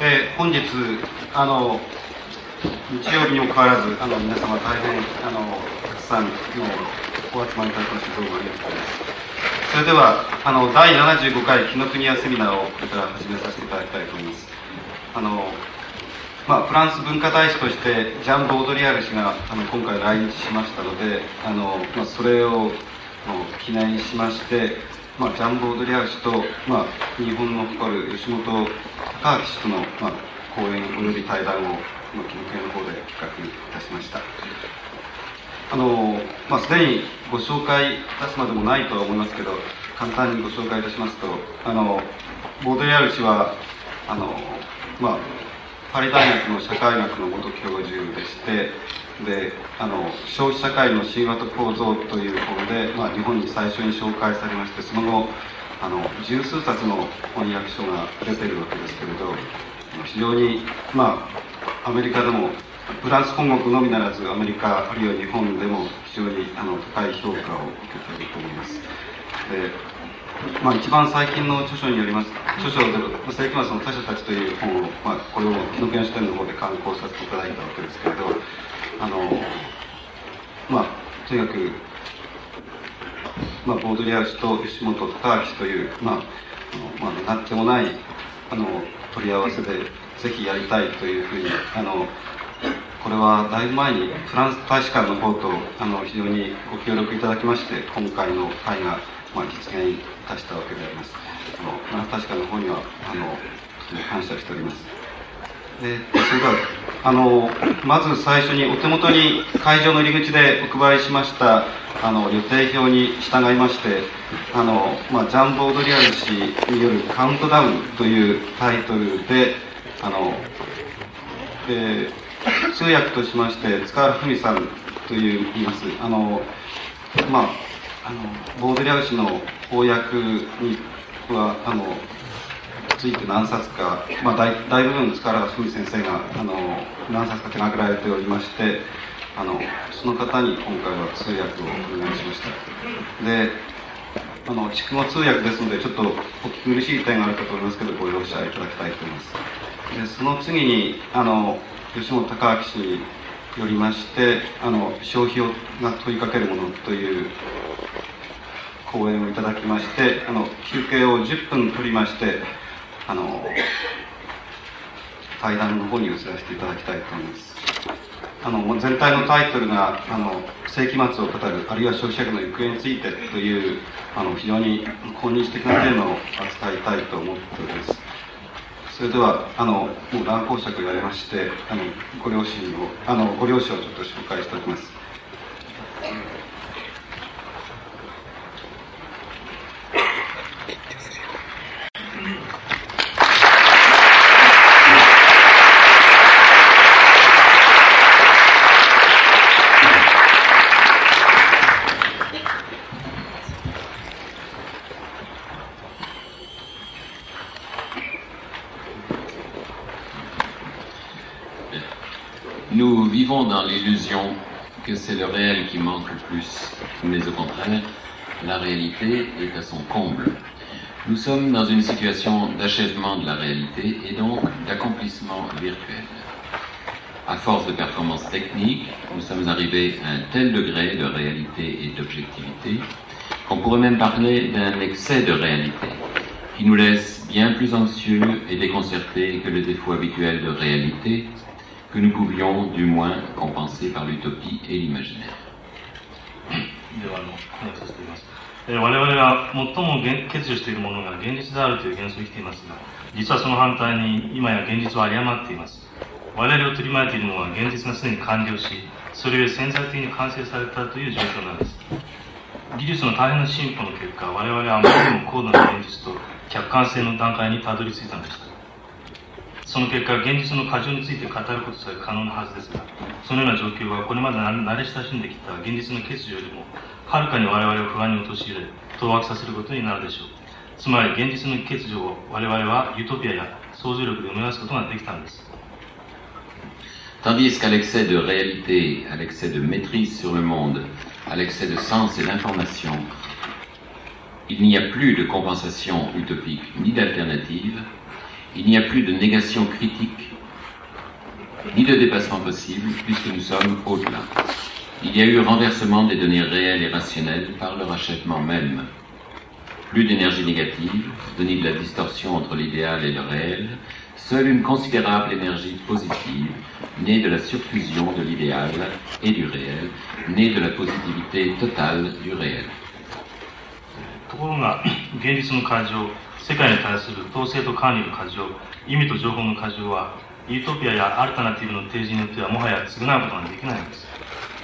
で本日あの日曜日にもかかわらずあの皆様大変あのたくさんのお集まりいただきましてどうもありがとうございます。それではあの第75回紀ノ国屋セミナーをこれから始めさせていただきたいと思います。あのまあ、フランス文化大使としてジャン・ボードリアル氏があの今回来日しましたのであの、まあ、それを記念しまして、まあ、ジャン・ボドリア氏と、まあ、日本の誇る吉本隆明氏との、まあ、講演および対談を、まあ、記録の方で企画いたしました。あの、まあ、すでにご紹介いたすまでもないとは思いますけど簡単にご紹介いたしますとあのボードリアル氏はあの、まあ、パリ大学の社会学の元教授でしてであの消費社会の神話と構造という本で、まあ、日本に最初に紹介されましてその後あの十数冊の翻訳書が出てるわけですけれど非常にまあアメリカでもフランス本国のみならずアメリカあるいは日本でも非常にあの高い評価を受けていると思います。でまあ、一番最近の著書によります著書で世紀末の他者たちという本を、まあ、これを紀ノ国書店の方で刊行させていただいたわけですけれどあのまあとにかく、まあ、ボードリアル氏と吉本隆明という、まああのまあ、なってもないあの取り合わせでぜひやりたいというふうにあのこれはだいぶ前にフランス大使館の方とあの非常にご協力いただきまして今回の会が、まあ、実現いたしたわけであります。あのフランス大使館の方にはあのとても感謝しております。でそれではあのまず最初にお手元に会場の入り口でお配りしましたあの予定表に従いましてあの、まあ、ジャンボ・ードリアル氏による「カウントダウン」というタイトルであの、えー、通訳としまして塚原文さんという言います。あのまああのボードリアル氏の翻訳にはあのついて何冊か、まあ、大大部分塚原文先生があの何冊か手がけられておりましてあのその方に今回は通訳をお願いしました。であの筑後通訳ですのでちょっとお聞き苦しい点があるかと思いますけどご容赦いただきたいと思います。でその次にあの吉本隆明氏によりましてあの消費をが問いかけるものという講演をいただきましてあの休憩を10分取りましてあの対談の方に移らせていただきたいと思います。あの全体のタイトルがあの世紀末を語るあるいは消費者の行方についてというあの非常に今日的なテーマを扱いたいと思っております。それではあのもう乱講釈やりましてあのご両親をあのご両親をちょっと紹介しておきます。Vivons dans l'illusion que c'est le réel qui manque le plus, mais au contraire, la réalité est à son comble. Nous sommes dans une situation d'achèvement de la réalité et donc d'accomplissement virtuel. À force de performances techniques, nous sommes arrivés à un tel degré de réalité et d'objectivité qu'on pourrait même parler d'un excès de réalité qui nous laisse bien plus anxieux et déconcertés que le défaut habituel de réalité que nous pouvions du moins compenser par l'utopie et l'imaginaire. 我々が最も欠如しているものが現実であるという幻想を生きていますが、実はその反対に今や現実は有り余っています。我々を取り巻いているのは現実がすでに完了し、それより潜在的に完成されたという状況なんです。技術の大変な進歩の結果、我々はあまりにも高度な現実と客観性の段階にたどり着いたのです。その結果、現実の過剰について語ることさえ可能なはずですが、そのような状況はこれまで慣れ親しんできた現実の欠如よりも、はるかに我々を不安に陥れ、当惑させることになるでしょう。つまり、現実の欠如を我々はユートピアや想像力で埋め合わすことができたんです。Tandis qu'à l'excès de réalité, à l'excès de maîtrise sur le monde, à l'excès de sens et d'information, il n'y a plus de compensation utopique ni d'alternative, Il n'y a plus de négation critique, ni de dépassement possible, puisque nous sommes au-delà. Il y a eu renversement des données réelles et rationnelles par leur achèvement même. Plus d'énergie négative, ni de la distorsion entre l'idéal et le réel, seule une considérable énergie positive, née de la surfusion de l'idéal et du réel, née de la positivité totale du réel. 世界に対する統制と管理の過剰意味と情報の過剰はユートピアやアルタナティブの提示によってはもはや償うことができないのです。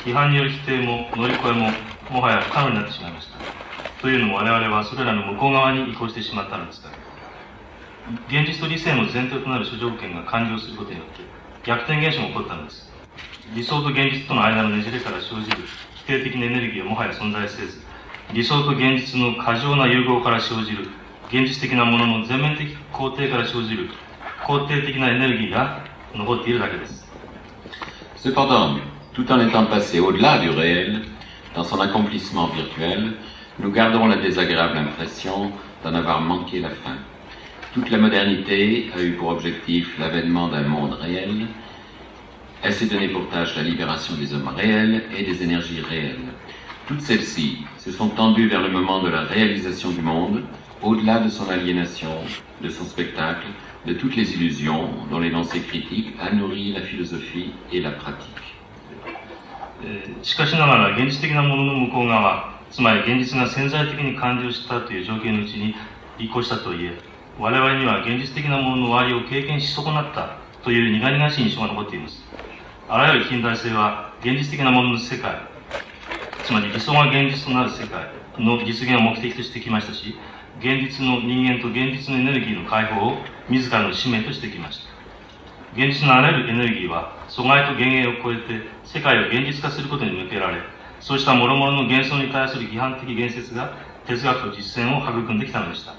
批判による否定も乗り越えももはや不可能になってしまいました。というのも我々はそれらの向こう側に移行してしまったのです。から現実と理性の前提となる諸条件が完了することによって逆転現象が起こったのです。理想と現実との間のねじれから生じる否定的なエネルギーはもはや存在せず理想と現実の過剰な融合から生じる現実的なものの全面的肯定から生じる肯定的なエネルギーが残っているだけです Cependant, tout en étant passé au-delà du réel, dans son accomplissement virtuel, nous gardons la désagréable impression d'en avoir manqué la fin. Toute la modernité a eu pour objectif l'avènement d'un monde réel. Elle s'est donnée pour tâche la libération des hommes réels et des énergies réelles. Toutes celles-ci se sont tendues vers le moment de la réalisation du monde, au-delà de son aliénation, de son spectacle, de toutes les illusions dont l'énoncé critique a nourri la philosophie et la pratique. しかしながら現実的なものの向こう側つまり現実が潜在的に完了したという条件のうちに移行したといえ我々には現実的なものの終わりを経験し損なったという苦々しい印象が残っていますあらゆる近代性は現実的なものの世界つまり理想が現実となる世界の実現を目的としてきましたし現実の人間と現実のエネルギーの解放を自らの使命としてきました現実のあらゆるエネルギーは阻害と幻影を超えて世界を現実化することに向けられそうした諸々の幻想に対する批判的言説が哲学と実践を育んできたのでした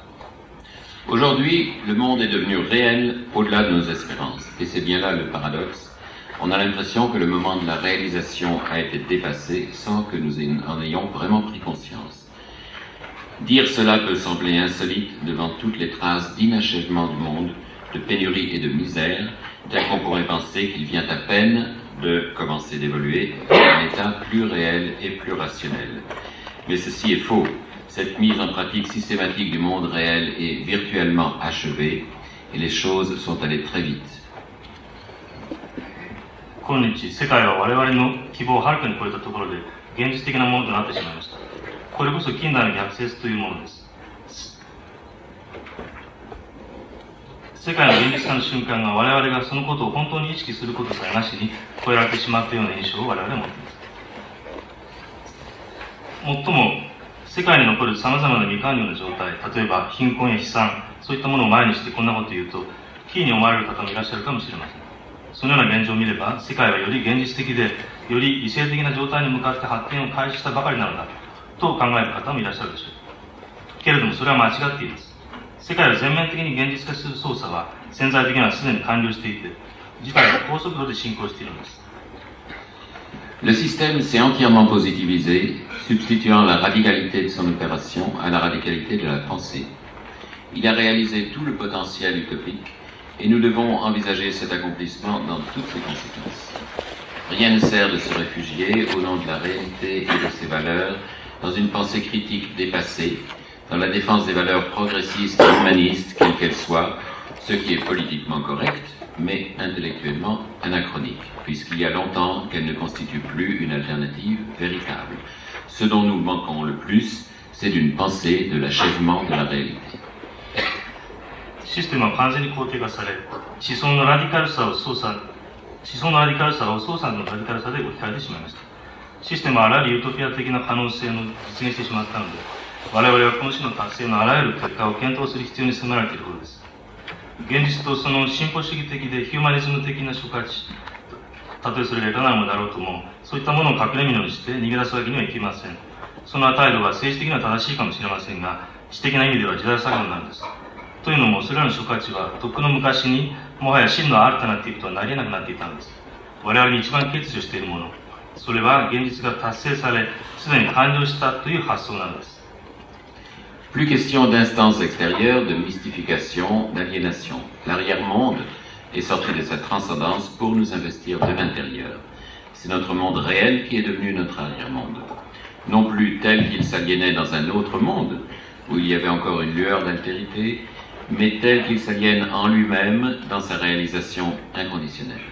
Aujourd'hui, le monde est devenu réel au-delà de nos espérances. Et c'est bien là le paradoxe. On a l'impression que le moment de la réalisation a été dépassé sans que nous en ayons vraiment pris conscience. Dire cela peut sembler insolite devant toutes les traces d'inachèvement du monde, de pénurie et de misère, bien qu'on pourrait penser qu'il vient à peine de commencer d'évoluer vers un état plus réel et plus rationnel. Mais ceci est faux. Cette mise en pratique systématique du monde réel est virtuellement achevée et les choses sont allées très vite. 今日世界は我々の希望をはるかに超えたところで現実的なものとなってしまいました これこそ近代の逆説というものです。世界の現実化の瞬間が我々がそのことを本当に意識することさえなしに超えられてしまったような印象を我々は持っています最も世界に残る様々な未完了な状態例えば貧困や悲惨そういったものを前にしてこんなことを言うとキーに思われる方もいらっしゃるかもしれませんそのような現状を見れば世界はより現実的でより理性的な状態に向かって発展を開始したばかりなのだ と考える方もいらっしゃるでしょうけれどもそれは間違っています世界を全面的に現実化する操作は潜在的にはすでに完了していて事態は高速度で進行しているのです Le système s'est entièrement positivisé, substituant la radicalité de son opération à la radicalité de la pensée. Il a réalisé tout le potentiel utopique et nous devons envisager cet accomplissement dans toutes ses conséquences. Rien ne sert de se réfugier au nom de la réalité et de ses valeurs dans une pensée critique dépassée, dans la défense des valeurs progressistes et humanistes, quelles qu'elles soient, ce qui est politiquement correct, mais intellectuellement anachronique, puisqu'il y a longtemps qu'elle ne constitue plus une alternative véritable. Ce dont nous manquons le plus, c'est d'une pensée de l'achèvement de la réalité. システムは完全に肯定化され思想のラディカルさを操作思想のラディカルさを操作のラディカルさで置き換えてしまいました システムはあらゆるユートピア的な可能性の実現してしまったので我々はこの種の達成のあらゆる結果を検討する必要に迫られていることです。現実とその進歩主義的でヒューマニズム的な諸価値たとえそれがいかなるものだろうともそういったものを隠れ蓑にして逃げ出すわけにはいきません。その態度は政治的には正しいかもしれませんが知的な意味では時代錯誤なんです。というのもそれらの諸価値はとっくの昔にもはや真のアルタナティブとはなり得なくなっていたのです。我々に一番欠如しているものそれは現実が達成されすでに完了したという発想なのです Plus question d'instances extérieures, de mystification, d'aliénation. L'arrière-monde est sorti de sa transcendance pour nous investir de l'intérieur. C'est notre monde réel qui est devenu notre arrière-monde. Non plus tel qu'il s'aliénait dans un autre monde, où il y avait encore une lueur d'altérité, mais tel qu'il s'aliène en lui-même dans sa réalisation inconditionnelle.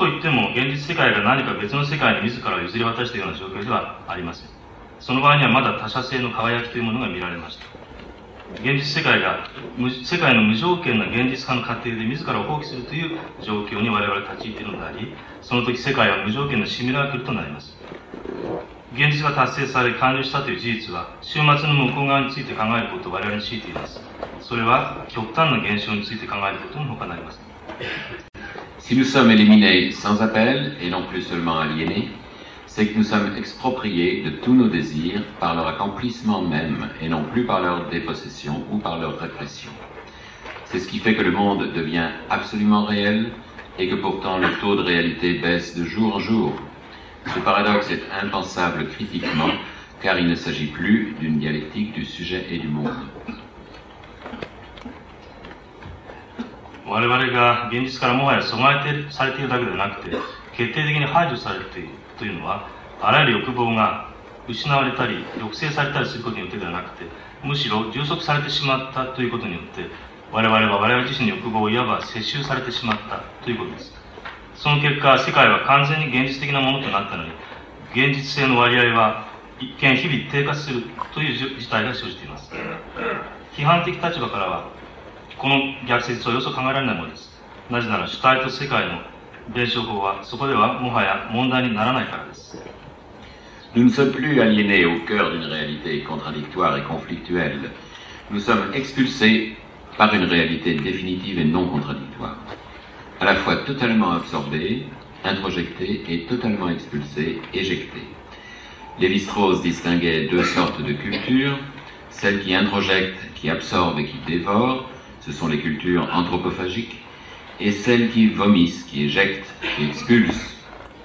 と言っても、現実世界が何か別の世界に自らを譲り渡したような状況ではありません。その場合にはまだ他者性の輝きというものが見られました。現実世界が世界の無条件な現実化の過程で自らを放棄するという状況に我々は立ち入っているのでありその時世界は無条件のシミュラークルとなります現実が達成され完了したという事実は終末の向こう側について考えることを我々に強いていますそれは極端な現象について考えることに他なりません Si nous sommes éliminés sans appel et non plus seulement aliénés, c'est que nous sommes expropriés de tous nos désirs par leur accomplissement même et non plus par leur dépossession ou par leur répression. C'est ce qui fait que le monde devient absolument réel et que pourtant le taux de réalité baisse de jour en jour. Ce paradoxe est impensable critiquement car il ne s'agit plus d'une dialectique du sujet et du monde. 我々が現実からもはや阻害されているだけでなくて決定的に排除されている。というのはあらゆる欲望が失われたり抑制されたりすることによってではなくてむしろ充足されてしまったということによって我々は我々自身の欲望をいわば接収されてしまったということです。その結果世界は完全に現実的なものとなったのに現実性の割合は一見日々低下するという事態が生じています。批判的立場からはこの逆説はよそ考えられないものですなぜなら主体と世界の Nous ne sommes plus aliénés au cœur d'une réalité contradictoire et conflictuelle. Nous sommes expulsés par une réalité définitive et non contradictoire. À la fois totalement absorbés, introjectés et totalement expulsés, éjectés. Lévi-Strauss distinguait deux sortes de cultures, celles qui introjectent, qui absorbent et qui dévorent, ce sont les cultures anthropophagiques, et celles qui vomissent, qui éjectent, qui expulsent,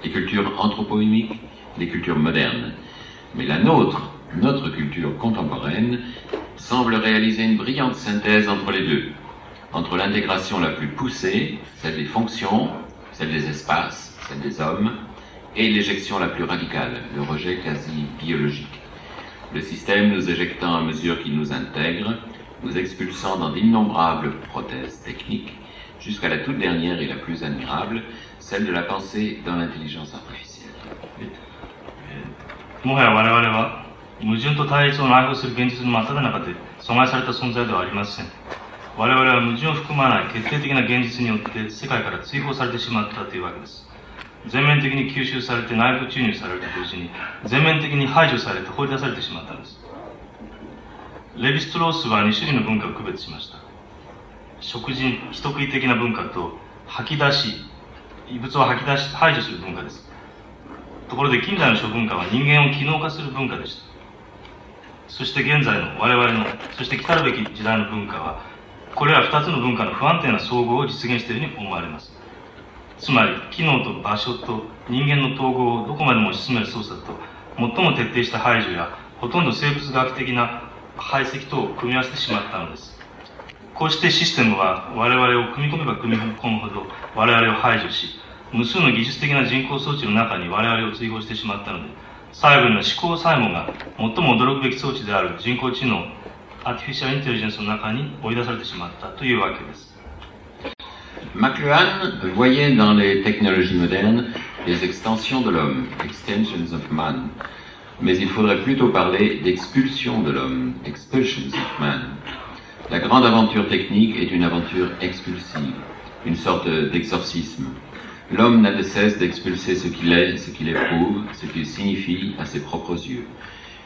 les cultures anthroponymiques, les cultures modernes. Mais la nôtre, notre culture contemporaine, semble réaliser une brillante synthèse entre les deux, entre l'intégration la plus poussée, celle des fonctions, celle des espaces, celle des hommes, et l'éjection la plus radicale, le rejet quasi biologique. Le système nous éjectant à mesure qu'il nous intègre, nous expulsant dans d'innombrables prothèses techniques, jusqu'à la toute dernière et la plus admirable, celle de la pensée dans l'intelligence artificielle. もはや我々は矛盾と対立を内包する現実の真っ只中で阻害された存在ではありません。我々は矛盾を含まない決定的な現実によって世界から追放されてしまったというわけです。全面的に吸収されて内部注入されると同時に全面的に排除されて放り出されてしまったんです。レヴィストロースは2種類の文化を区別しました。食人、人食い的な文化と吐き出し、異物を吐き出し、排除する文化です。ところで近代の諸文化は人間を機能化する文化でした。そして現在の我々の、そして来たるべき時代の文化は、これら二つの文化の不安定な総合を実現しているように思われます。つまり、機能と場所と人間の統合をどこまでも推し進める操作と、最も徹底した排除や、ほとんど生物学的な排斥とを組み合わせてしまったのです。こうしてシステムは我々を組み込めば組み込むほど我々を排除し、無数の技術的な人工装置の中に我々を追放してしまったので、最後には思考さえもが最も驚くべき装置である人工知能、アーティフィシャルインテリジェンスの中に追い出されてしまったというわけです。McLuhan voyait dans les technologies modernes les extensions de l'homme, extensions of man. Mais il faudrait plutôt parler d'expulsion de l'homme, expulsions of man. La grande aventure technique est une aventure expulsive, une sorte d'exorcisme. L'homme n'a de cesse d'expulser ce qu'il est, ce qu'il éprouve, ce qu'il signifie à ses propres yeux.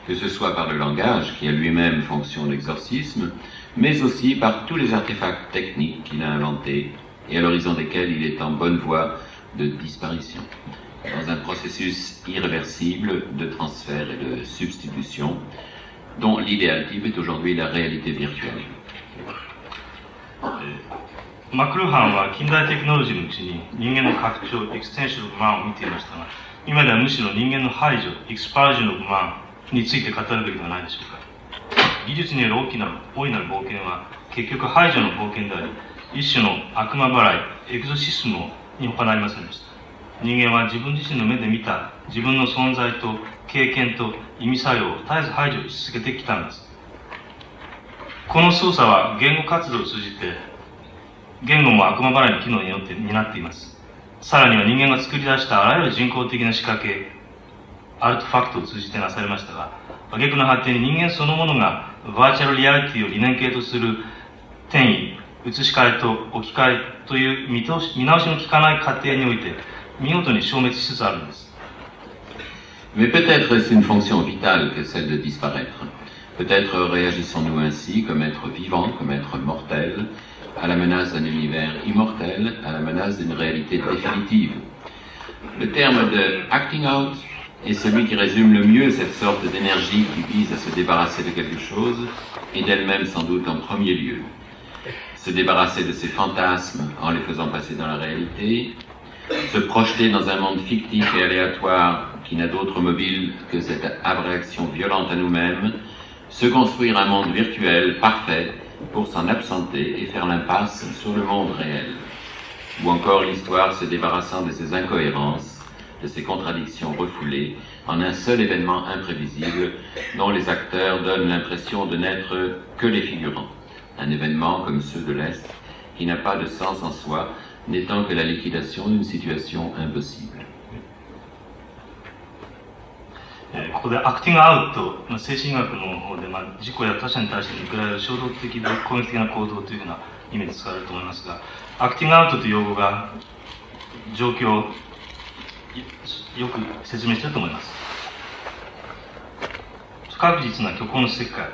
Que ce soit par le langage, qui a lui-même fonction d'exorcisme, mais aussi par tous les artefacts techniques qu'il a inventés et à l'horizon desquels il est en bonne voie de disparition, dans un processus irréversible de transfert et de substitution, dont l'idéal type est aujourd'hui la réalité virtuelle. マクルハンは近代テクノロジーのうちに人間の拡張、エクステンションマンを見ていましたが、今ではむしろ人間の排除、エクスパージョンのマンについて語るべきではないでしょうか。技術による大きな、大いなる冒険は結局排除の冒険であり、一種の悪魔払い、エクゾシスムに他なりませんでした。人間は自分自身の目で見た自分の存在と経験と意味作用を絶えず排除し続けてきたんです。この操作は言語活動を通じて、言語も悪魔払いの機能によって担っています。さらには人間が作り出したあらゆる人工的な仕掛け、アルトファクトを通じてなされましたが、挙句の発展に人間そのものがバーチャルリアリティを理念系とする転移、移し替えと置き換えという見通し見直しの効かない過程において、見事に消滅しつつあるんです。Mais peut-être est-ce une fonction vitale que celle de disparaître. Peut-être réagissons-nous ainsi comme être vivant, comme être mortel, à la menace d'un univers immortel, à la menace d'une réalité définitive. Le terme de acting out est celui qui résume le mieux cette sorte d'énergie qui vise à se débarrasser de quelque chose, et d'elle-même sans doute en premier lieu. Se débarrasser de ses fantasmes en les faisant passer dans la réalité, se projeter dans un monde fictif et aléatoire qui n'a d'autre mobile que cette abréaction violente à nous-mêmes, se construire un monde virtuel parfait pour s'en absenter et faire l'impasse sur le monde réel. Ou encore l'histoire se débarrassant de ses incohérences, de ses contradictions refoulées, en un seul événement imprévisible dont les acteurs donnent l'impression de n'être que les figurants. Un événement comme ceux de l'Est qui n'a pas de sens en soi, n'étant que la liquidation d'une situation impossible. ここでアクティングアウト、精神医学の方で、まあ、自己や他者に対して向けられる衝動的で攻撃的な行動というふうな意味で使われると思いますが、アクティングアウトという用語が状況をよく説明していると思います。不確実な虚構の世界、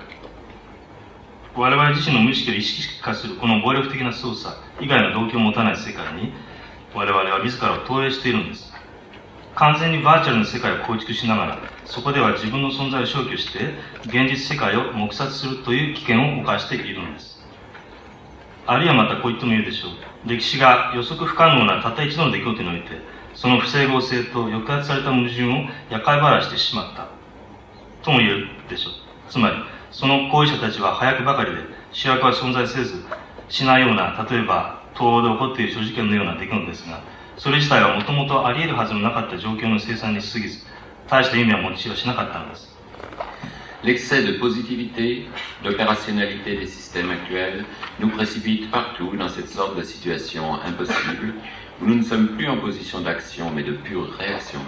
我々自身の無意識を意識化するこの暴力的な操作以外の動機を持たない世界に我々は自らを投影しているんです。完全にバーチャルな世界を構築しながら、そこでは自分の存在を消去して、現実世界を黙殺するという危険を冒しているのです。あるいはまたこう言ってもいいでしょう。歴史が予測不可能なたった一度の出来事において、その不整合性と抑圧された矛盾を夜会払いしてしまった。とも言えるでしょう。つまり、その行為者たちは早くばかりで、主役は存在せず、しないような、例えば、東欧で起こっている所持権のような出来事ですが、それ自体はもともとあり得るはずのなかった状況の生産に過ぎず、大した意味は持ちはしなかったのです。L'excès de positivité, d'opérationnalité des systèmes actuels nous précipite partout dans cette sorte de situation impossible où nous ne sommes plus en position d'action mais de pure réaction,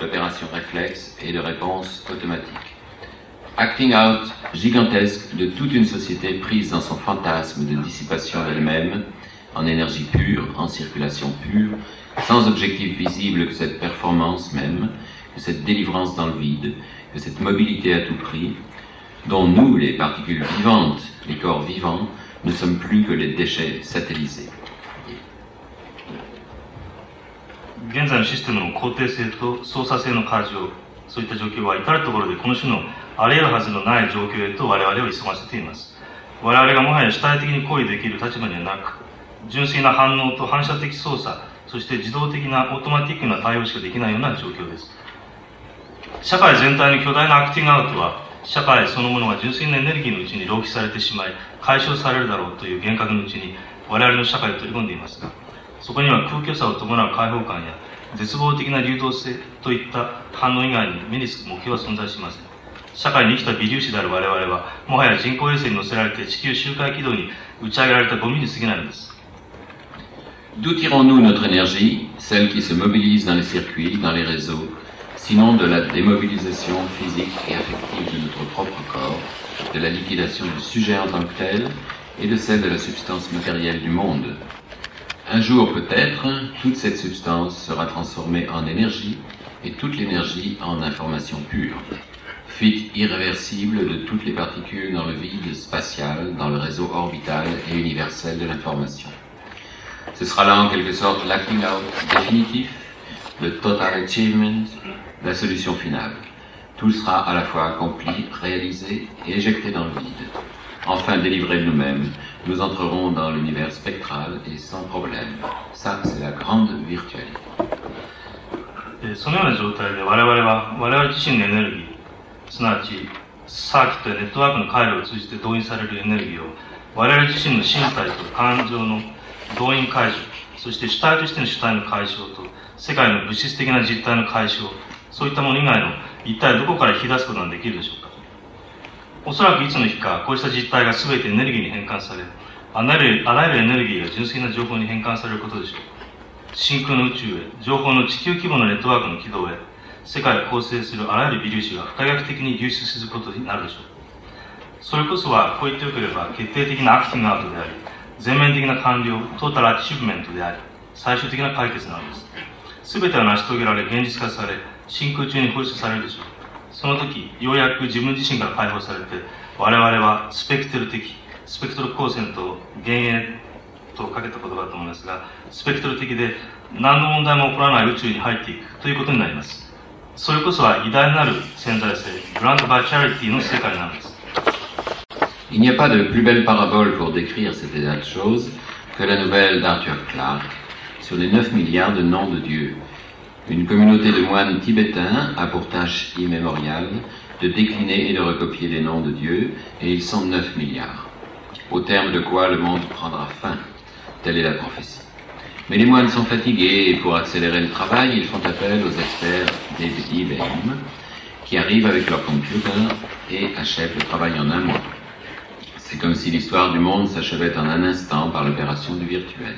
d'opération réflexe et de réponse automatique. Acting out gigantesque de toute une société prise dans son fantasme de dissipation d'elle-même, en énergie pure, en circulation pure, sans objectif visible que cette performance même, que cette délivrance dans le vide, que cette mobilité à tout prix, dont nous, les particules vivantes, les corps vivants, ne sommes plus que les déchets satellisés. 現在のシステムの肯定性と操作性の過剰、そういった状況は至るところでこの種の あり得るはずのない状況へと我々を急がせています。我々がもはや主体的に行為できる立場にはなく、純粋な反応と反射的操作、そして自動的なオートマティックな対応しかできないような状況です。社会全体の巨大なアクティングアウトは、社会そのものが純粋なエネルギーのうちに浪費されてしまい、解消されるだろうという幻覚のうちに我々の社会を取り込んでいますが、そこには空虚さを伴う開放感や絶望的な流動性といった反応以外に目につく目標は存在しません。社会に生きた微粒子である我々は、もはや人工衛星に乗せられて地球周回軌道に打ち上げられたゴミに過ぎないのです。D'où tirons-nous notre énergie, celle qui se mobilise dans les circuits, dans les réseaux, sinon de la démobilisation physique et affective de notre propre corps, de la liquidation du sujet en tant que tel, et de celle de la substance matérielle du monde Un jour peut-être, toute cette substance sera transformée en énergie, et toute l'énergie en information pure. fuite irréversible de toutes les particules dans le vide spatial, dans le réseau orbital et universel de l'information. Ce sera là en quelque sorte l'acting out définitif, le total achievement, la solution finale. Tout sera à la fois accompli, réalisé et éjecté dans le vide. Enfin délivrés de nous-mêmes, nous entrerons dans l'univers spectral et sans problème. Ça, c'est la grande virtualité. でそのような状態で我々は我々自身のエネルギー すなわちサーキットやネットワークの回路を通じて動員されるエネルギーを我々自身の身体と感情の動員解消そして主体としての主体の解消と世界の物質的な実態の解消そういったもの以外の一体どこから引き出すことができるでしょうか。おそらくいつの日かこうした実態が全てエネルギーに変換されあらゆるあらゆるエネルギーが純粋な情報に変換されることでしょう。真空の宇宙へ情報の地球規模のネットワークの軌道へ世界を構成するあらゆる微粒子が不可逆的に流出することになるでしょう。それこそはこう言ってよければ決定的なアクティングアウトであり全面的な完了トータルアチーブメントであり最終的な解決なのです。全ては成し遂げられ現実化され真空中に放出されるでしょう。その時ようやく自分自身から解放されて我々はスペクテル的スペクトル光線と幻影とかけた言葉だと思いますがスペクトル的で何の問題も起こらない宇宙に入っていくということになります。それこそは偉大なる潜在性グランドバーチャリティの世界なんです Il n'y a pas de plus belle parabole pour décrire cet état de choses que la nouvelle d'Arthur Clarke sur les 9 milliards de noms de Dieu. Une communauté de moines tibétains a pour tâche immémoriale de décliner et de recopier les noms de Dieu, et ils sont 9 milliards. Au terme de quoi le monde prendra fin. Telle est la prophétie. Mais les moines sont fatigués et pour accélérer le travail, ils font appel aux experts d'IBM qui arrivent avec leur computer et achèvent le travail en un mois. C'est comme si l'histoire du monde s'achevait en un instant par l'opération du virtuel.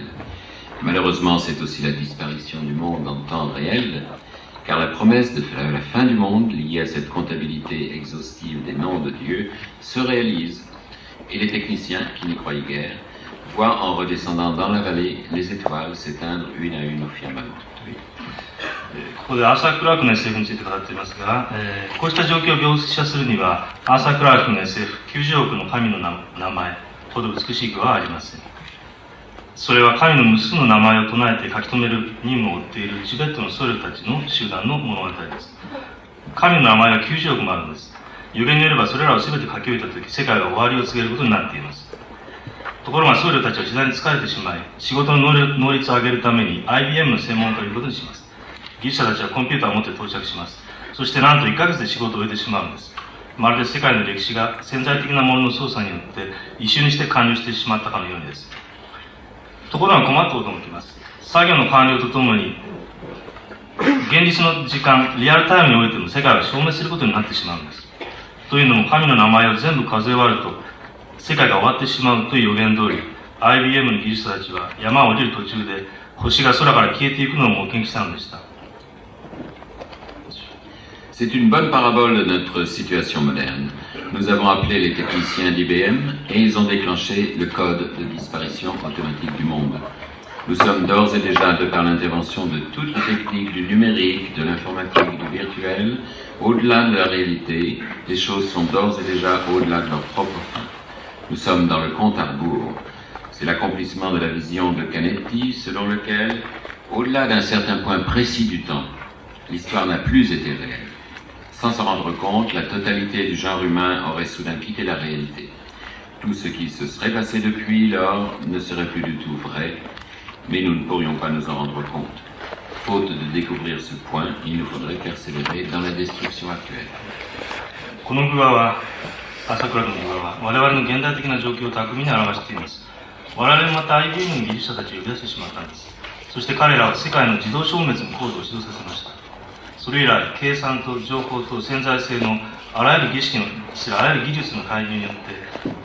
Malheureusement, c'est aussi la disparition du monde en temps réel, car la promesse de la fin du monde liée à cette comptabilité exhaustive des noms de Dieu se réalise. Et les techniciens, qui n'y croyaient guère, voient en redescendant dans la vallée les étoiles s'éteindre une à une au firmament. ここでアーサー・クラークの SF について語っていますが、えーこうした状況を描写するにはアーサー・クラークの SF90 億の神の名前ほど美しい句はありません。それは神の無数の名前を唱えて書き留める任務を負っているチベットの僧侶たちの集団の物語です。神の名前は90億もあるのです。予言によればそれらを全て書き終えた時世界は終わりを告げることになっています。ところが僧侶たちは次第に疲れてしまい仕事の能力能率を上げるために IBM の専門家ということにします。技術者たちはコンピューターを持って到着します。そしてなんと1ヶ月で仕事を終えてしまうんです。まるで世界の歴史が潜在的なものの操作によって一瞬にして完了してしまったかのようにです。ところが困ったことも起きます。作業の完了とともに現実の時間リアルタイムにおいても世界は消滅することになってしまうんです。というのも神の名前を全部数え終わると世界が終わってしまうという予言通り IBM の技術者たちは山を降りる途中で星が空から消えていくのを目撃したのでした。C'est une bonne parabole de notre situation moderne. Nous avons appelé les techniciens d'IBM et ils ont déclenché le code de disparition automatique du monde. Nous sommes d'ores et déjà, de par l'intervention de toutes les techniques du numérique, de l'informatique, du virtuel, au-delà de la réalité, les choses sont d'ores et déjà au-delà de leur propre fin. Nous sommes dans le compte à rebours. C'est l'accomplissement de la vision de Canetti selon lequel, au-delà d'un certain point précis du temps, l'histoire n'a plus été réelle. Sans s'en rendre compte, la totalité du genre humain aurait soudain quitté la réalité. Tout ce qui se serait passé depuis lors ne serait plus du tout vrai, mais nous ne pourrions pas nous en rendre compte. Faute de découvrir ce point, il nous faudrait persévérer dans la destruction actuelle. この具合は朝倉君の具合は我々の現代的な状況を巧みに表しています我々もまた IBM の技術者たちを呼び出してしまったんですそして彼らは世界の自動消滅のコードを指導させました それ以来計算と情報と潜在性のあらゆる儀式のあらゆる技術の介入によって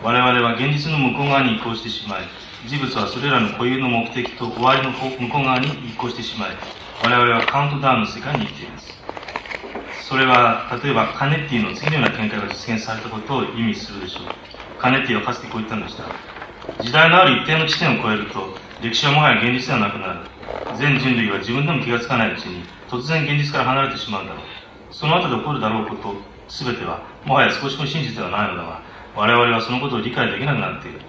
我々は現実の向こう側に移行してしまい事物はそれらの固有の目的と終わりの向こう側に移行してしまい我々はカウントダウンの世界に生きています。それは例えばカネッティの次のような見解が実現されたことを意味するでしょう。カネッティはかつてこう言ったんでした。時代のある一定の地点を超えると歴史はもはや現実ではなくなる。全人類は自分でも気がつかないうちに突然現実から離れてしまうだろうその後で起こるだろうこと全てはもはや少しも真実ではないのだが我々はそのことを理解できなくなっている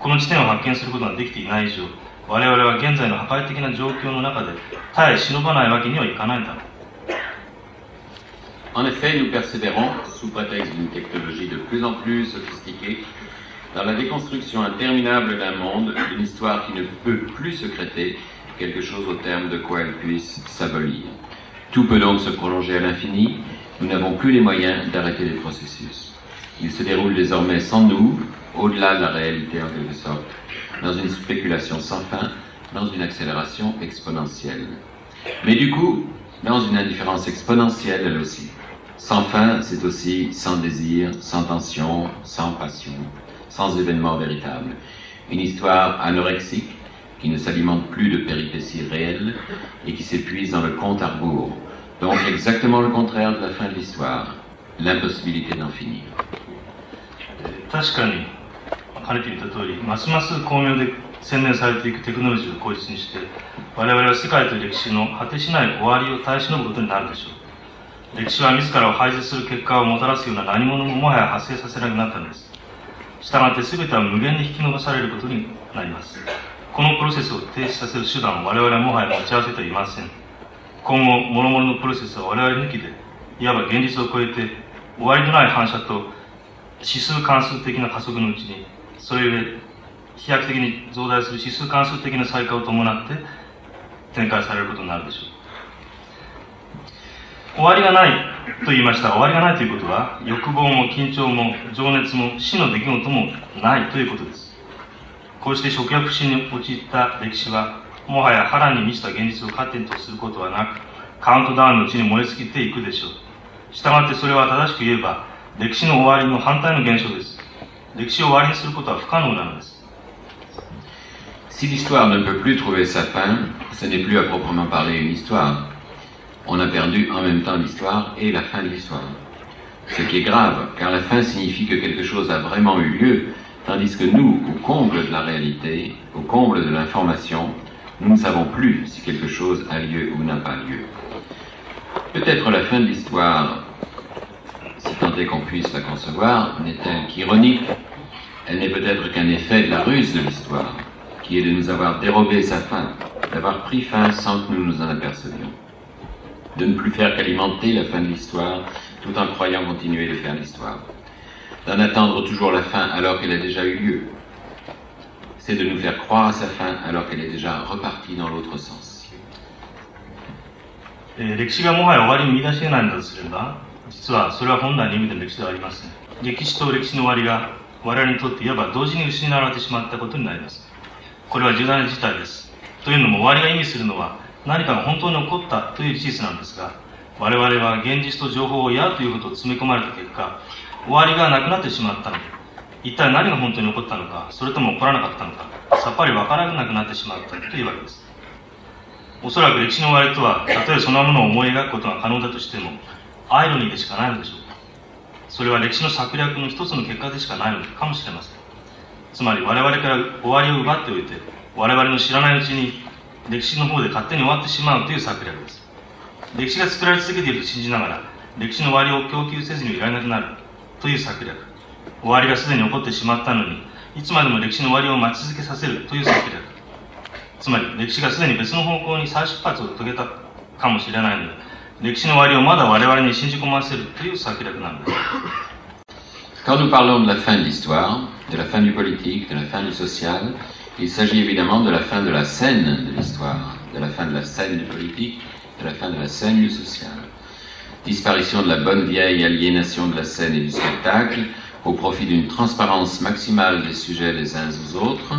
この地点を発見することができていない以上我々は現在の破壊的な状況の中で絶え忍ばないわけにはいかないんだろう En effet, nous persévérons, sous prétexte d'une technologie de plus en plus sophistiquée, dans la déconstruction interminable d'un monde, d'une histoire qui ne peut plus secréter quelque chose au terme de quoi elle puisse s'abolir. Tout peut donc se prolonger à l'infini, nous n'avons plus les moyens d'arrêter les processus. Il se déroule désormais sans nous, au-delà de la réalité en quelque sorte, dans une spéculation sans fin, dans une accélération exponentielle. Mais du coup, dans une indifférence exponentielle elle aussi. Sans fin, c'est aussi sans désir, sans tension, sans passion, sans événement véritable. Une histoire anorexique qui ne s'alimente plus de péripéties réelles et qui s'épuise dans le compte à rebours. Donc exactement le contraire de la fin de l'histoire, l'impossibilité d'en finir. 確かにかねて言った通りますます巧妙で洗練されていくテクノロジーを口実にして我々は世界と歴史の果てしない終わりを耐え忍ぶことになるでしょう歴史は自らを排除する結果をもたらすような何者ももはや発生させなくなったのですしたがって全ては無限に引き延ばされることになりますこのプロセスを停止させる手段を我々はもはや持ち合わせていません。今後諸々のプロセスは我々抜きでいわば現実を超えて終わりのない反射と指数関数的な加速のうちにそれゆえ飛躍的に増大する指数関数的な再化を伴って展開されることになるでしょう。終わりがないと言いました。終わりがないということは欲望も緊張も情熱も死の出来事もないということです。こうして食欲不振に陥った歴史はもはや波乱に満ちた現実を糧とすることはなくカウントダウンのうちに燃え尽きていくでしょうしたがってそれは正しく言えば歴史の終わりの反対の現象です歴史を終わりにすることは不可能なのです Si l'histoire ne peut plus trouver sa fin, ce n'est plus à proprement parler une histoire. On a perdu en même temps l'histoire et la fin de l'histoire. Ce qui est grave, car la fin signifie que quelque chose a vraiment eu lieu, tandis que nous, au comble de la réalité, au comble de l'information, nous ne savons plus si quelque chose a lieu ou n'a pas lieu. Peut-être la fin de l'histoire, si tant est qu'on puisse la concevoir, n'est-elle qu'ironique. Elle n'est peut-être qu'un effet de la ruse de l'histoire qui est de nous avoir dérobé sa fin, d'avoir pris fin sans que nous nous en apercevions, de ne plus faire qu'alimenter la fin de l'histoire tout en croyant continuer de faire l'histoire, d'en attendre toujours la fin alors qu'elle a déjà eu lieu. C'est de nous faire croire à sa fin alors qu'elle est déjà repartie dans l'autre sens. 歴史がもはや終わりに見出し得ないんだとすれば実はそれは本来の意味での歴史ではありません.歴史と歴史の終わりが我々にとっていわば同時に失われてしまったことになりますこれは重大な事態ですというのも終わりが意味するのは何かが本当に起こったという事実なんですが我々は現実と情報をやということを詰め込まれた結果終わりがなくなってしまったの。で一体何が本当に起こったのかそれとも起こらなかったのかさっぱりわからなくなってしまったというわけです。おそらく歴史の終わりとはたとえそのものを思い描くことが可能だとしてもアイロニーでしかないのでしょうそれは歴史の策略の一つの結果でしかないのかもしれません。つまり我々から終わりを奪っておいて我々の知らないうちに歴史の方で勝手に終わってしまうという策略です。歴史が作られ続けていると信じながら歴史の終わりを供給せずにいられなくなる。という策略終わりがすでに起こってしまったのにいつまでも歴史の終わりを待ち続けさせるという策略つまり歴史がすでに別の方向に再出発を遂げたかもしれないので歴史の終わりをまだ我々に信じ込ませるという策略なんです Quand nous parlons de la fin de l'histoire, de la fin du politique, de la fin du social, il s'agit évidemment de la fin de la scène de l'histoire, de la fin de la scène du politique, de la fin de la scène du social. Disparition de la bonne vieille aliénation de la scène et du spectacle au profit d'une transparence maximale des sujets les uns aux autres,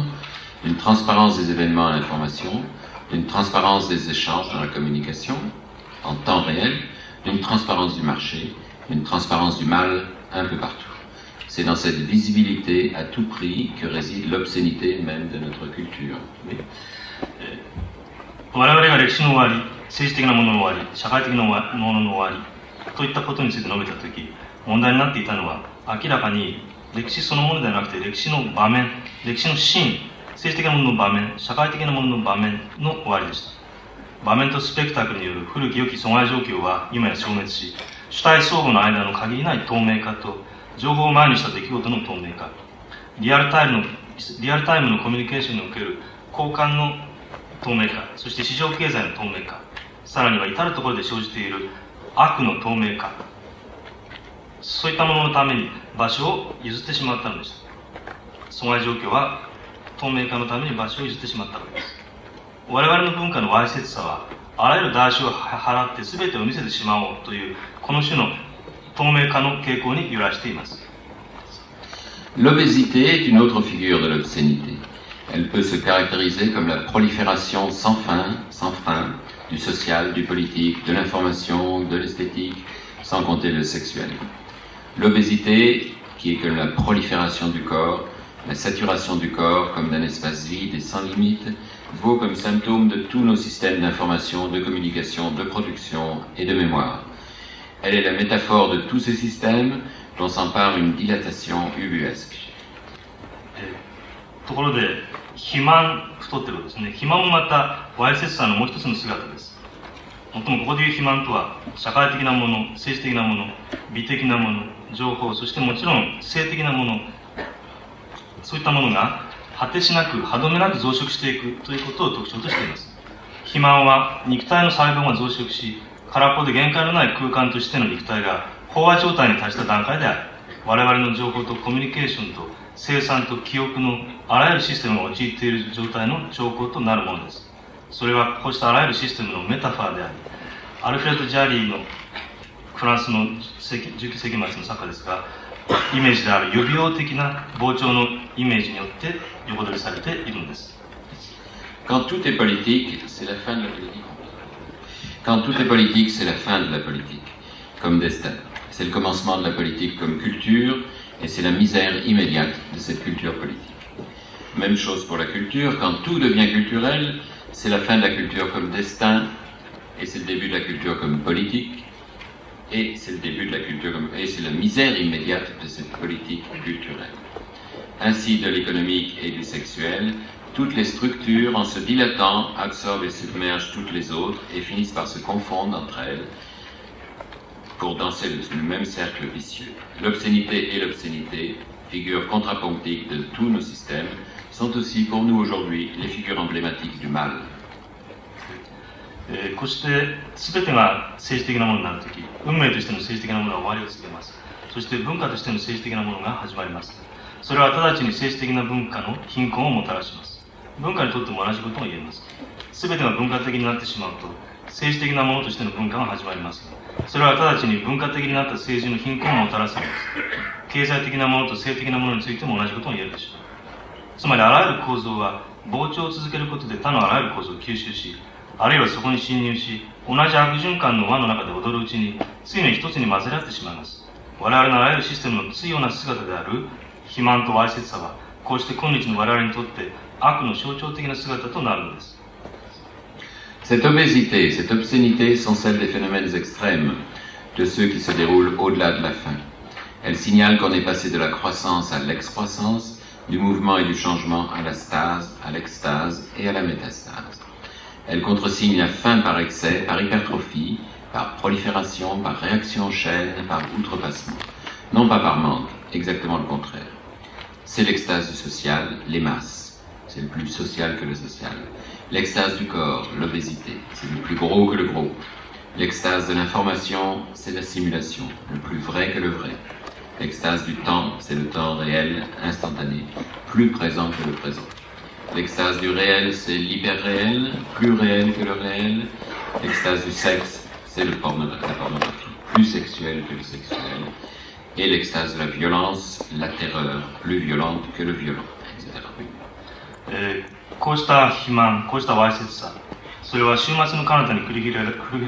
d'une transparence des événements à l'information, d'une transparence des échanges dans la communication en temps réel, d'une transparence du marché, d'une transparence du mal un peu partout. C'est dans cette visibilité à tout prix que réside l'obscénité même de notre culture. Oui. 我々が歴史の終わり政治的なものの終わり社会的なものの終わり といったことについて述べた時問題になっていたのは明らかに歴史そのものではなくて歴史の場面歴史のシーン政治的なものの場面社会的なものの場面の終わりでした。場面とスペクタクルによる古き良き阻害状況は今や消滅し主体相互の間の限りない透明化と情報を前にした出来事の透明化リアルタイムのリアルタイムのコミュニケーションにおける交換の透明化そして市場経済の透明化さらには至る所で生じている悪の透明化。そういったもののために場所を譲ってしまったのでした阻害状況は透明化のために場所を譲ってしまったわけです。我々の文化のわいせつさはあらゆる代償を払って全てを見せてしまおうというこの種の透明化の傾向に揺らしています。L'obésité est une autre figure de l'obscénité. Elle peut se caractériser comme la prolifération sans fin, sans frein, du social, du politique, de l'information, de l'esthétique, sans compter le sexuel. L'obésité, qui est comme la prolifération du corps, la saturation du corps comme d'un espace vide et sans limite, vaut comme symptôme de tous nos systèmes d'information, de communication, de production et de mémoire. Elle est la métaphore de tous ces systèmes dont s'empare une dilatation ubuesque. ところで 肥満太ってるですね。肥満もまたわいせつさのもう一つの姿です。もっともここでいう肥満とは社会的なもの政治的なもの美的なもの情報そしてもちろん性的なものそういったものが果てしなく歯止めなく増殖していくということを特徴としています。肥満は肉体の細胞が増殖し空っぽで限界のない空間としての肉体が飽和状態に達した段階である。我々の情報とコミュニケーションと生産と記憶のあらゆるシステムが陥っている状態の兆候となるものですそれはこうしたあらゆるシステムのメタファーでありアルフレッド・ジャーリーのフランスの19世紀末の作家ですがイメージである予備用的な膨張のイメージによって横取りされているんです Quand tout est politique, c'est la fin de la politique. Quand tout est politique, c'est la fin de la politique, comme destin. C'est le commencement de la politique comme culture, et c'est la misère immédiate de cette culture politique. Même chose pour la culture, quand tout devient culturel, c'est la fin de la culture comme destin, et c'est le début de la culture comme politique, et c'est le début de la culture comme, et c'est la misère immédiate de cette politique culturelle. Ainsi de l'économique et du sexuel, toutes les structures, en se dilatant, absorbent et submergent toutes les autres et finissent par se confondre entre elles pour danser le même cercle vicieux. L'obscénité et l'obscénité, figures contrapuntiques de tous nos systèmes, sont aussi pour nous aujourd'hui les figures emblématiques du mal. えーこうして全てが政治的なものになるとき運命としての政治的なものは終わりを告げますそして文化としての政治的なものが始まりますそれは直ちに政治的な文化の貧困をもたらします文化にとっても同じことが言えます全てが文化的になってしまうと政治的なものとしての文化が始まりますそれは直ちに文化的になった政治の貧困をもたらす。のです経済的なものと性的なものについても同じことが言えるでしょう。つまりあらゆる構造は膨張を続けることで他のあらゆる構造を吸収しあるいはそこに侵入し同じ悪循環の輪の中で踊るうちについに一つに混ぜられてしまいます。我々のあらゆるシステムの対応な姿である肥満とわいせつさはこうして今日の我々にとって悪の象徴的な姿となるのです。Cette obésité, cette obscénité sont celles des phénomènes extrêmes, de ceux qui se déroulent au-delà de la fin. Elles signalent qu'on est passé de la croissance à l'excroissance, du mouvement et du changement à la stase, à l'extase et à la métastase. Elles contresignent la fin par excès, par hypertrophie, par prolifération, par réaction en chaîne, par outrepassement. Non pas par manque, exactement le contraire. C'est l'extase du social, les masses. C'est le plus social que le social. L'extase du corps, l'obésité, c'est le plus gros que le gros. L'extase de l'information, c'est la simulation, le plus vrai que le vrai. L'extase du temps, c'est le temps réel, instantané, plus présent que le présent. L'extase du réel, c'est l'hyper-réel, plus réel que le réel. L'extase du sexe, c'est la pornographie, plus sexuel que le sexuel. Et l'extase de la violence, la terreur, plus violente que le violent, etc. えーこうした肥満、こうしたわいせつさ、それは週末の彼方に繰り広げられ繰り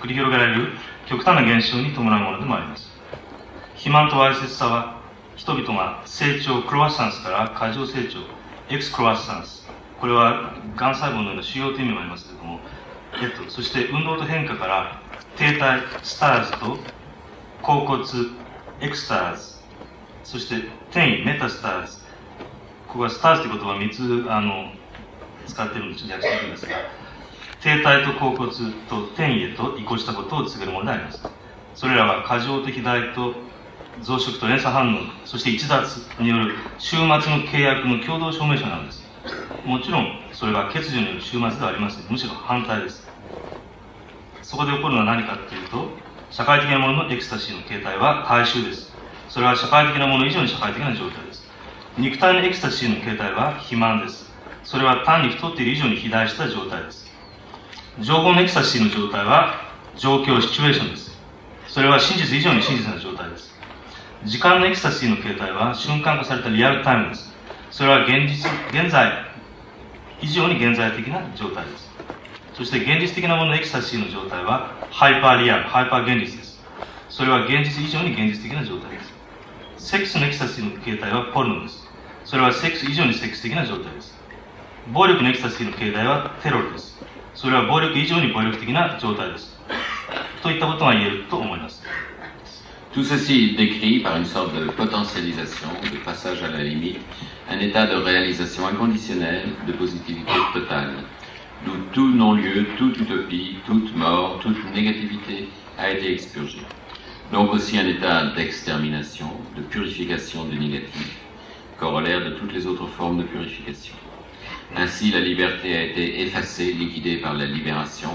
繰り広げられる極端な現象に伴うものでもあります。肥満とわいせつさは、人々が成長、クロワッサンスから過剰成長、エクスクロワッサンス、これはがん細胞のような腫瘍という意味もありますけれども、えっと、そして運動と変化から停滞、スターズと甲骨、エクスターズ、そして転移、メタスターズ、ここはスターズという言葉を3つあの使っているんです訳しているんですが停滞と甲骨と転移へと移行したことを告げるものでありますそれらは過剰的代と増殖と連鎖反応、そして逸脱による終末の契約の共同証明書なのです。もちろん、それは欠如による終末ではありません。むしろ反対です。そこで起こるのは何かというと、社会的なもののエクスタシーの形態は大衆です。それは社会的なもの以上に社会的な状態です。肉体のエクスタシーの形態は肥満です。それは単に太っている以上に肥大した状態です。情報のエクスタシーの状態は状況、シチュエーションです。それは真実以上に真実な状態です。時間のエクスタシーの形態は瞬間化されたリアルタイムです。それは現実、現在以上に現在的な状態です。そして現実的なもののエクスタシーの状態はハイパーリアル、ハイパー現実です。それは現実以上に現実的な状態です。セックスのエクスタシーの形態はポルノです。それはセックス以上にセックス的な状態です。暴力のエクスタシーの形態はテロルです。それは暴力以上に暴力的な状態です。といったことが言えると思います。Tout ceci décrit par une sorte de potentialisation, de passage à la limite, un état de réalisation inconditionnelle, de positivité totale, d'où tout non-lieu, toute utopie, toute mort, toute négativité a été expurgée. Donc aussi un état d'extermination, de purification du négatif, corollaire de toutes les autres formes de purification. Ainsi, la liberté a été effacée, liquidée par la libération.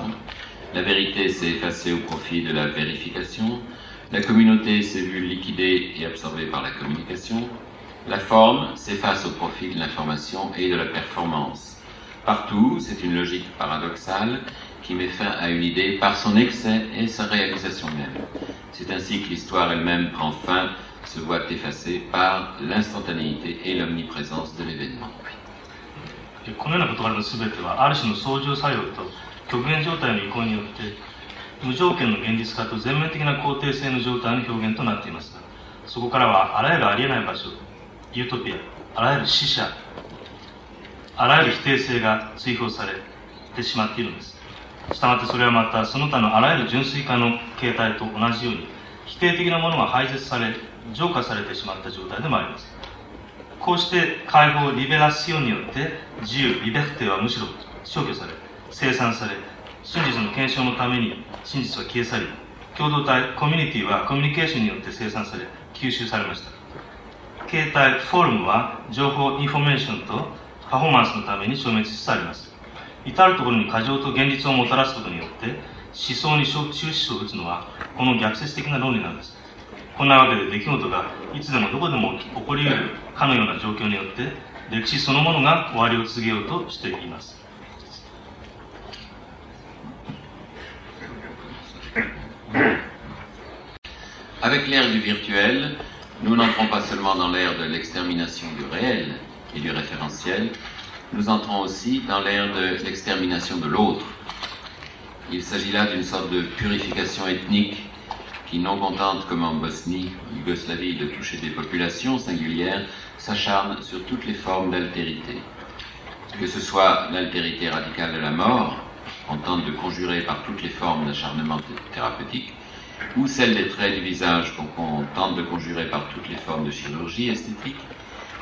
La vérité s'est effacée au profit de la vérification. La communauté s'est vue liquidée et absorbée par la communication. La forme s'efface au profit de l'information et de la performance. Partout, c'est une logique paradoxale qui met fin à une idée par son excès et sa réalisation même. C'est ainsi que l'histoire elle-même prend fin, se voit effacée par l'instantanéité et l'omniprésence de l'événement. このような事柄の全てはある種の相乗作用と極限状態の移行によって無条件の現実化と全面的な肯定性の状態の表現となっていますがそこからはあらゆるありえない場所ユートピアあらゆる死者あらゆる否定性が追放されてしまっているのです。したがってそれはまたその他のあらゆる純粋化の形態と同じように否定的なものが排絶され浄化されてしまった状態でもあります。こうして解放リベラシオンによって自由リベフテはむしろ消去され生産され真実の検証のために真実は消え去り共同体コミュニティはコミュニケーションによって生産され吸収されました。形態フォルムは情報インフォメーションとパフォーマンスのために消滅しつつあります。至る所に過剰と現実をもたらすことによって思想に終止符を打つのはこの逆説的な論理なんです。こんなわけで出来事がいつでもどこでも起こり得るかのような状況によって歴史そのものが終わりを告げようとしています。Avec l'ère du virtuel, nous n'entrons pas seulement dans l'ère de l'extermination du réel et du référentiel, nous entrons aussi dans l'ère de l'extermination de l'autre. Il s'agit là d'une sorte de purification ethnique qui, non contente comme en Bosnie, Yougoslavie, de toucher des populations singulières, s'acharne sur toutes les formes d'altérité. Que ce soit l'altérité radicale de la mort, on tente de conjurer par toutes les formes d'acharnement thérapeutique, ou celle des traits du visage qu'on tente de conjurer par toutes les formes de chirurgie esthétique,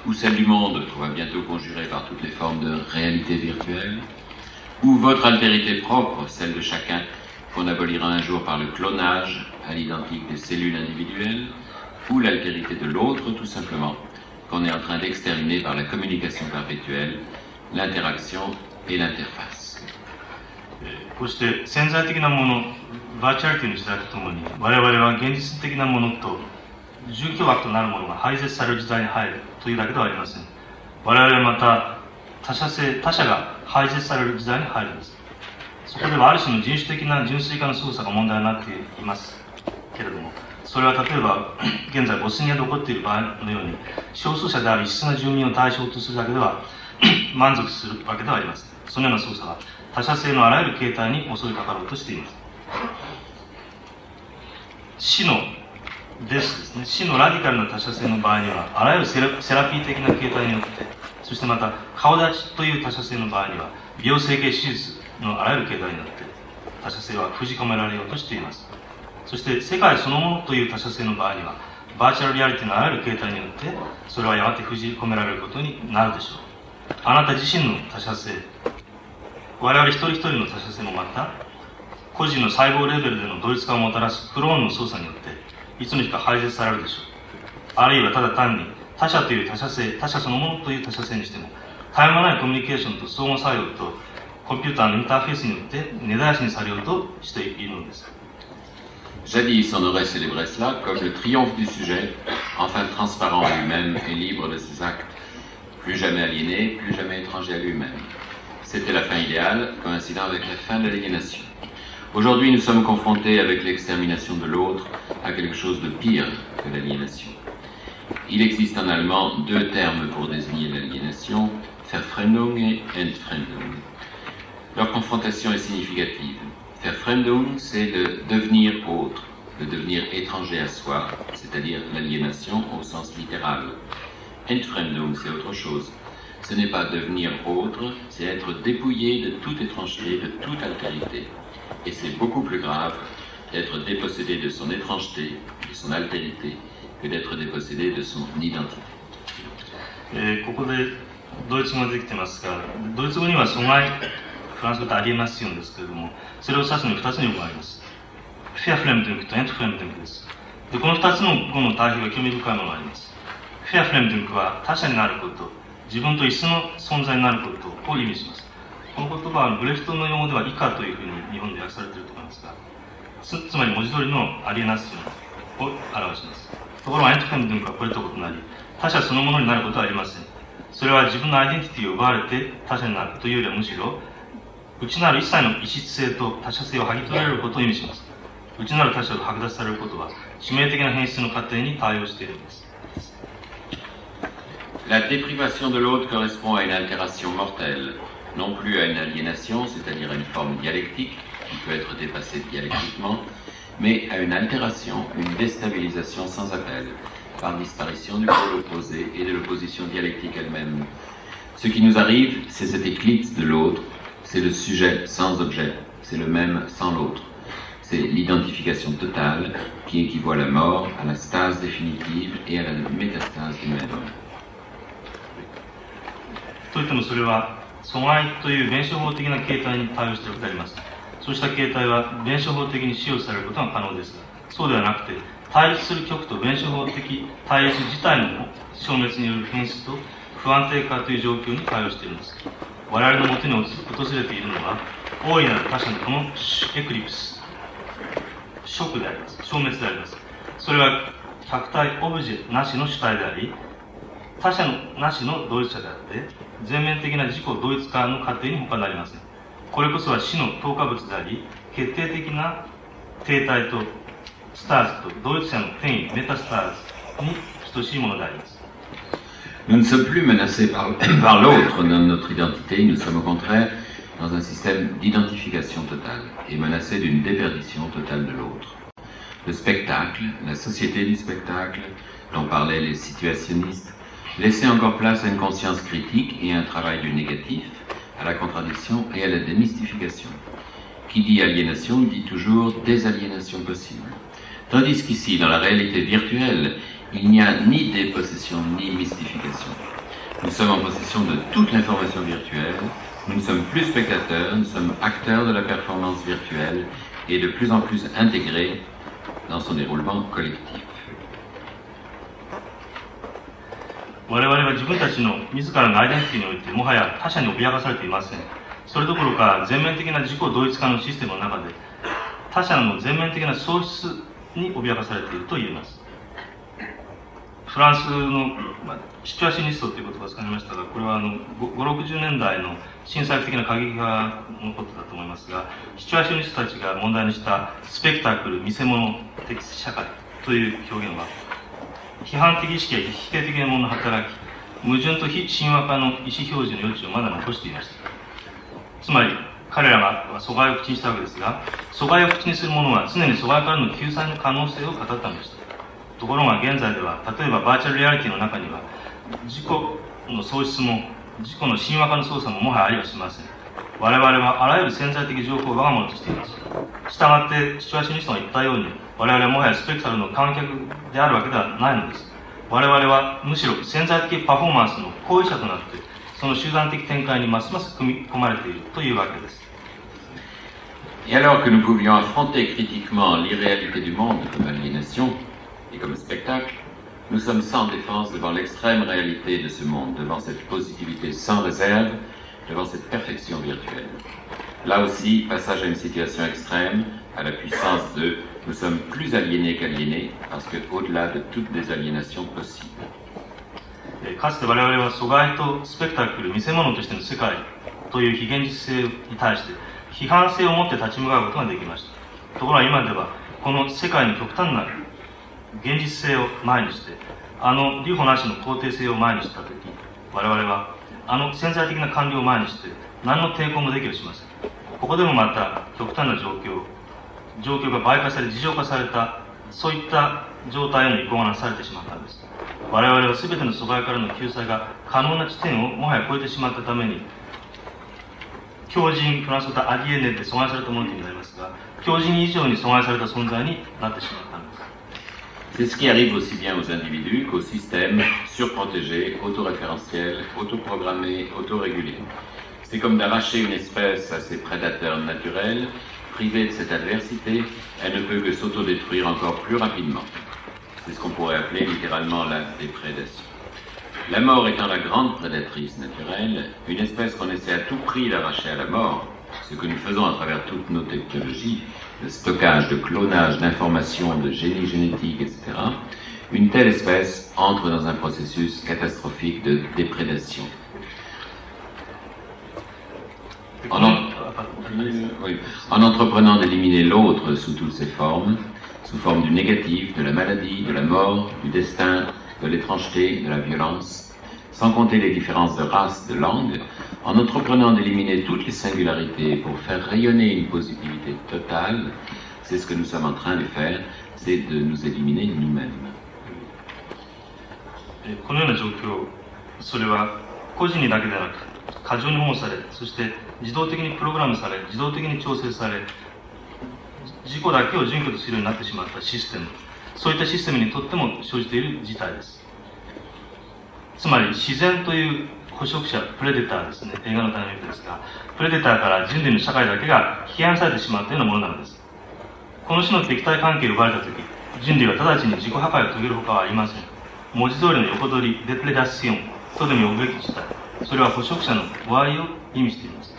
ou celle du monde qu'on va bientôt conjurer par toutes les formes de réalité virtuelle, ou votre altérité propre, celle de chacun qu'on abolira un jour par le clonage à l'identique des cellules individuelles, ou l'altérité de l'autre tout simplement, qu'on est en train d'exterminer par la communication perpétuelle, l'interaction et l'interface. こうして潜在的なものバーチャリティの時代とともに我々は現実的なものと住居枠となるものが排絶される時代に入るというだけではありません我々はまた他者性他者が排絶される時代に入るんですそこではある種の人種的な純粋化の操作が問題になっていますけれどもそれは例えば 現在ボスニアで起こっている場合のように少数者である異質な住民を対象とするだけでは 満足するわけではありません。そのような操作は他者性のあらゆる形態に襲いかかろうとしています。死のデスですね。死のラディカルな他者性の場合にはあらゆるセラピー的な形態によってそしてまた顔立ちという他者性の場合には美容整形手術のあらゆる形態になって他者性は封じ込められようとしています。そして世界そのものという他者性の場合にはバーチャルリアリティのあらゆる形態によってそれはやがて封じ込められることになるでしょう。あなた自身の他者性我々一人一人の他者性もまた個人の細胞レベルでの同一化をもたらすクローンの操作によっていつの日か排泄されるでしょう。あるいはただ単に他者という他者性他者そのものという他者性にしても絶え間ないコミュニケーションと相互作用とコンピューターのインターフェースによって根絶やしにされようとしているのです。Jadis, on aurait célébré cela comme le triomphe du sujet, enfin transparent à lui-même et libre de ses actes, plus jamais aliéné, plus jamais étranger à lui-même. C'était la fin idéale, coïncidant avec la fin de l'aliénation. Aujourd'hui, nous sommes confrontés avec l'extermination de l'autre à quelque chose de pire que l'aliénation. Il existe en allemand deux termes pour désigner l'aliénation, Verfremdung et Entfremdung. Leur confrontation est significative. Verfremdung, c'est le devenir autre, le devenir étranger à soi, c'est-à-dire l'aliénation au sens littéral. Entfremdung, c'est autre chose. Ce n'est pas devenir autre, c'est être dépouillé de toute étrangeté, de toute altérité. Et c'est beaucoup plus grave d'être dépossédé de son étrangeté, de son altérité, que d'être dépossédé de son identité. えーここでドイツ語が出てきてますが、ドイツ語には阻害、 フランス語とありえますようですけれども、それを指すに2つの用語があります。フェアフレムデンクとエントフレムデンクです。で、この2つの語の対比が興味深いものがあります。フェアフレムデンクは他者になること、自分と一緒の存在になることを意味します。この言葉はブレフトの用語では以下というふうに日本で訳されていると思いますが、つつまり文字通りのアリエナションを表します。ところがエントフレムデンクはこれと異なり、他者そのものになることはありません。それは自分のアイデンティティを奪われて他者になるというよりはむしろ、内なる一切の異質性と他者性を剥ぎ取られることを意味します。内なる他者が剥奪されることは、致命的な変質の過程に対応しているんです。 La déprivation de l'autre correspond à une altération mortelle, non plus à une aliénation, c'est-à-dire à une forme dialectique qui peut être dépassée dialectiquement, mais à une altération, une déstabilisation sans appel, par disparition du pôle opposé et de l'opposition dialectique elle-même. Ce qui nous arrive, c'est cette éclipse de l'autre, c'est le sujet sans objet, c'est le même sans l'autre. C'est l'identification totale qui équivaut à la mort, à la stase définitive et à la métastase du même. といってもそれは阻害という弁証法的な形態に対応しているわけでありますそうした形態は弁証法的に使用されることが可能ですがそうではなくて対立する極と弁証法的対立自体の消滅による変質と不安定化という状況に対応しているんです我々のもとに訪れているのは大いなる他者のこのエクリプスショックであります。消滅であります。それは客体オブジェなしの主体であり他者のなしの同一者であって全面的な自己同一化の過程に他なりません。これこそは死の透過物であり決定的な停滞とスターズと同一者の転移メタスターズに等しいものであります。Nous ne sommes plus menacés par, par l'autre dans notre identité, nous sommes au contraire dans un système d'identification totale et menacés d'une déperdition totale de l'autre. Le spectacle, la société du spectacle, dont parlaient les situationnistes, laissait encore place à une conscience critique et à un travail du négatif, à la contradiction et à la démystification. Qui dit aliénation dit toujours désaliénation possible. Tandis qu'ici, dans la réalité virtuelle, il n'y a ni dépossession ni mystification. Nous sommes en possession de toute l'information virtuelle, nous ne sommes plus spectateurs, nous sommes acteurs de la performance virtuelle et de plus en plus intégrés dans son déroulement collectif. 我々は自分たちの自らのアイデンティティにおいてもはや他者に脅かされていませんそれどころか全面的な自己同一化のシステムの中で他者の全面的な喪失に脅かされていると言えます フランスの、まあ、シチュアシニストという言葉を使いましたがこれはあの560年代の震災的な過激化のことだと思いますがシチュアシニストたちが問題にしたスペクタクル見せ物的社会という表現は批判的意識や否定的なものの働き矛盾と非神話化の意思表示の余地をまだ残していました。つまり彼らが阻害を口にしたわけですが阻害を口にする者は常に阻害からの救済の可能性を語ったのでした。ところが現在では例えばバーチャルリアリティの中には自己の喪失も自己の神話化の操作ももはやありはしません。我々はあらゆる潜在的情報を我が物としています。したがってシチュアシニストが言ったように我々はもはやスペクタルの観客であるわけではないのです。我々はむしろ潜在的パフォーマンスの行為者となってその集団的展開にますます組み込まれているというわけです。Et alors que nous pouvions affronter critiquement l'irréalité du monde comme aliénation et comme spectacle, nous sommes sans défense devant l'extrême réalité de ce monde, devant cette positivité sans réserve, devant cette perfection virtuelle. Là aussi, passage à une situation extrême, à la puissance de nous sommes plus aliénés qu'aliénés, parce que au-delà de toutes les aliénations possibles. えーかつて我々は阻害とスペクタクル、見せ物としての世界という非現実性に対して批判性を持って立ち向かうことができました。ところが今では、この世界の極端な 現実性を前にして、あの留保なしの肯定性を前にしたとき、我々はあの潜在的な官僚を前にして何の抵抗もできるしません。ここでもまた極端な状況、状況が媒介され、事情化された、そういった状態への移行がなされてしまったんです。我々は全ての阻害からの救済が可能な地点をもはや超えてしまったために、強靭プランスまたアリエネで阻害されたものとになりますが、強靭以上に阻害された存在になってしまったんです。C'est ce qui arrive aussi bien aux individus qu'aux systèmes surprotégés, autoréférentiels, autoprogrammés, autorégulés. C'est comme d'arracher une espèce à ses prédateurs naturels, privée de cette adversité, elle ne peut que s'autodétruire encore plus rapidement. C'est ce qu'on pourrait appeler littéralement la déprédation. La mort étant la grande prédatrice naturelle, une espèce qu'on essaie à tout prix d'arracher à la mort, ce que nous faisons à travers toutes nos technologies, de stockage, de clonage, d'informations, de génie génétique, etc., une telle espèce entre dans un processus catastrophique de déprédation. En, entreprenant d'éliminer l'autre sous toutes ses formes, sous forme du négatif, de la maladie, de la mort, du destin, de l'étrangeté, de la violence, sans compter les différences de race, de langue, en entreprenant d'éliminer toutes les singularités pour faire rayonner une positivité totale, c'est ce que nous sommes en train de faire, c'est de nous éliminer nous-mêmes. このような状況、それは個人にだけでなく、過剰に保護され、そして自動的にプログラムされ、自動的に調整され、自己だけを準拠とするようになってしまったシステム、そういったシステムにとっても生じている事態です。つまり自然という捕食者、プレデターですね、映画のタイミングですが、プレデターから人類の社会だけが批判されてしまったようなものなのです。この種の敵対関係を奪われたとき、人類は直ちに自己破壊を遂げるほかはありません。文字通りの横取り、デプレダシオンとでも呼ぶべき事態。それは捕食者の終わりを意味しています。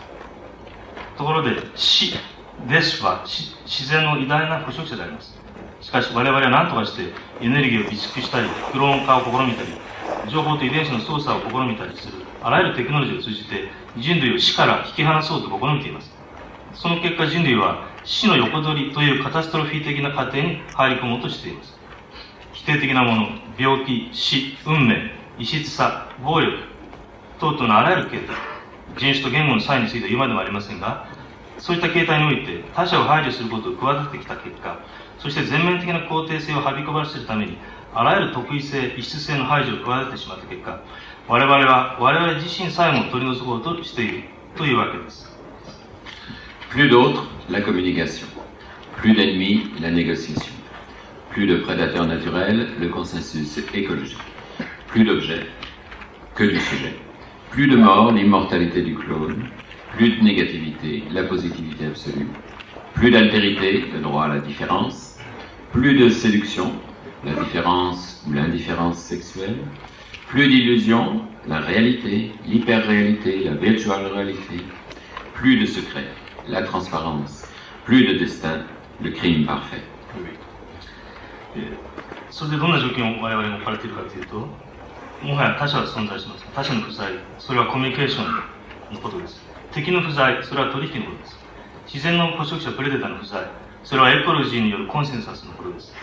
ところで、死、デスは自然の偉大な捕食者であります。しかし我々は何とかしてエネルギーを備蓄したり、クローン化を試みたり、情報と遺伝子の操作を試みたりする、あらゆるテクノロジーを通じて人類を死から引き離そうと試みています。その結果人類は死の横取りというカタストロフィー的な過程に入り込もうとしています。否定的なもの、病気、死、運命、異質さ、暴力、等々のあらゆる形態、人種と言語の際については言うまでもありませんが、そういった形態において他者を排除することを企ててきた結果、そして全面的な肯定性をはびこばらせるために、あらゆる得意性、異質性の排除を企ててしまった結果、我々は我々自身さえも取り除こうとしているというわけです。 Plus d'autres, la communication. Plus d'ennemis, la négociation. Plus de prédateurs naturels, le consensus écologique. Plus d'objets que du sujet. Plus de mort, l'immortalité du clone. Plus de négativité, la positivité absolue. Plus d'altérité, le droit à la différence. Plus de séduction, la différence ou l'indifférence sexuelle. Plus d'illusion, la réalité, l'hyper-réalité, la virtual réalité. Plus de secret, la transparence. Plus de destin, le crime parfait. えーそれでどんな状況に我々が置かれているかというと、もはや他者は存在します。他者の不在、それはコミュニケーションのことです。敵の不在、それは取引のことです。自然の捕食者プレデターの不在、それはエコロジーによるコンセンサスのことです。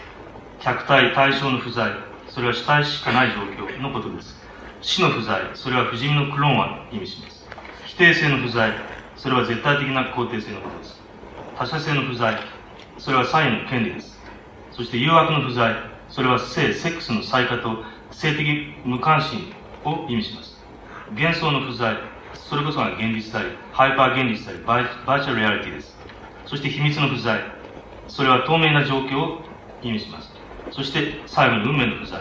客体、対象の不在、それは主体しかない状況のことです。死の不在、それは不死身のクローンを意味します。否定性の不在、それは絶対的な肯定性のことです。他者性の不在、それは差異の権利です。そして誘惑の不在、それは性、セックスの最下と性的無関心を意味します。幻想の不在、それこそが現実体、ハイパー現実体、バイバーチャルリアリティです。そして秘密の不在、それは透明な状況を意味します。そして最後に運命の不在。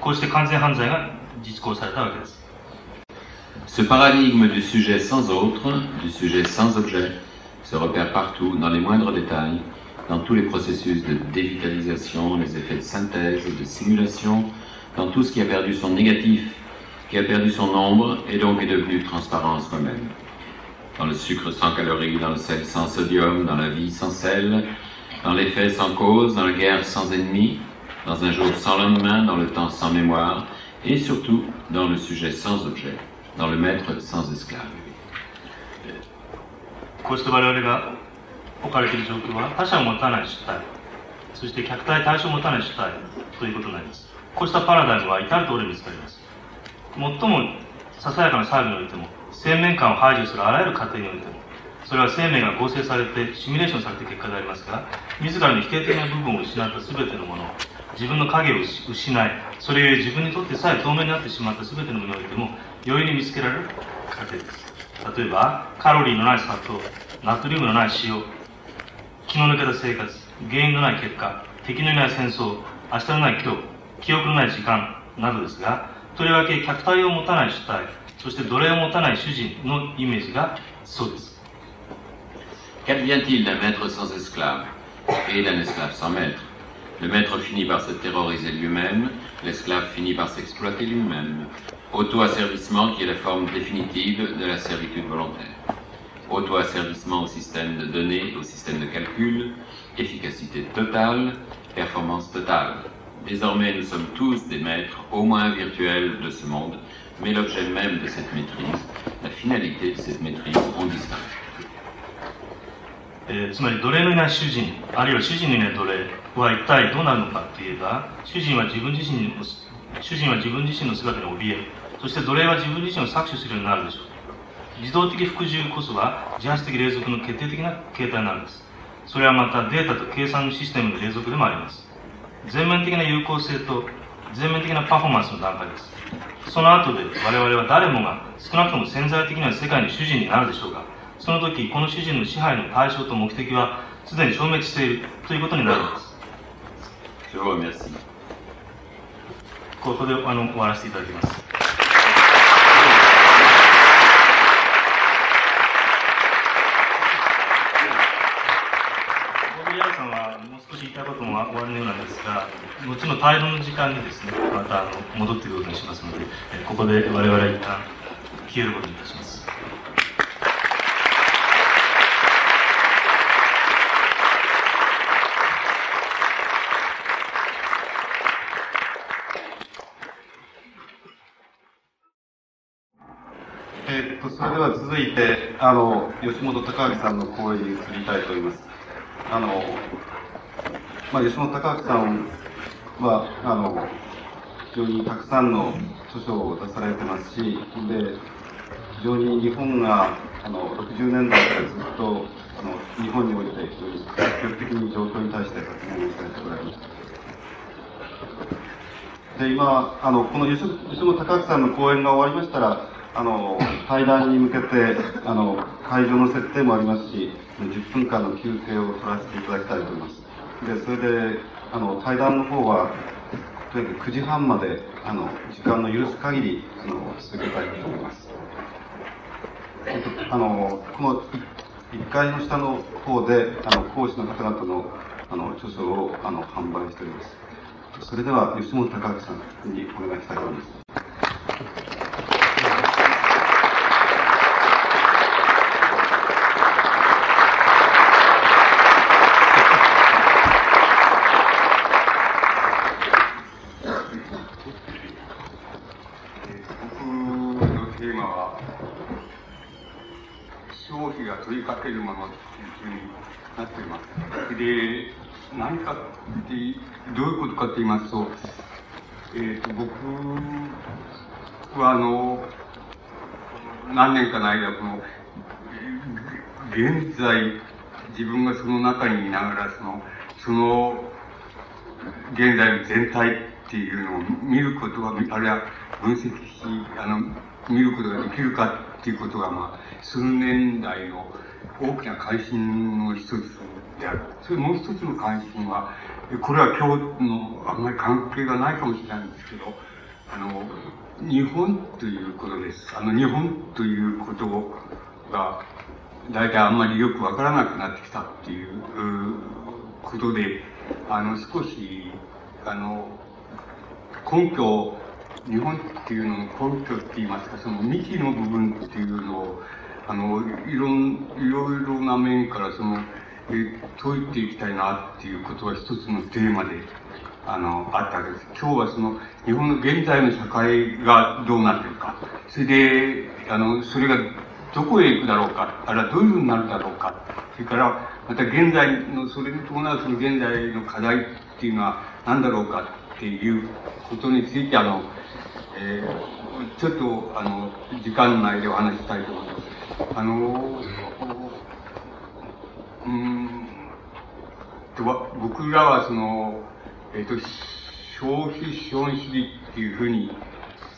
こうして完全犯罪が実行されたわけです Ce paradigme du sujet sans autre, du sujet sans objet, se repère partout, dans les moindres détails, dans tous les processus de dévitalisation, les effets de synthèse, de simulation, dans tout ce qui a perdu son négatif, qui a perdu son ombre et donc est devenu transparent en soi-même. Dans le sucre sans calories, dans le sel sans sodium, dans la vie sans sel, dans l'effet sans cause, dans la guerre sans ennemi, dans un jour sans lendemain, dans le temps sans mémoire, et surtout dans le sujet sans objet, dans le maître sans esclave. こうして我々が置かれている状況は他者を持たない主体そして客体対象を持たない主体ということになりますこうしたパラダイムは至る所に見つかります最もささやかな騒ぎにおいても生命感を排除するあらゆる過程においても それは生命が合成されてシミュレーションされた結果でありますが自らの否定的な部分を失った全てのもの自分の影を失いそれゆえ自分にとってさえ透明になってしまった全てのものにおいても容易に見つけられる過程です。例えばカロリーのない砂糖ナトリウムのない塩気の抜けた生活原因のない結果敵のいない戦争明日のない今日記憶のない時間などですがとりわけ客体を持たない主体そして奴隷を持たない主人のイメージがそうです。Qu'advient-il d'un maître sans esclave et d'un esclave sans maître Le maître finit par se terroriser lui-même, l'esclave finit par s'exploiter lui-même. Auto-asservissement qui est la forme définitive de la servitude volontaire. Auto-asservissement au système de données, au système de calcul, efficacité totale, performance totale. Désormais, nous sommes tous des maîtres, au moins virtuels, de ce monde, mais l'objet même de cette maîtrise, la finalité de cette maîtrise ont disparu. えーつまり奴隷のいない主人あるいは主人のいない奴隷は一体どうなるのかといえば主人は自分自身の主人は自分自身の姿に怯えそして奴隷は自分自身を搾取するようになるでしょう。自動的服従こそが自発的隷属の決定的な形態なんです。それはまたデータと計算システムの隷属でもあります。全面的な有効性と全面的なパフォーマンスの段階です。その後で我々は誰もが少なくとも潜在的には世界の主人になるでしょうがその時この主人の支配の対象と目的はすでに消滅しているということになるんです.ここであの終わらせていただきます。さんはもう少し言いたいことも終わりのようなんですが、後の対論の時間にですね、またあの戻ってくることにしますので、えここで我々は一旦消えることにいたします。えーっと、それでは続いて、あの、吉本隆明さんの講演に移りたいと思います。あの、まあ、吉本隆明さんは、あの、非常にたくさんの著書を出されてますし、で、非常に日本が、あの、60年代からずっと、あの、日本において非常に積極的に状況に対して発言をされておられます。で、今、あの、この吉吉本隆明さんの講演が終わりましたら、あの、対談に向けて、あの、会場の設定もありますし、10分間の休憩を取らせていただきたいと思います。で、それで、あの、対談の方は、とにかく9時半まで、あの、時間の許す限り、あの、続けたいと思います。あの、この1階の下の方で、あの、講師の方々の、あの、著書を、あの、販売しております。それでは、吉本隆明さんにお願いしたいと思います。僕のテーマは、消費が問いかけるものっていうふうになっています。で、何かって、どういうことかと言いますと、えーと僕はあの、何年かの間、この、現在、自分がその中にいながら、その、その、現在の全体っていうのを見ることが、あるいは分析し、あの、見ることができるかっていうことが、まあ、数年代の大きな関心の一つである。それもう一つの関心は、これは今日のあんまり関係がないかもしれないんですけど、あの、日本ということです。あの、日本ということが、大体あんまりよくわからなくなってきたっていうことで、あの、少し、あの、根拠、日本っていうのの根拠って言いますか、その幹の部分っていうのを、あの、いろん、いろいろな面からその、え解いていきたいなっていうことが一つのテーマで、あの、あったわけです。今日はその、日本の現在の社会がどうなってるか、それで、あの、それがどこへ行くだろうか、あるいはどういうふうになるだろうか、それから、また現在の、それに伴うその現在の課題っていうのは何だろうかっていうことについて、あの、えー、ちょっと、あの、時間内でお話したいと思います。あの、うん、僕らはその、えっ、ー、と、消費資本主義っていうふうに、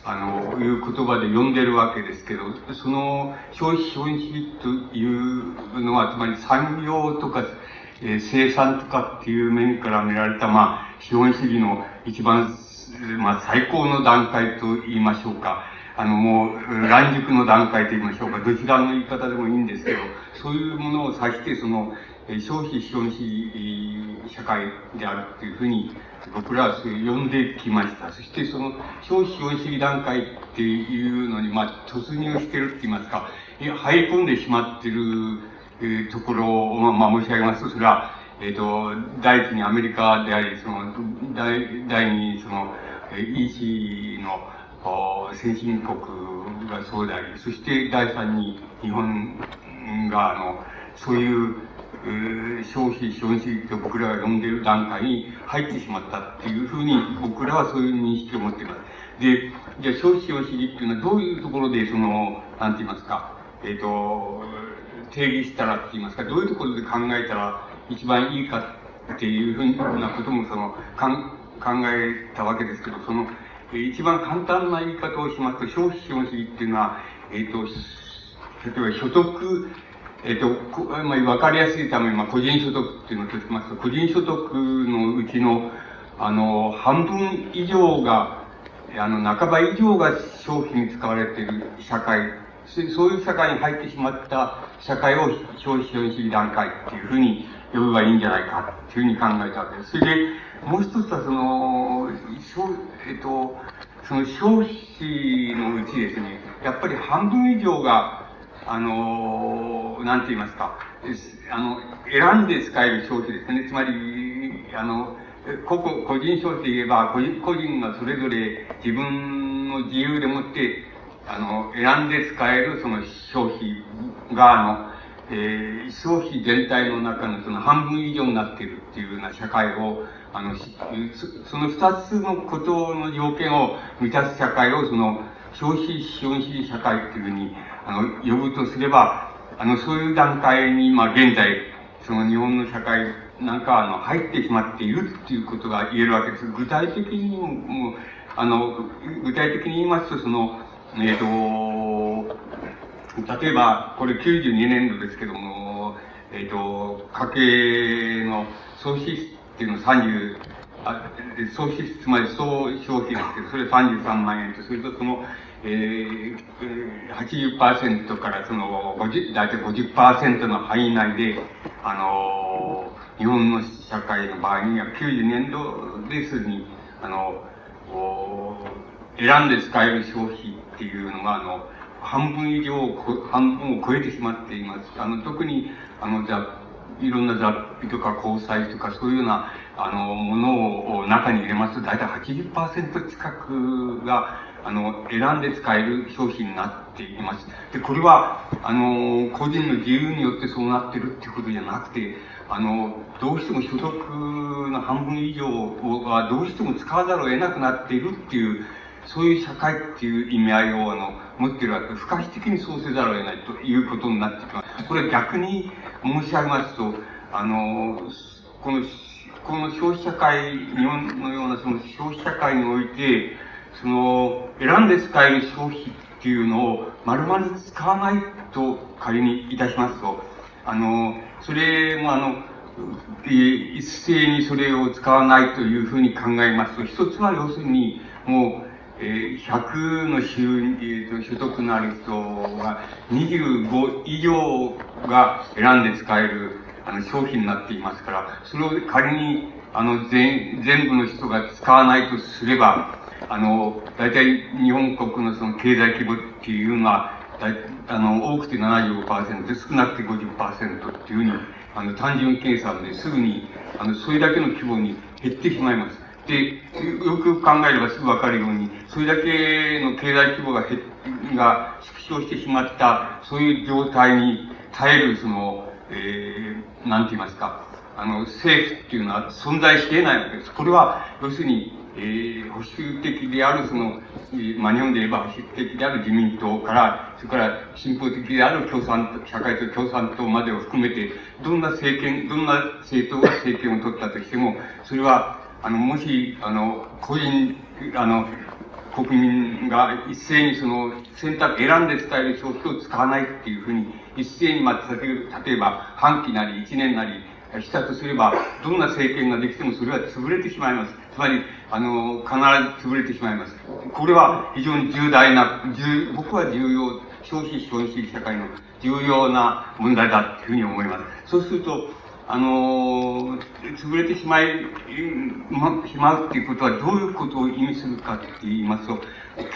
あの、いう言葉で呼んでるわけですけど、その消費資本主義というのは、つまり産業とか、えー、生産とかっていう面から見られた、まあ、資本主義の一番、まあ、最高の段階と言いましょうか。あの、もう、乱熟の段階と言いましょうか。どちらの言い方でもいいんですけど、そういうものを指して、その、消費資本主義社会であるというふうに、僕らはそれ呼んできました。そしてその消費資本主義段階っていうのに、まあ、突入してるって言いますか、入り込んでしまってる、え、ところを、まあ、申し上げますと、それは、えっ、ー、と、第一にアメリカであり、その、第二にその、EC の、先進国がそうであり、そして第三に日本が、あの、そういう、消費資本主義と僕らが呼んでいる段階に入ってしまったっていうふうに僕らはそういう認識を持っています。で、じゃあ消費資本主義っていうのはどういうところでその、なんて言いますか、えっ、ー、と、定義したらって言いますか、どういうところで考えたら一番いいかっていうふうなこともその、かん考えたわけですけど、その、一番簡単な言い方をしますと、消費資本主義っていうのは、えっ、ー、と、例えば所得えっ、ー、と、まあ、わかりやすいために、まあ、個人所得っていうのをとしますと、個人所得のうちの、あの、半分以上が、あの、半ば以上が消費に使われている社会、そういう社会に入ってしまった社会を消費資本主義段階っていうふうに呼べばいいんじゃないかっていうふうに考えたわけです。それで、もう一つはその、えっ、と、その消費のうちですね、やっぱり半分以上が、あの、なんて言いますか、あの、選んで使える消費ですね。つまり、あの、個々、個人消費で言えば、個人個人がそれぞれ自分の自由でもって、あの、選んで使えるその消費が、あの、えー、消費全体の中のその半分以上になっているっていうような社会を、あの、その二つのことの条件を満たす社会を、その、消費資本主義社会っていうふうに、あの、呼ぶとすれば、あの、そういう段階に、まあ、現在、その日本の社会なんか、あの、入ってしまっているっていうことが言えるわけです。具体的にも、もう、あの、具体的に言いますと、その、えっ、ー、と、例えば、これ92年度ですけども、えっ、ー、と、家計の総支出っていうの30、あ総支出、つまり総消費ですけど、それ33万円と、それとその、えー、80%からその50、大体50%の範囲内で、あの、日本の社会の場合には90年度ですに、あの、選んで使える消費っていうのが、あの、半分以上、半分を超えてしまっています。あの、特に、あの、じゃいろんな雑費とか交際とかそういうような、あの、ものを中に入れますと、大体80%近くが、あの、選んで使える商品になっています。で、これは、あの、個人の自由によってそうなってるっていうことじゃなくて、あの、どうしても所得の半分以上はどうしても使わざるを得なくなっているっていう、そういう社会っていう意味合いを、あの、持ってるわけで、不可避的にそうせざるを得ないということになってきます。これ逆に申し上げますと、あの、この、この消費社会、日本のようなその消費社会において、その、選んで使える消費っていうのを丸々使わないと仮にいたしますと、あの、それもあの、一斉にそれを使わないというふうに考えますと、一つは要するに、もう、えー、100の収入、所得のある人が25以上が選んで使えるあの商品になっていますから、それを仮にあの全全部の人が使わないとすれば、あの、大体日本国のその経済規模っていうのは、だあの、多くて75%少なくて50%っていうふうに、あの、単純計算ですぐに、あの、それだけの規模に減ってしまいます。で、よくよく考えればすぐわかるように、それだけの経済規模が減が縮小してしまった、そういう状態に耐える、その、えー、なんて言いますか、あの、政府っていうのは存在し得ないわけです。これは、要するに、えー、保守的である、その、まあ、日本で言えば保守的である自民党から、それから進歩的である共産党社会と共産党までを含めて、どんな政権、どんな政党が政権を取ったとしても、それは、あの、もし、あの、個人、あの、国民が一斉にその選択、選んで伝える消費を使わないっていうふうに、一斉に、まあ、例えば、半期なり一年なり、したとすれば、どんな政権ができてもそれは潰れてしまいます。つまり、あの、必ず潰れてしまいます。これは非常に重大な、重僕は重要、消費資本主義社会の重要な問題だというふうに思います。そうすると、あの、潰れてしまい、ま、しまうっていうことはどういうことを意味するかって言いますと、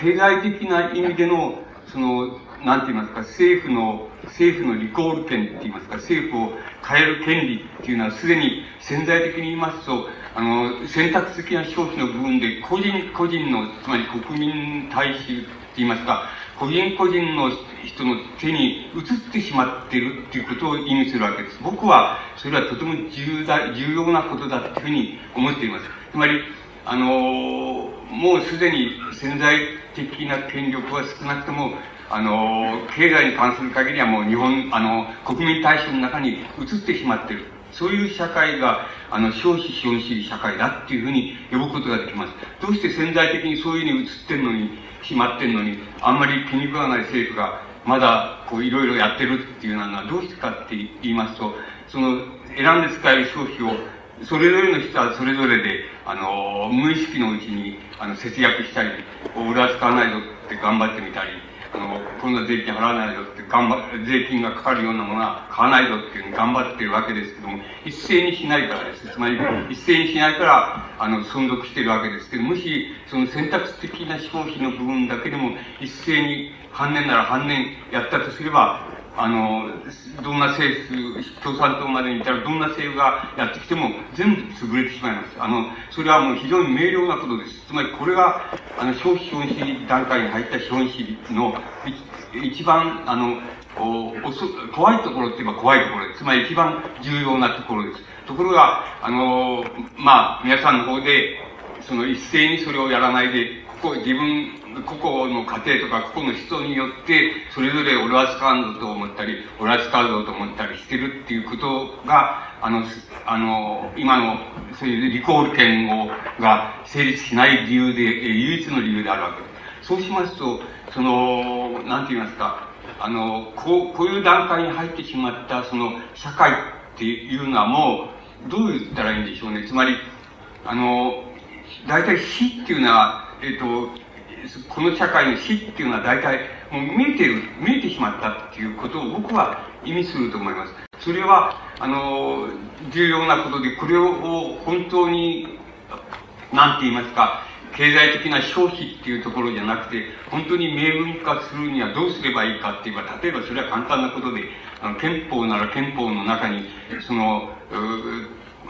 経済的な意味での、その、なんて言いますか、政府の、政府のリコール権って言いますか、政府を変える権利っていうのはすでに潜在的に言いますと、あの、選択的な消費の部分で個人個人の、つまり国民大衆って言いますか、個人個人の人の手に移ってしまっているっていうことを意味するわけです。僕は、それはとても重大、重要なことだというふうに思っています。つまり、あの、もうすでに潜在的な権力は少なくとも、あの、経済に関する限りはもう日本、あの、国民大衆の中に移ってしまっている。そういう社会が、あの、消費資本主義社会だっていうふうに呼ぶことができます。どうして潜在的にそういうふうに移ってるのに、決まってんのに、あんまり気に食わない政府が、まだ、こう、いろいろやってるっていうのは、どうしてかって言いますと、その、選んで使える消費を、それぞれの人はそれぞれで、あの、無意識のうちに、あの、節約したり、俺は使わないぞって頑張ってみたり、あの、こんな税金払わないぞって頑張税金がかかるようなものは買わないぞっていうふうに頑張ってるわけですけども、一斉にしないからです。つまり、一斉にしないから、あの、存続してるわけですけど、もし、その選択的な消費の部分だけでも、一斉に半年なら半年やったとすれば、あの、どんな政府、共産党までにいたらどんな政府がやってきても全部潰れてしまいます。あの、それはもう非常に明瞭なことです。つまりこれが、あの、消費資本主義段階に入った資本主義の一番、あの、お怖いところって言えば怖いところです。つまり一番重要なところです。ところが、あの、まあ、皆さんの方で、その一斉にそれをやらないで、ここ自分個々の家庭とか個々の人によって、それぞれ俺は使うぞと思ったり、俺は使うぞと思ったりしてるっていうことが、あの、あの、今の、そういうリコール権を、が成立しない理由で、唯一の理由であるわけです。そうしますと、その、なんて言いますか、あの、こう、こういう段階に入ってしまった、その、社会っていうのはもう、どう言ったらいいんでしょうね。つまり、あの、大体死っていうのは、えっ、と、この社会の死っていうのは大体もう見えてる、見えてしまったっていうことを僕は意味すると思います。それは、あの、重要なことで、これを本当に、なんて言いますか、経済的な消費っていうところじゃなくて、本当に明文化するにはどうすればいいかって言えば、例えばそれは簡単なことで、あの憲法なら憲法の中に、その、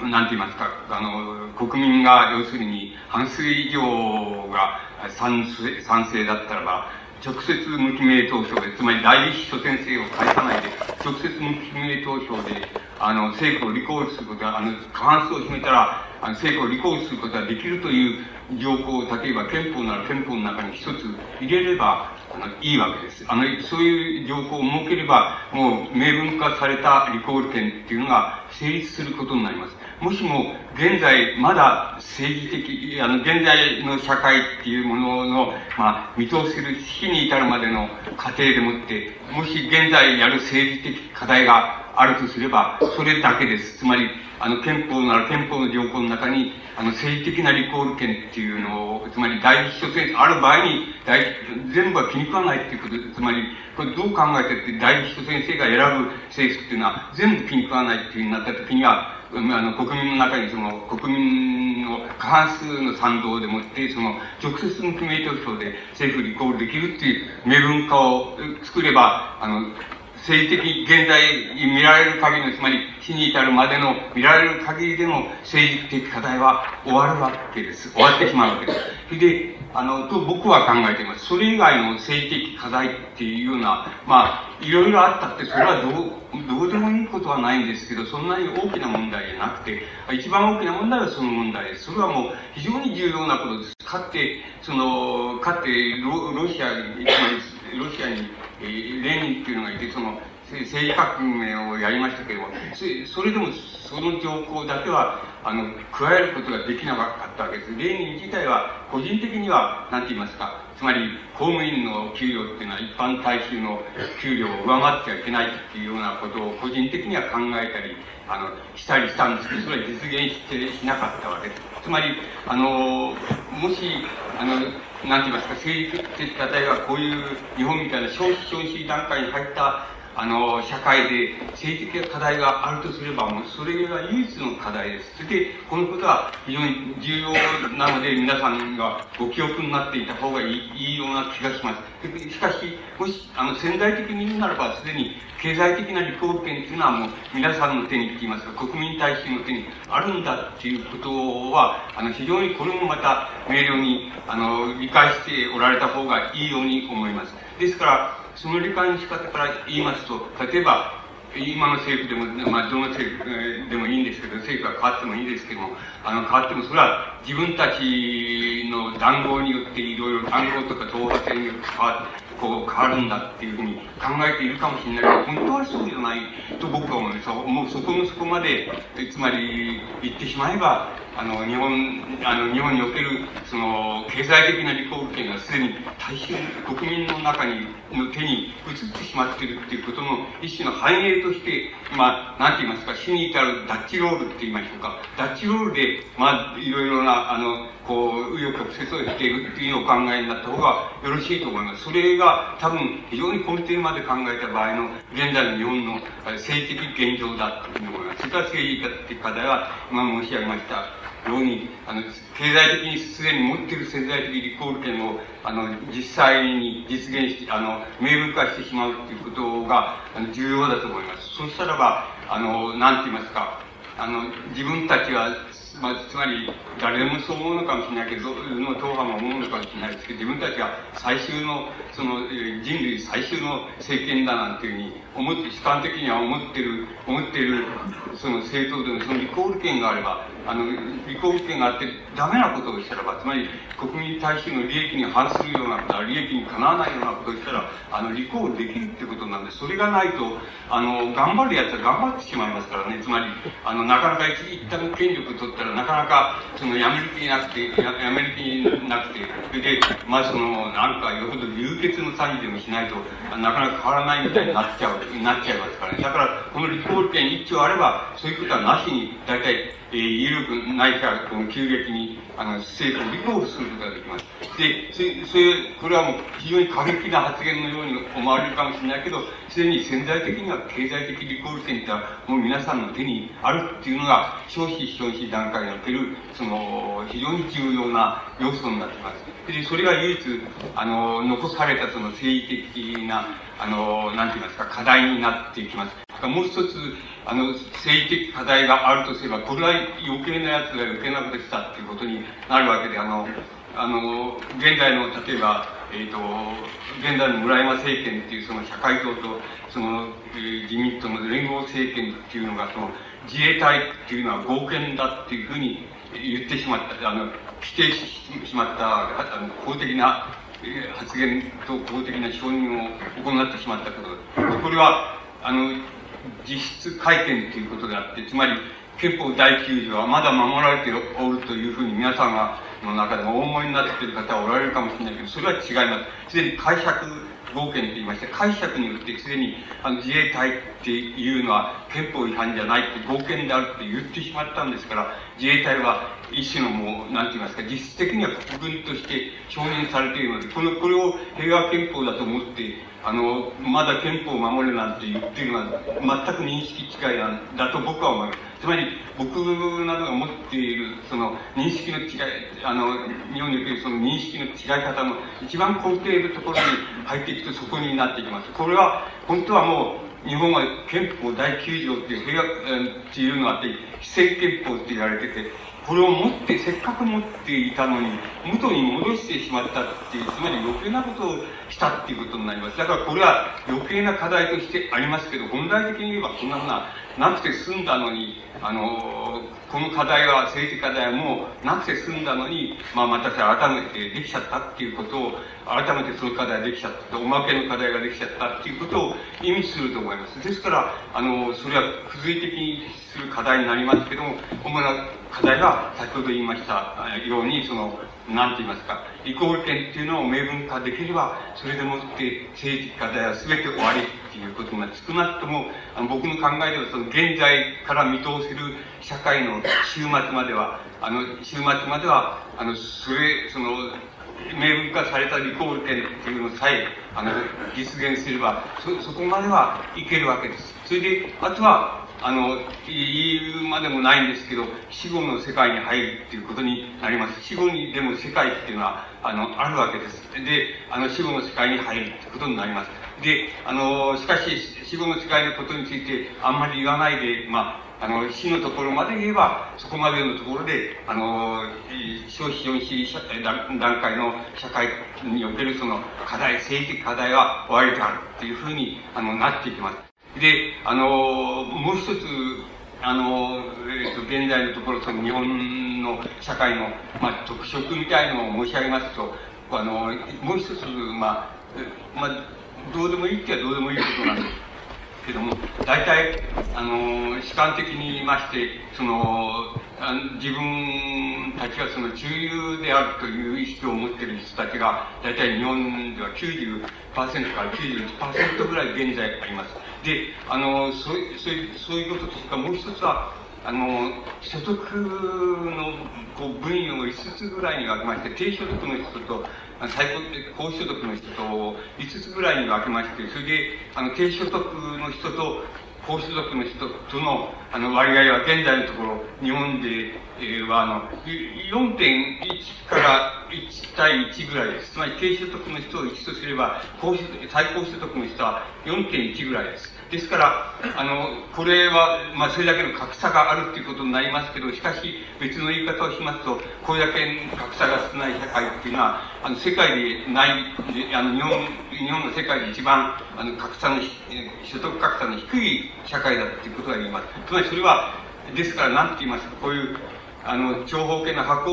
なんて言いますか、あの、国民が要するに半数以上が賛成賛成だったらば、直接無記名投票で、つまり代理秘書先生を返さないで、直接無記名投票で、あの、政府をリコールすることは、あの、過半数を占めたら、あの政府をリコールすることができるという条項を、例えば憲法なら憲法の中に一つ入れれば、あの、いいわけです。あの、そういう条項を設ければ、もう明文化されたリコール権っていうのが成立することになります。もしも現在まだ政治的、あの、現在の社会っていうものの、まあ、見通せる死に至るまでの過程でもって、もし現在やる政治的課題があるとすれば、それだけです。つまり、あの、憲法なら憲法の条項の中に、あの、政治的なリコール権っていうのを、つまり第一秘書選ある場合に、第全部は気に食わないっていうことで、つまり、これどう考えてって第一秘書先生が選ぶ政府っていうのは、全部気に食わないっていうふうになった時には、あの、国民の中にその、国民の過半数の賛同でもって、その、直接の記名投票で政府リコールできるっていう明文化を作れば、あの、政治的、現在見られる限りの、つまり死に至るまでの見られる限りでの政治的課題は終わるわけです。終わってしまうわけです。それで、あの、と僕は考えています。それ以外の政治的課題っていうような、まあ、いろいろあったって、それはどう、どうでもいいことはないんですけど、そんなに大きな問題じゃなくて、一番大きな問題はその問題です。それはもう非常に重要なことです。かって、その、かってロ、ロシアに、ロシアに、えー、レーニンっていうのがいて、その、政治革命をやりましたけれども、それでもその条項だけは、あの、加えることができなかったわけです。レーニン自体は、個人的には、なんて言いますか、つまり、公務員の給料っていうのは一般大衆の給料を上回ってはいけないっていうようなことを個人的には考えたり、あの、したりしたんですけど、それは実現してしなかったわけです。つまり、あの、もし、あの、なんて言いますか、政治的課題がこういう日本みたいな消費消費段階に入ったあの、社会で政治的課題があるとすれば、もうそれが唯一の課題です。それで、このことは非常に重要なので、皆さんがご記憶になっていた方がいいような気がします。しかし、もし、あの、潜在的に言うならば、すでに経済的な立法権というのはもう皆さんの手にって言いますか、国民大衆の手にあるんだっていうことは、あの、非常にこれもまた明瞭に、あの、理解しておられた方がいいように思います。ですから、その理解の仕方から言いますと、例えば、今の政府でも、まあ、どの政府でもいいんですけど、政府が変わってもいいですけども、あの、変わっても、それは自分たちの談合によっていろいろ談合とか党派性によって変わってこう変わるんだっていうふうに考えているかもしれないけど、本当はそうじゃないと僕は思うんですもうそこのそこまで、つまり言ってしまえば、あの、日本、あの、日本における、その、経済的なリコール権がすでに大衆、国民の中に、の手に移ってしまっているっていうことの一種の反映として、まあ、なんて言いますか、死に至るダッチロールって言いましょうか。ダッチロールで、まあ、いろいろな、あの、こう、右翼曲折をしているっていうお考えになった方がよろしいと思います。それが多分非常に根底まで考えた場合の現在の日本の政治的現状だというふうに思います。それから政治的課題は今申し上げましたように、あの、経済的にすでに持っている潜在的リコール権を、あの、実際に実現して、あの、明文化してしまうということが、あの、重要だと思います。そしたらば、あの、なんて言いますか、あの、自分たちはまあ、つまり、誰でもそう思うのかもしれないけど、の党派も思うのかもしれないですけど、自分たちが最終の、その、人類最終の政権だなんていうふうに思って、主観的には思ってる、思ってる、その政党でのそのリコール権があれば、あの、リコール権があってダメなことをしたらば、つまり、国民大衆の利益に反するようなことは、利益にかなわないようなことをしたら、あの、リコールできるってことなんで、それがないと、あの、頑張るやつは頑張ってしまいますからね、つまり、あの、なかなか一旦権力取ったら、なかなか、その、やめる気なくて、ややめる気なくて、それで、まあ、その、なんか、よほど流血の詐欺でもしないと、なかなか変わらないみたいになっちゃう、なっちゃいますからね。だから、この立法権一丁あれば、そういうことはなしに、大体、えー、有力ないか、この急激に、あの、政府をリコールすることができます。で、そそれ、これはもう非常に過激な発言のように思われるかもしれないけど、すでに潜在的には経済的リコール権ってはもう皆さんの手にあるっていうのが、消費消費段階における、その、非常に重要な要素になってます。で、それが唯一、あの、残されたその政治的な、あの、なんて言いますか、課題になっていきます。もう一つ、あの、政治的課題があるとすれば、これは余計なやつが余計なことしたっていうことになるわけで、あの、あの、現在の、例えば、えっ、ー、と、現在の村山政権っていうその社会党と、その、えー、自民党の連合政権っていうのが、その、自衛隊っていうのは合憲だっていうふうに言ってしまった、あの、否定してしまった、あの、公的な発言と公的な承認を行ってしまったこと。これは、あの、実質改憲ということであって、つまり、憲法第9条はまだ守られておるというふうに皆さんがの中でもお思いになっている方はおられるかもしれないけど、それは違います。すでに解釈合憲と言いまして、解釈によってすでにあの自衛隊っていうのは憲法違反じゃないって合憲であるって言ってしまったんですから、自衛隊は一種のもう、なんて言いますか、実質的には国軍として承認されているので、この、これを平和憲法だと思って、あの、まだ憲法を守るなんて言ってるのは、全く認識違いなんだと僕は思います。つまり、僕などが持っている、その、認識の違い、あの、日本におけるその認識の違い方の一番根底のところに入っていくとそこになっていきます。これは、本当はもう、日本は憲法第9条っていう平和、っていうのがあって、非戦憲法って言われてて、これを持って、せっかく持っていたのに、元に戻してしまったっていう、つまり余計なことをしたっていうことになります。だからこれは余計な課題としてありますけど、本来的に言えばこんなふうな、なくて済んだのに、あの、この課題は、政治課題はもうなくて済んだのに、まあまた改めてできちゃったっていうことを、改めてその課題ができちゃった、おまけの課題ができちゃったっていうことを意味すると思います。ですから、あの、それは付随的にする課題になりますけども、主な課題が先ほど言いましたように、その、なんて言いますか、イコール権っていうのを明文化できれば、それでもって政治課題は全て終わりっていうことが少なくとも、あの僕の考えではその現在から見通せる社会の終末までは、あの、終末までは、あの、それ、その、明文化されたリコール権っていうのさえ、あの、実現すれば、そ、そこまではいけるわけです。それで、あとは、あの、言うまでもないんですけど、死後の世界に入るっていうことになります。死後にでも世界っていうのは、あの、あるわけです。で、あの、死後の世界に入るってことになります。で、あの、しかし、死後の世界のことについてあんまり言わないで、まあ、あの、死のところまで言えば、そこまでのところで、あの、消費資主義段階の社会におけるその課題、政治的課題は終わりであるっていうふうに、あの、なっていきます。で、あの、もう一つ、あの、えっ、ー、と、現在のところ、その日本の社会の、まあ、特色みたいのを申し上げますと、あの、もう一つ、まあ、まあ、どうでもいいってはどうでもいいことなんですけども、大体、あの、主観的に言いまして、そのあ、自分たちがその中流であるという意識を持っている人たちが、大体日本では90%から91%ぐらい現在あります。で、あの、そうそうそういうこととか、もう一つは、あの、所得のこう分野を5つぐらいに分けまして、低所得の人と、最高、高所得の人と5つぐらいに分けまして、それで、あの、低所得の人と高所得の人とのあの割合は現在のところ、日本で、えー、はあの4.1から1対1ぐらいです。つまり低所得の人を1とすれば、高所最高所得の人は4.1ぐらいです。ですから、あの、これは、まあ、それだけの格差があるっていうことになりますけど、しかし、別の言い方をしますと、これだけ格差が少ない社会っていうのは、あの、世界でない、あの、日本、日本の世界で一番、あの、格差の、所得格差の低い社会だっていうことが言います。つまりそれは、ですから、なんて言いますか、こういう、あの、長方形の箱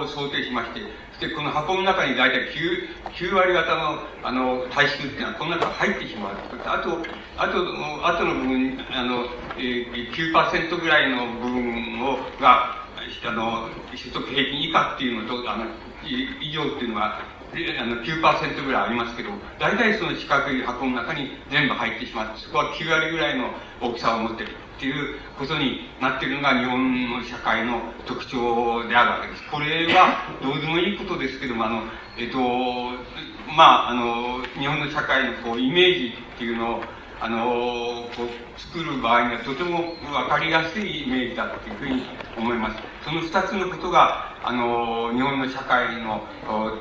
を想定しまして、で、この箱の中に大体 9, 9割方の、あの、体質っていうのはこの中に入ってしまう。あと、あと、あとの部分、あの、えー、9%ぐらいの部分を、が、あの、所得平均以下っていうのと、あの、以上っていうのは、あの9%ぐらいありますけど、大体その四角い箱の中に全部入ってしまって、そこは9割ぐらいの大きさを持ってるっていうことになっているのが日本の社会の特徴であるわけです。これはどうでもいいことですけども、あの、えっと、まあ、あの、日本の社会のこう、イメージっていうのを、あの、こう、作る場合にはとてもわかりやすいイメージだっていうふうに思います。その二つのことが、あの、日本の社会の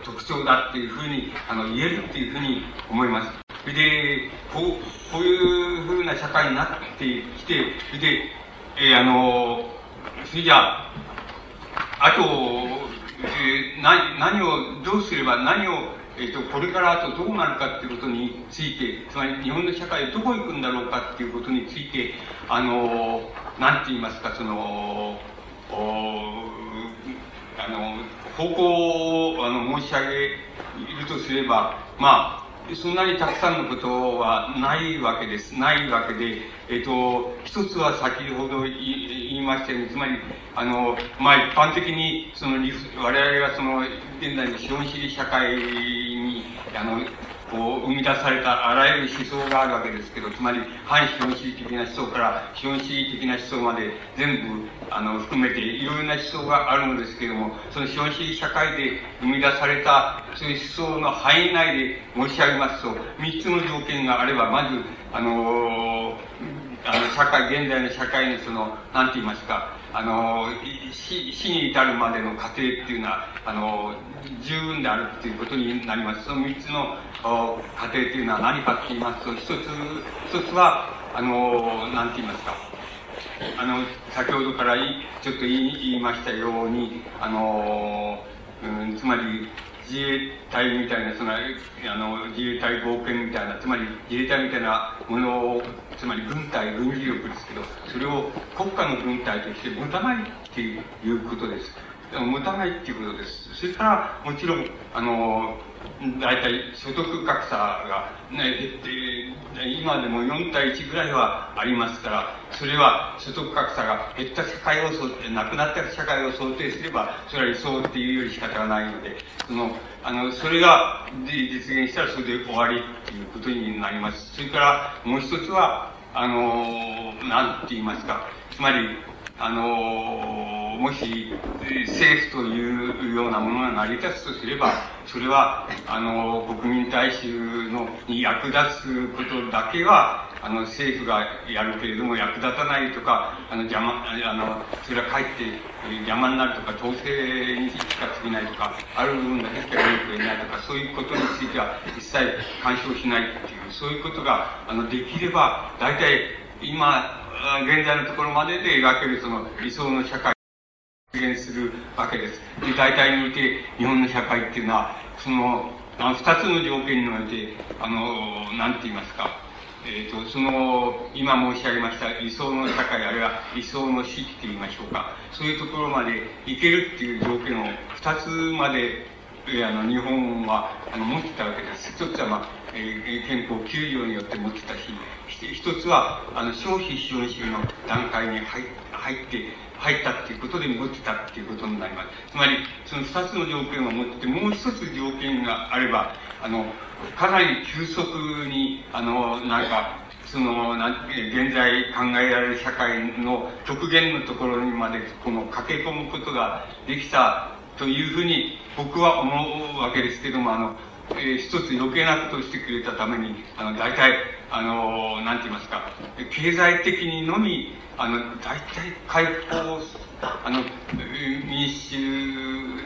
特徴だっていうふうに、あの、言えるっていうふうに思います。それで、こう、こういうふうな社会になってきて、それで、えー、あの、それじゃあ、あと、えー、何、何を、どうすれば、何を、えっ、ー、と、これからあとどうなるかっていうことについて、つまり日本の社会どこ行くんだろうかっていうことについて、あの、なんて言いますか、その、あの、方向をあの申し上げるとすれば、まあ、そんなにたくさんのことはないわけです。ないわけで、えっ、ー、と、一つは先ほど言いましたように、つまり、あの、まあ、一般的に、その、我々がその、現在の資本主義社会に、あの、こう、生み出されたあらゆる思想があるわけですけど、つまり、反資本主義的な思想から資本主義的な思想まで全部、あの、含めていろいろな思想があるのですけども、その資本主義社会で生み出された、そういう思想の範囲内で申し上げますと、3つの条件があれば、まず、あのあの、社会、現在の社会のその、なんて言いますか、あの、死死に至るまでの過程っていうのは、あの、十分であるっていうことになります。その三つのお過程っていうのは何かって言いますと、一つ、一つは、あの、なんて言いますか、あの、先ほどからちょっと言い言いましたように、あの、うん、つまり、自衛隊みたいな、その、あの、自衛隊冒険みたいな、つまり自衛隊みたいなものを、つまり軍隊、軍事力ですけど、それを国家の軍隊として持たないっていうことです。持たないっていうことです。それから、もちろん、あの、大体所得格差が、ね、減って、今でも4対1ぐらいはありますから、それは所得格差が減った社会をなくなった社会を想定すれば、それは理想っていうより仕方がないので、その、あの、それが実現したらそれで終わりっていうことになります。それからもう一つは、あの、なんて言いますか、つまり、あの、もし、政府というようなものが成り立つとすれば、それは、あの、国民大衆のに役立つことだけは、あの、政府がやるけれども役立たないとか、あの、邪魔、あの、それはかえって邪魔になるとか、統制にしか過ぎないとか、ある部分だけしか良く得ないとか、そういうことについては一切干渉しないっていう、そういうことが、あの、できれば、大体、今、現在のところまでで描けるその理想の社会を実現するわけです。で、大体において、日本の社会っていうのは、その、あの、二つの条件において、あの、なんて言いますか、えっ、ー、と、その、今申し上げました理想の社会、あるいは理想の死って言いましょうか、そういうところまで行けるっていう条件を二つまで、えあの、日本は、あの、持ってたわけです。一つは、まあ、えー、憲法9条によって持ってたし、一つは、あの、消費資本主義の段階に入入って、入ったっていうことで持ってたっていうことになります。つまり、その二つの条件を持ってて、もう一つ条件があれば、あの、かなり急速に、あの、なんか、その、な現在考えられる社会の極限のところにまで、この駆け込むことができたというふうに僕は思うわけですけども、あの、えー、一つ余計なことをしてくれたために、あの、大体、あの、なんて言いますか、経済的にのみ、あの、大体解放、あの、民主、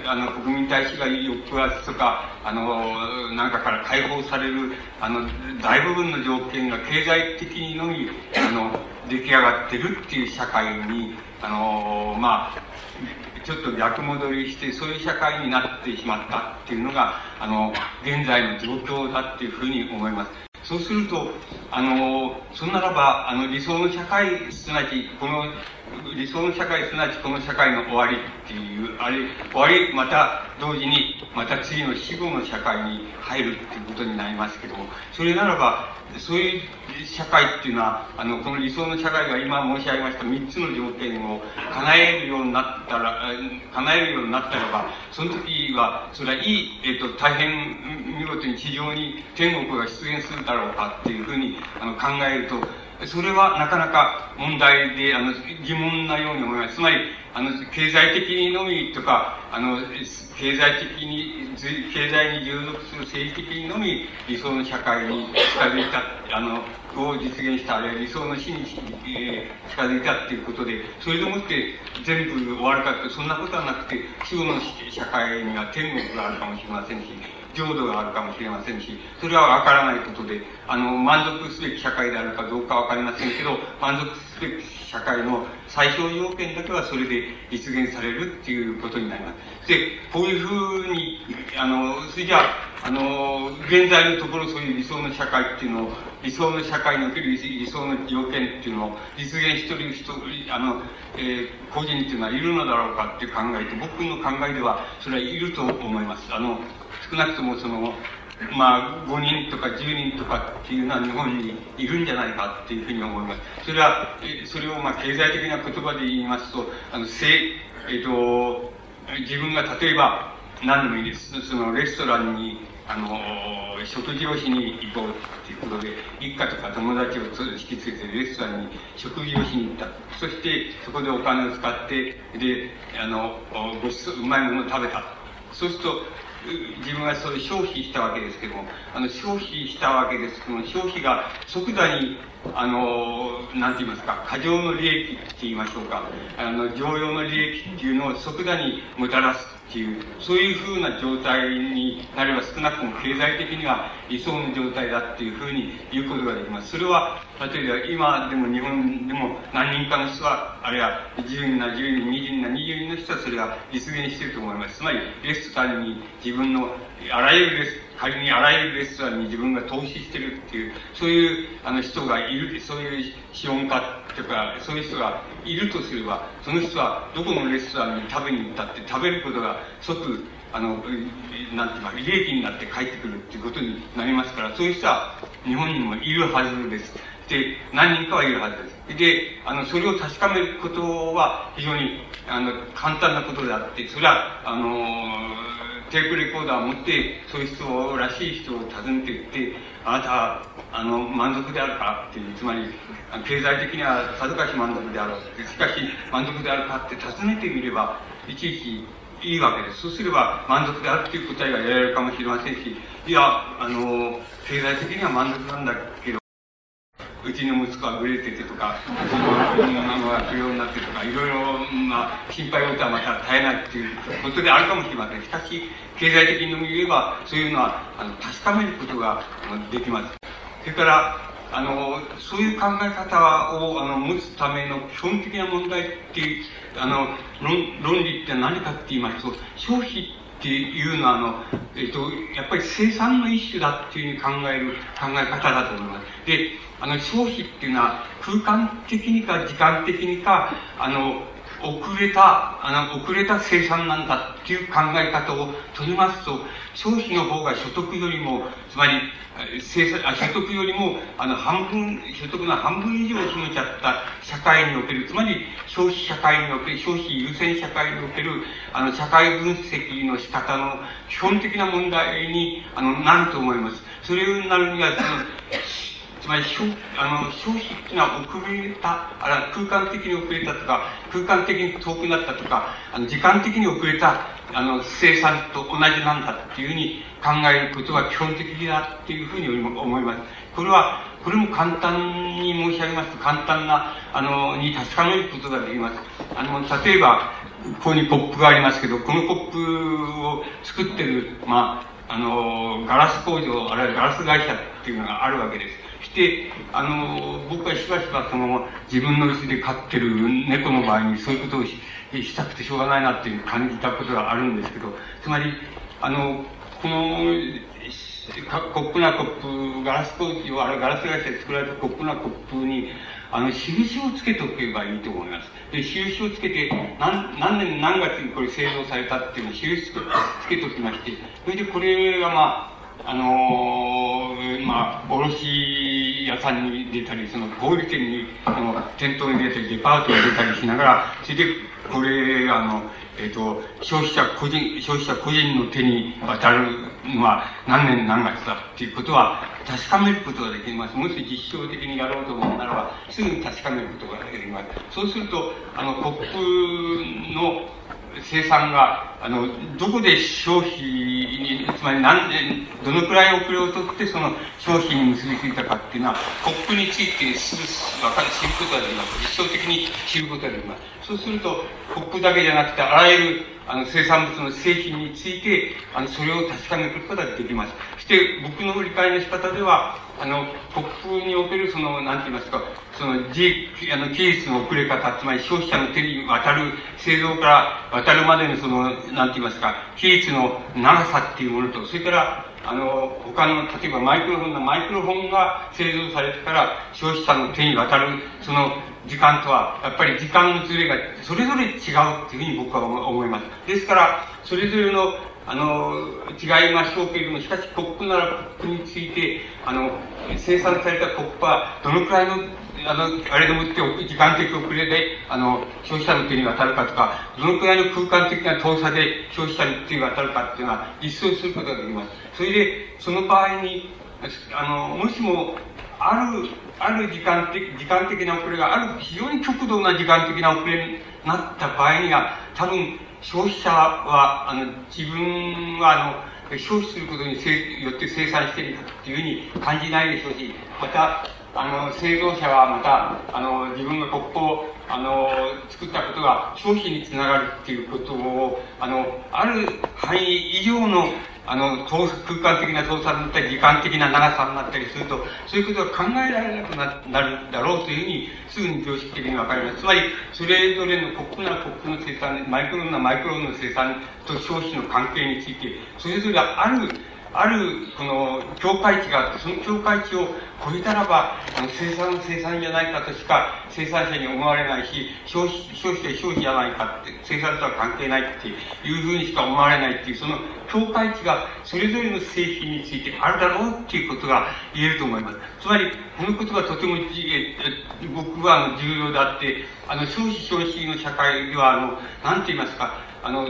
あの、国民大使が抑圧とか、あの、なんかから解放される、あの、大部分の条件が経済的にのみ、あの、出来上がってるっていう社会に、あの、まあ、ちょっと逆戻りして、そういう社会になってしまったっていうのが、あの、現在の状況だっていうふうに思います。そうすると、あの、そんならば、あの、理想の社会、すなわち、この、理想の社会、すなわちこの社会の終わりっていう、あれ、終わり、また同時に、また次の死後の社会に入るっていうことになりますけども、それならば、そういう社会っていうのは、あの、この理想の社会が今申し上げました3つの条件を叶えるようになったら、叶えるようになったらば、その時は、それはいい、えっ、と、大変見事に地上に天国が出現するだろうかっていうふうにあの考えると、それはなかなか問題で、あの、疑問なように思います。つまり、あの、経済的にのみとか、あの、経済的に、経済に従属する政治的にのみ理想の社会に近づいた、あの、を実現した、あるいは理想の死に、え、近づいたっていうことで、それでもって全部終わるかって、そんなことはなくて、死後の社会には天国があるかもしれませんし、浄土があるかもしれませんし、それはわからないことで、あの、満足すべき社会であるかどうかわかりませんけど、満足すべき社会の最小要件だけはそれで実現されるっていうことになります。で、こういうふうに、あの、それじゃあ、あの、現在のところそういう理想の社会っていうのを、理想の社会における理想の要件っていうのを実現してる人、あの、えー、個人っていうのはいるのだろうかって考えて、僕の考えではそれはいると思います。あの、少なくともその、まあ、5人とか10人とかっていうのは日本にいるんじゃないかっていうふうに思います。それは、それをまあ経済的な言葉で言いますと、あの、せえっ、ー、と、自分が例えば何でもいいです。そのレストランにあの、食事をしに行こうっていうことで、一家とか友達を引きつけてレストランに食事をしに行った。そして、そこでお金を使って、で、あの、ごちそう、うまいものを食べた。そうすると、自分はそれ消費したわけですけども、あの、消費したわけですけども、消費が即座に、あの、なんて言いますか、過剰の利益って言いましょうか、あの、常用の利益っていうのを即座にもたらすっていう、そういうふうな状態になれば少なくとも経済的には理想の状態だっていうふうに言うことができます。それは、例えば今でも日本でも何人かの人は、あるいは10人な10人、20人な20人の人はそれは実現していると思います。つまり、レストランに自分のあらゆるレス仮にあらゆるレストランに自分が投資してるっていう、そういうあの人がいる、そういう資本家とか、そういう人がいるとすれば、その人はどこのレストランに食べに行ったって食べることが即、あの、なんていうか、利益になって帰ってくるっていうことになりますから、そういう人は日本にもいるはずです。で、何人かはいるはずです。で、あの、それを確かめることは非常に、あの、簡単なことであって、それは、あのテープレコーダーを持って、そういう人らしい人を訪ねていって、あなた、あの、満足であるかっていう、つまり、経済的にはさぞかし満足であろう。しかし、満足であるかって尋ねてみれば、いちいちいいわけです。そうすれば、満足であるっていう答えが得られるかもしれませんし、いや、あの、経済的には満足なんだけど、うちの息子はグレててとか、うちの孫が不良になってとか、いろいろ、まあ、心配事はまた絶えないっていうことであるかもしれません。しかし、経済的に言えば、そういうのは、あの、確かめることができます。それから、あの、そういう考え方を、あの、持つための基本的な問題っていう、あの、論論理って何かって言いますと、消費っていうのは、あの、えっ、と、やっぱり生産の一種だっていうふうに考える考え方だと思います。で、あの、消費っていうのは、空間的にか時間的にか、あの、遅れた、あの、遅れた生産なんだっていう考え方を取りますと、消費の方が所得よりも、つまり、生産、あ所得よりも、あの、半分、所得の半分以上を占めちゃった社会における、つまり、消費社会における、消費優先社会における、あの、社会分析の仕方の基本的な問題に、あの、なると思います。それになるには、その、つまり消あの消費っていうのは遅れたあ空間的に遅れたとか空間的に遠くなったとかあの時間的に遅れたあの生産と同じなんだっていうふうに考えることが基本的だっていうふうに思います。これは、これも簡単に申し上げますと簡単な、あの、に確かめることができます。あの、例えば、ここにコップがありますけど、このコップを作ってる、まあ、あの、ガラス工場、あるいはガラス会社っていうのがあるわけです。あの、僕はしばしばその、自分の家で飼ってる猫の場合にそういうことをしたくてしょうがないなっていう感じたことがあるんですけど、つまり、あの、この、コップなコップ、ガラス工場、あれガラス会社で作られたコップなコップに、あの、印をつけておけばいいと思います。で、印をつけて、何、何年何月にこれ製造されたっていうのを印つけておきまして、それでこれがまあ、あのー、まあ、卸屋さんに出たり、その小売店に、あの、店頭に出たり、デパートに出たりしながら、それで、これ、あの、えっ、ー、と、消費者個人、消費者個人の手に渡るのは何年何月だっていうことは確かめることができます。もし実証的にやろうと思うならば、すぐに確かめることができます。そうすると、あの、コップの生産が、あの、どこで消費に、つまり何年、どのくらい遅れをとってその消費に結びついたかっていうのは、コップについてすぐ分かる、知ることができます。実証的に知ることができます。そうすると、コップだけじゃなくて、あらゆるあの生産物の製品について、あの、それを確かめることができます。そして、僕の理解の仕方では、あの、コップにおけるその、なんて言いますか、その、じ、あの、技術の遅れ方、つまり消費者の手に渡る、製造から渡るまでのその、なんて言いますか、技術の長さっていうものと、それから、あの、他の、例えばマイクロフォンのマイクロフォンが製造されてから消費者の手に渡る、その時間とは、やっぱり時間のずれがそれぞれ違うっていうふうに僕は思います。ですから、それぞれのあの、違いましょうけれども、しかしコップならコップについて、あの、生産されたコップはどのくらいのあの、あれでもって時間的遅れで、あの、消費者の手に渡るかとか、どのくらいの空間的な遠さで消費者に手に渡るかっていうのは実装することができます。それで、その場合に、あの、もしも、ある、ある時間的、時間的な遅れがある、非常に極度な時間的な遅れになった場合には、多分、消費者は、あの、自分は、あの、消費することによって生産しているというふうに感じないでしょうし、また、あの、製造者はまた、あの、自分がコップを、あの、作ったことが消費につながるっていうことを、あの、ある範囲以上の、あの、空間的な操作になったり、時間的な長さになったりすると、そういうことが考えられなくなるだろうというふうに、すぐに常識的にわかります。つまり、それぞれのコップならコップの生産、マイクロンなマイクロンの生産と消費の関係について、それぞれあるある、この、境界値があって、その境界値を超えたらば、あの、生産生産じゃないかとしか生産者に思われないし、消費、消費者消費じゃないかって、生産とは関係ないっていうふうにしか思われないっていう、その境界値がそれぞれの製品についてあるだろうっていうことが言えると思います。つまり、このことがとても、僕は重要であって、あの、消費消費の社会では、あの、なんて言いますか、あの、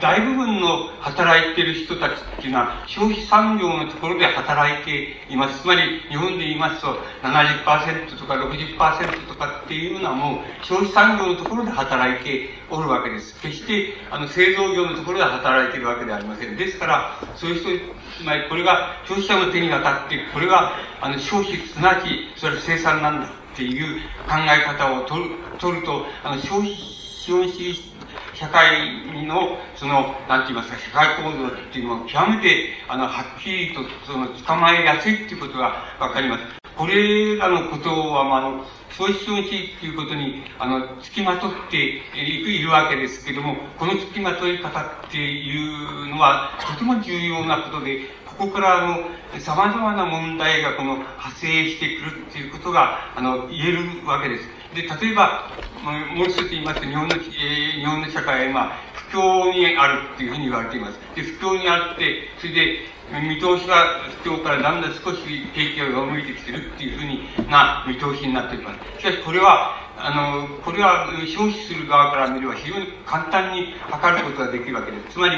大部分の働いてる人たちっていうのは、消費産業のところで働いています。つまり、日本で言いますと、70%とか60%とかっていうのはもう、消費産業のところで働いておるわけです。決して、あの、製造業のところで働いてるわけではありません。ですから、そういう人、つまり、これが消費者の手に渡って、これが、あの、消費、すなわち、それは生産なんだっていう考え方を取る、取ると、あの、消費、資本主義社会の、その、なんて言いますか、社会構造っていうのは極めて、あの、はっきりと、その、捕まえやすいっていうことがわかります。これらのことは、まあ、あの、消費資本主義っていうことに、あの、付きまとっているわけですけども、この付きまとい方っていうのは、とても重要なことで、ここからあの、様々な問題がこの派生してくるっていうことが、あの、言えるわけです。で、例えば、もう一つ言いますと、日本の、えー、日本の社会は今、不況にあるっていうふうに言われています。で、不況にあって、それで、見通しが不況からだんだん少し景気が上向いてきてるっていうふうにな見通しになっています。しかし、これは、あの、これは消費する側から見れば非常に簡単に測ることができるわけです。つまり、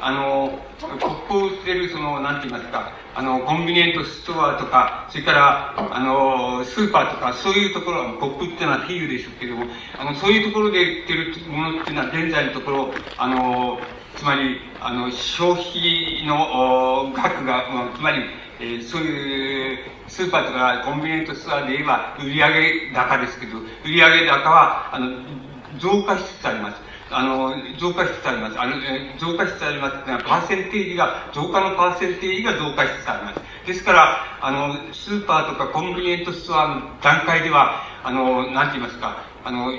あの、国交を売ってる、その、なんて言いますか、あの、コンビニエントストアとか、それから、あの、スーパーとか、そういうところは、コップっていうのは比喩でしょうけども、あの、そういうところで売ってるものっていうのは、現在のところ、あの、つまり、あの、消費の額が、まあ、つまり、えー、そういうスーパーとかコンビニエントストアで言えば売上高ですけど、売上高は、あの、増加しつつあります。あの、増加しつつあります。あの、増加しつつありますっていうのは、パーセンテージが、増加のパーセンテージが増加しつつあります。ですから、あの、スーパーとかコンビニエントストアの段階では、あの、なんて言いますか、あの、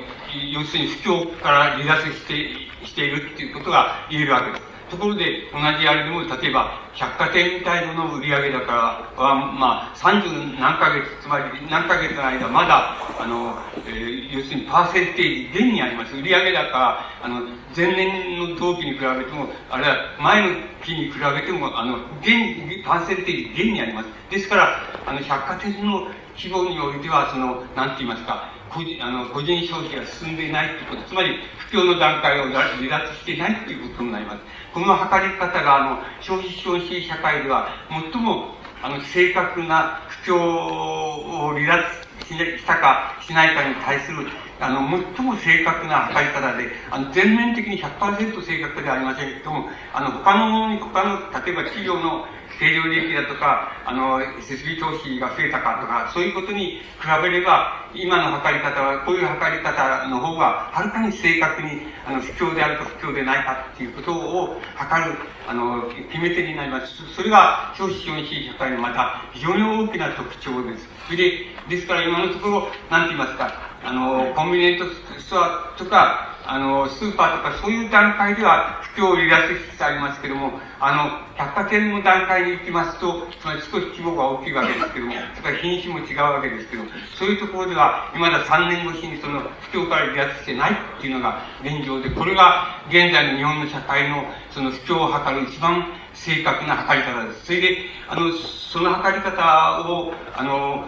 要するに不況から離脱して、しているっていうことが言えるわけです。ところで、同じあれでも、例えば、百貨店みたいなの売り上げだからは、まあ、三十何ヶ月、つまり何ヶ月の間、まだ、あの、えー、要するにパーセンテージ減にあります。売り上げ高、あの、前年の同期に比べても、あるいは前の期に比べても、あの、減、パーセンテージ減にあります。ですから、あの、百貨店の規模においては、その、なんて言いますか、個人あの個人消費が進んでいないということ、つまり不況の段階を離脱していないということになります。この測り方が、あの、消費消費社会では、最も、あの、正確な不況を離脱したかしないかに対する、あの、最も正確な測り方で、あの、全面的に100%正確ではありませんけれども、あの、他の、他の、例えば企業の経常利益だとか、あの、設備投資が増えたかとか、そういうことに比べれば、今の測り方は、こういう測り方の方が、はるかに正確に、あの、不況であるか不況でないかっていうことを測る、あの、決め手になります。それが、消費資本主義社会のまた、非常に大きな特徴です。で、ですから今のところ、なんて言いますか、あの、コンビニエントストアとか、あの、スーパーとかそういう段階では不況を離脱しつつありますけども、あの、百貨店の段階に行きますと、つまり少し規模が大きいわけですけども、それから品種も違うわけですけど、そういうところでは、未だ3年越しにその不況から離脱してないっていうのが現状で、これが現在の日本の社会のその不況を図る一番正確な測り方です。それで、あの、その測り方を、あの、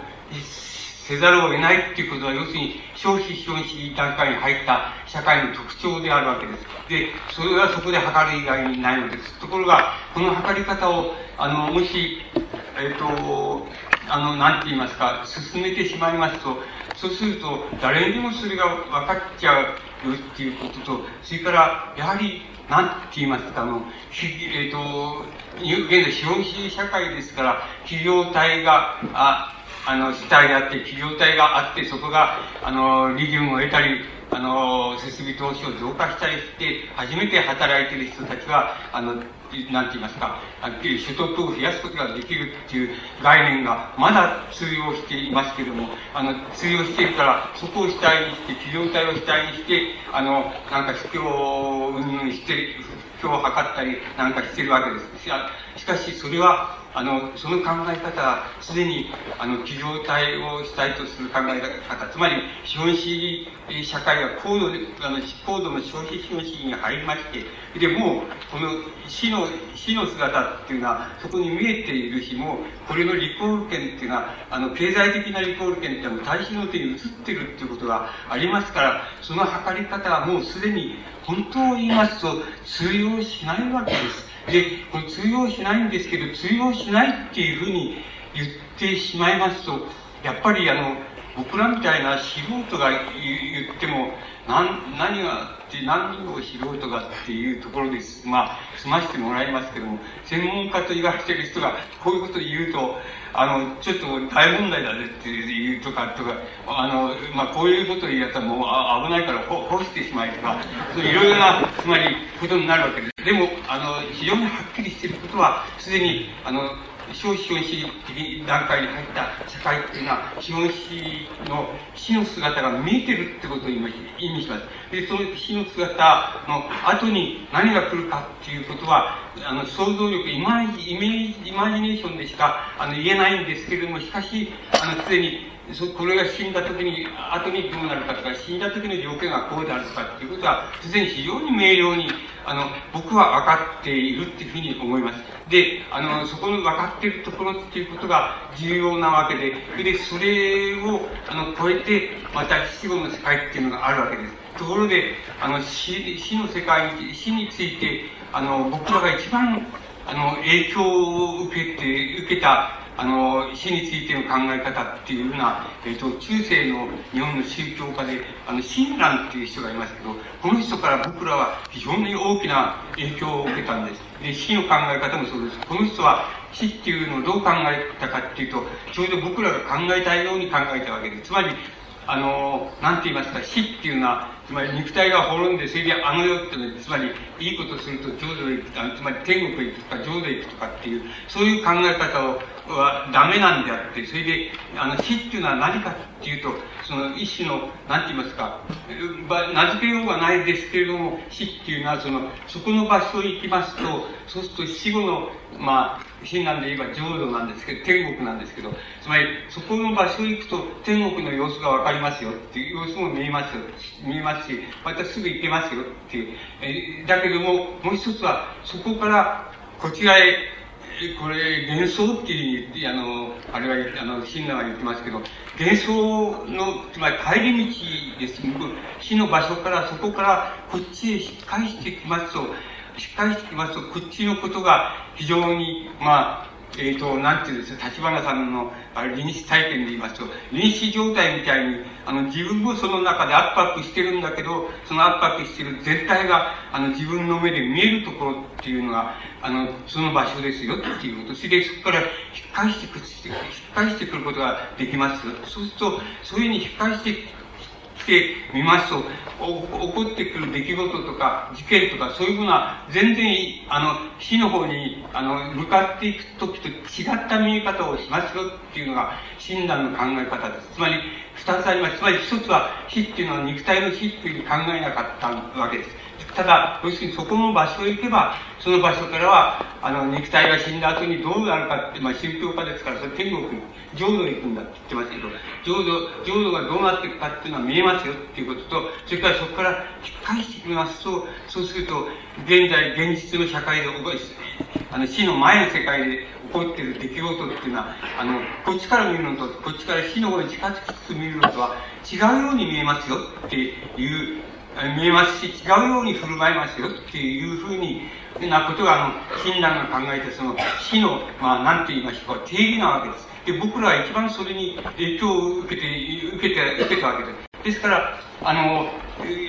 せざるを得ないっていうことは、要するに消費資本主義段階に入った社会の特徴であるわけです。で、それはそこで測る以外にないのです。ところが、この測り方を、あの、もし、えっ、ー、と、あの、なんて言いますか、進めてしまいますと、そうすると、誰にもそれが分かっちゃうっていうことと、それから、やはり、なんて言いますか、あの、えっ、ー、と、現在資本主義社会ですから、企業体が、あ、あの、主体であって、企業体があって、そこが、あの、利潤を得たり、あの、設備投資を増加したりして、初めて働いてる人たちは、あの、なんて言いますか、所得を増やすことができるっていう概念がまだ通用していますけれども、あの、通用しているから、そこを主体にして、企業体を主体にして、あの、なんか不況を云々して、不況を図ったりなんかしてるわけです。しかし、それは、あの、その考え方は、すでに、あの、企業体を主体とする考え方、つまり、資本主義社会が高度、あの、高度の消費資本主義に入りまして、で、もう、この死の、死の姿っていうのは、そこに見えているし、もう、これのリコール権っていうのは、あの、経済的なリコール権っていうのは、大衆の手に移ってるっていうことがありますから、その測り方はもうすでに、本当を言いますと、通用しないわけです。で、これ通用しないんですけど、通用しないっていうふうに言ってしまいますと、やっぱりあの、僕らみたいな素人が言っても、何、何がって何を素人がっていうところです。まあ、済ましてもらいますけども、専門家と言われてる人がこういうことを言うと、あの、ちょっと大問題だねっていうとか、とか、あの、まあ、こういうことを言うやつはもう危ないから干してしまいとか、いろいろな、つまり、ことになるわけです。でも、あの、非常にはっきりしていることは、すでに、あの、消費資本主義的段階に入った社会っていうのは、資本主義の死の姿が見えてるってことを意味します。で、その死の姿の後に何が来るかっていうことは、あの、想像力、イマイイメージ、イマジネーションでしか、あの、言えないんですけれども、しかし、あの、すでに、そこれが死んだ時に、後にどうなるかとか、死んだ時の条件がこうであるとかっていうことは、すでに非常に明瞭に、あの、僕は分かっているっていうふうに思います。で、あの、そこの分かっているところっていうことが重要なわけで、で、それを、あの、超えて、また死後の世界っていうのがあるわけです。ところで、あの、死、死の世界に、死について、あの、僕らが一番、あの、影響を受けて、受けた、あの、死についての考え方っていうような、えっ、ー、と、中世の日本の宗教家で、あの、親鸞っていう人がいますけど、この人から僕らは非常に大きな影響を受けたんです。で、死の考え方もそうです。この人は死っていうのをどう考えたかっていうと、ちょうど僕らが考えたいように考えたわけです。つまり、あの、なんて言いますか、死っていうのは、つまり肉体が滅んで、それであの世っていうのは、つまり、いいことすると浄土へ行くとか、つまり天国へ行くとか、浄土へ行くとかっていう、そういう考え方をはダメなんであって、それで、あの、死っていうのは何かっていうと、その一種の、なんて言いますか、名付けようがないですけれども、死っていうのは、その、そこの場所に行きますと、そうすると死後の、まあ、死なんで言えば浄土なんですけど、天国なんですけど、つまり、そこの場所に行くと、天国の様子がわかりますよっていう様子も見えますよ、見えますし、またすぐ行けますよっていう。えだけども、もう一つは、そこからこちらへこれ、幻想っていう、あの、あれは、あの、親鸞は言ってますけど、幻想の、つまり帰り道です。死の場所から、そこからこっちへ引っ返してきますと、引っ返してきますと、こっちのことが非常に、まあ、えっ、ー、と、なんていうんですか、立花さんの、あれ、臨死体験で言いますと、臨死状態みたいに、あの、自分もその中で圧迫してるんだけど、その圧迫してる全体が、あの、自分の目で見えるところっていうのが、あの、その場所ですよっていうこと。それで、そこから引っ返してくる、引っ返してくることができます。そうすると、そういうふうに引っ返してしてみますと、起こってくる出来事とか事件とかそういうものは全然、あの、死の方に、あの、向かっていく時と違った見え方をしますよっていうのが診断の考え方です。つまり、二つあります。つまり一つは死っていうのは肉体の死っていうふうに考えなかったわけです。ただ、要するにそこの場所へ行けば、その場所からは、あの、肉体が死んだ後にどうなるかって、まあ、宗教家ですから、それ天国に、浄土に行くんだって言ってますけど、浄土、浄土がどうなっていくかっていうのは見えますよっていうことと、それからそこから引っ返してみますと、そうすると、現在、現実の社会で起こあの、死の前の世界で起こっている出来事っていうのは、あの、こっちから見るのと、こっちから死の方に近づきつつ見るのとは違うように見えますよっていう見えますし、違うように振る舞いますよっていうふうになことが、あの、親鸞が考えてその死の、まあ、なんて言いましょうか、定義なわけです。で、僕らは一番それに影響を受けて、受けて、受けたわけです。ですから、あの、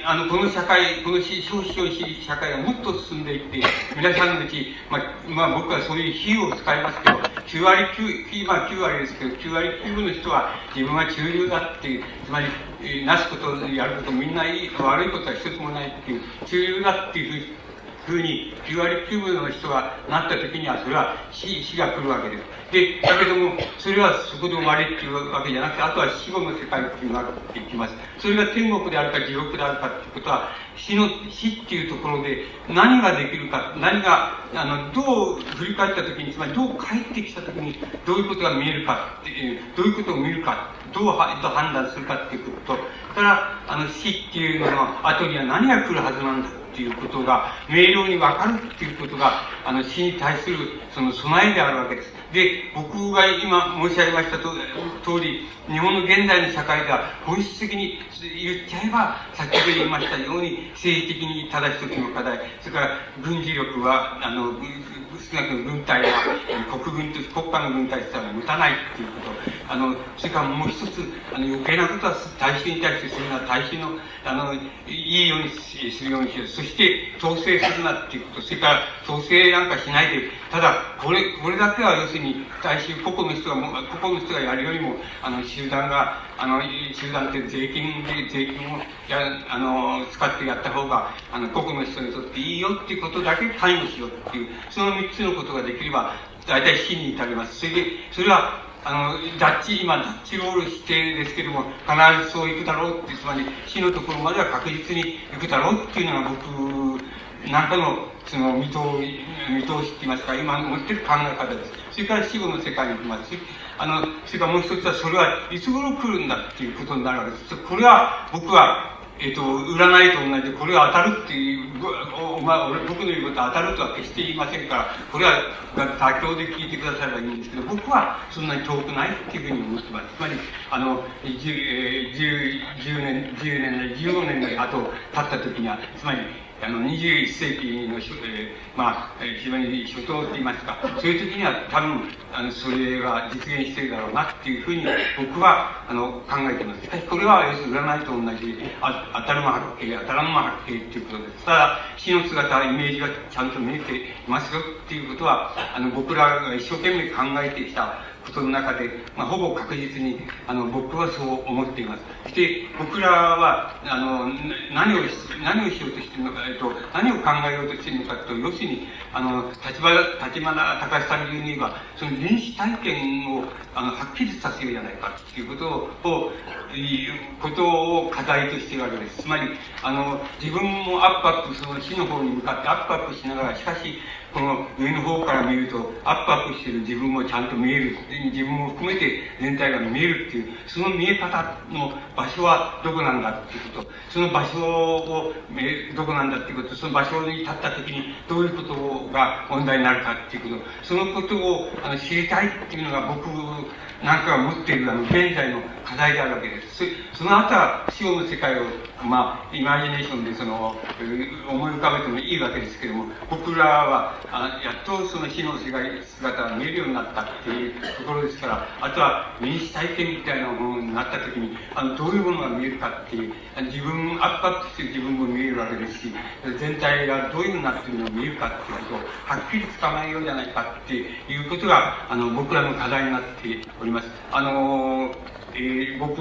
あの、この社会、この消費主義社会がもっと進んでいって、皆さんのうち、まあ、まあ、僕はそういう比喩を使いますけど、9割9、まあ9割ですけど、9割9分の人は自分は中流だっていう、つまり、えなすこと、やること、みんないい、悪いことは一つもないっていう、中流だっていうふうに、ふうに9割9分の人がなった時には、それは死死が来るわけです。で、だけども、それはそこで終わりっていうわけじゃなくて、あとは死後の世界っていうのがいきます。それが天国であるか地獄であるかっていうことは、死の、死っていうところで何ができるか、何が、あの、どう振り返った時に、つまりどう帰ってきた時に、どういうことが見えるかっていう、どういうことを見るか、どう判断するかっていうことと、から、あの、死っていうのの後には何が来るはずなんだっていうことが、明瞭にわかるっていうことが、あの、死に対する、その備えであるわけです。で、僕が今申し上げましたと通り、日本の現在の社会では本質的に言っちゃえば、先ほど言いましたように政治的に正しい時の課題、それから軍事力は、あの、少なくとも軍隊は、国軍と国家の軍隊としては持たないっていうこと、あの、それからもう一つ、あの、余計なことは大衆に対してするのは大衆の、あの、いいようにするようにしよう。そして、統制するなっていうこと、それから統制なんかしないで、ただ、これ、これだけは要するに、に大衆、個々の人が、個々の人がやるよりも、あの、集団が、あの、集団って税金で、税金をや、あの、使ってやった方が、あの、個々の人にとっていいよっていうことだけ関与しようっていう、その三つのことができれば、大体死に至ります。それで、それは、あの、ダッチ、今、ダッチロールしてですけども、必ずそう行くだろうって、つまり死のところまでは確実に行くだろうっていうのが僕なんかの、その見通見通しって言いますか、今持ってる考え方です。それから死後の世界に行きますし、あの、それからもう一つは、それはいつ頃来るんだっていうことになるわけです。これは、僕は、えっ、ー、と、占いと同じで、これは当たるっていう、お前、俺、僕の言うことは当たるとは決して言いませんから、これは妥協で聞いてくださればいいんですけど、僕はそんなに遠くないっていうふうに思ってます。つまり、あの、10, 10年、10年、15年の後、経った時には、つまり、あの、21世紀の、えー、まあ、非常に初頭と言いますか、そういう時には多分、あの、それが実現してるだろうなっていうふうに僕は、あの、考えてます。しかし、これは、要するに占いと同じ、あ当たるま八景、当たらぬま八景っていうことです。ただ、死の姿、イメージがちゃんと見えていますよっていうことは、あの、僕らが一生懸命考えてきたことの中で、まあ、ほぼ確実に、あの、僕はそう思っています。そして、僕らは、あの、何を、何をしようとしているのか、えっと、何を考えようとしているのかと、要するに、あの、立花、立花隆さん流に言えば、その臨死体験を、あの、はっきりさせようじゃないかっていうことを、いうことを課題としているわけです。つまり、あの、自分もアップアップ、その死の方に向かってアップアップしながら、しかし、この上の方から見ると、アップアップしてる自分もちゃんと見える。自分も含めて全体が見えるっていう、その見え方の場所はどこなんだっていうこと。その場所を、どこなんだっていうこと、その場所に立った時にどういうことが問題になるかっていうこと。そのことをあの知りたいっていうのが僕なんかが持っているあの現在の課題であるわけです。その後は死後の世界を、まあ、イマジネーションでその、思い浮かべてもいいわけですけども、僕らは、あやっとその死の世界姿が見えるようになったっていうところですから、あとは民主体験みたいなものになった時に、あの、どういうものが見えるかっていう、自分、アップアップしてる自分も見えるわけですし、全体がどういうふうになっているのが見えるかっていうことを、はっきり捕まえようじゃないかっていうことが、あの、僕らの課題になっております。あの、えー、僕、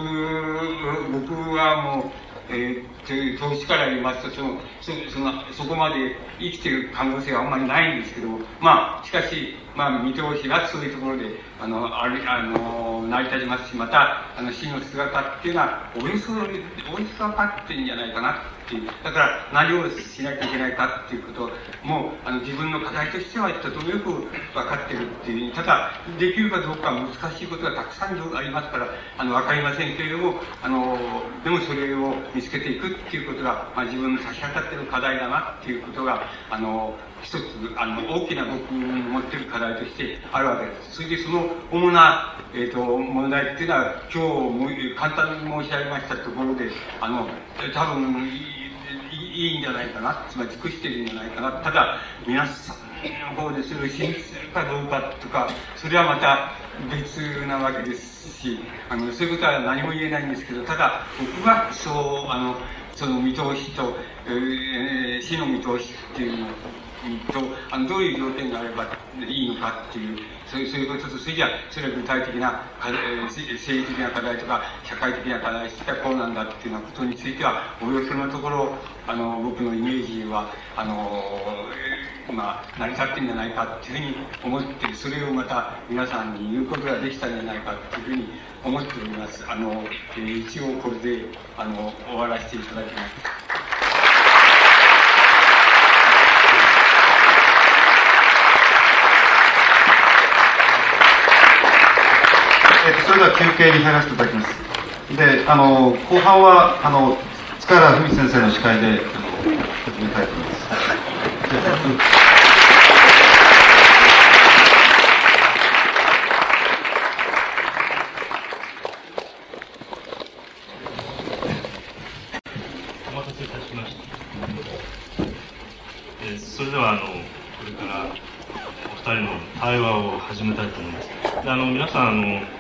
僕はもう、えー、投資から言います。と、その、そそのそこまで生きてる可能性はあんまりないんですけど、まあ、しかし、まあ、見通しがそういうところで、あの、ある、あの、成り立ちますし、また、あの、死の姿っていうのは、およそ、およそ分かってんじゃないかなっていう。だから、何をしなきゃいけないかっていうことも、あの、自分の課題としては、とてもよく分かってるっていう。ただ、できるかどうか難しいことがたくさんありますから、あの、分かりませんけれども、あの、でもそれを見つけていくっていうことが、まあ、自分の差し当たってる課題だなっていうことが、あの、一つ、あの、大きな僕の持ってる課題としてあるわけです。それでその主な、えっ、ー、と、問題っていうのは、今日も簡単に申し上げましたところで、あの、多分いい、いいんじゃないかな、つまり尽くしてるんじゃないかな。ただ、皆さんの方でそれを信じるかどうかとか、それはまた別なわけですし、あの、そういうことは何も言えないんですけど、ただ、僕はそう、あの、その見通しと、えー、死の見通しっていうのと、あの、どういう条件があればいいのかっていう、そういうそういうことと、それじゃそれは具体的な、えー、政治的な課題とか、社会的な課題してこうなんだっていうようなことについては、およそのところ、あの、僕のイメージは、あの、まあ、成り立ってんじゃないかっていうふうに思って、それをまた皆さんに言うことができたんじゃないかっていうふうに思っております。あの、えー、一応これで、あの、終わらせていただきます。え、それでは休憩に入らせていただきます。で、あの、後半は、あの、塚原文先生の司会で、あの、始めたいと思います。お待たせいたしました。え、それでは、あの、これからお二人の対話を始めたいと思います。あの皆さんあの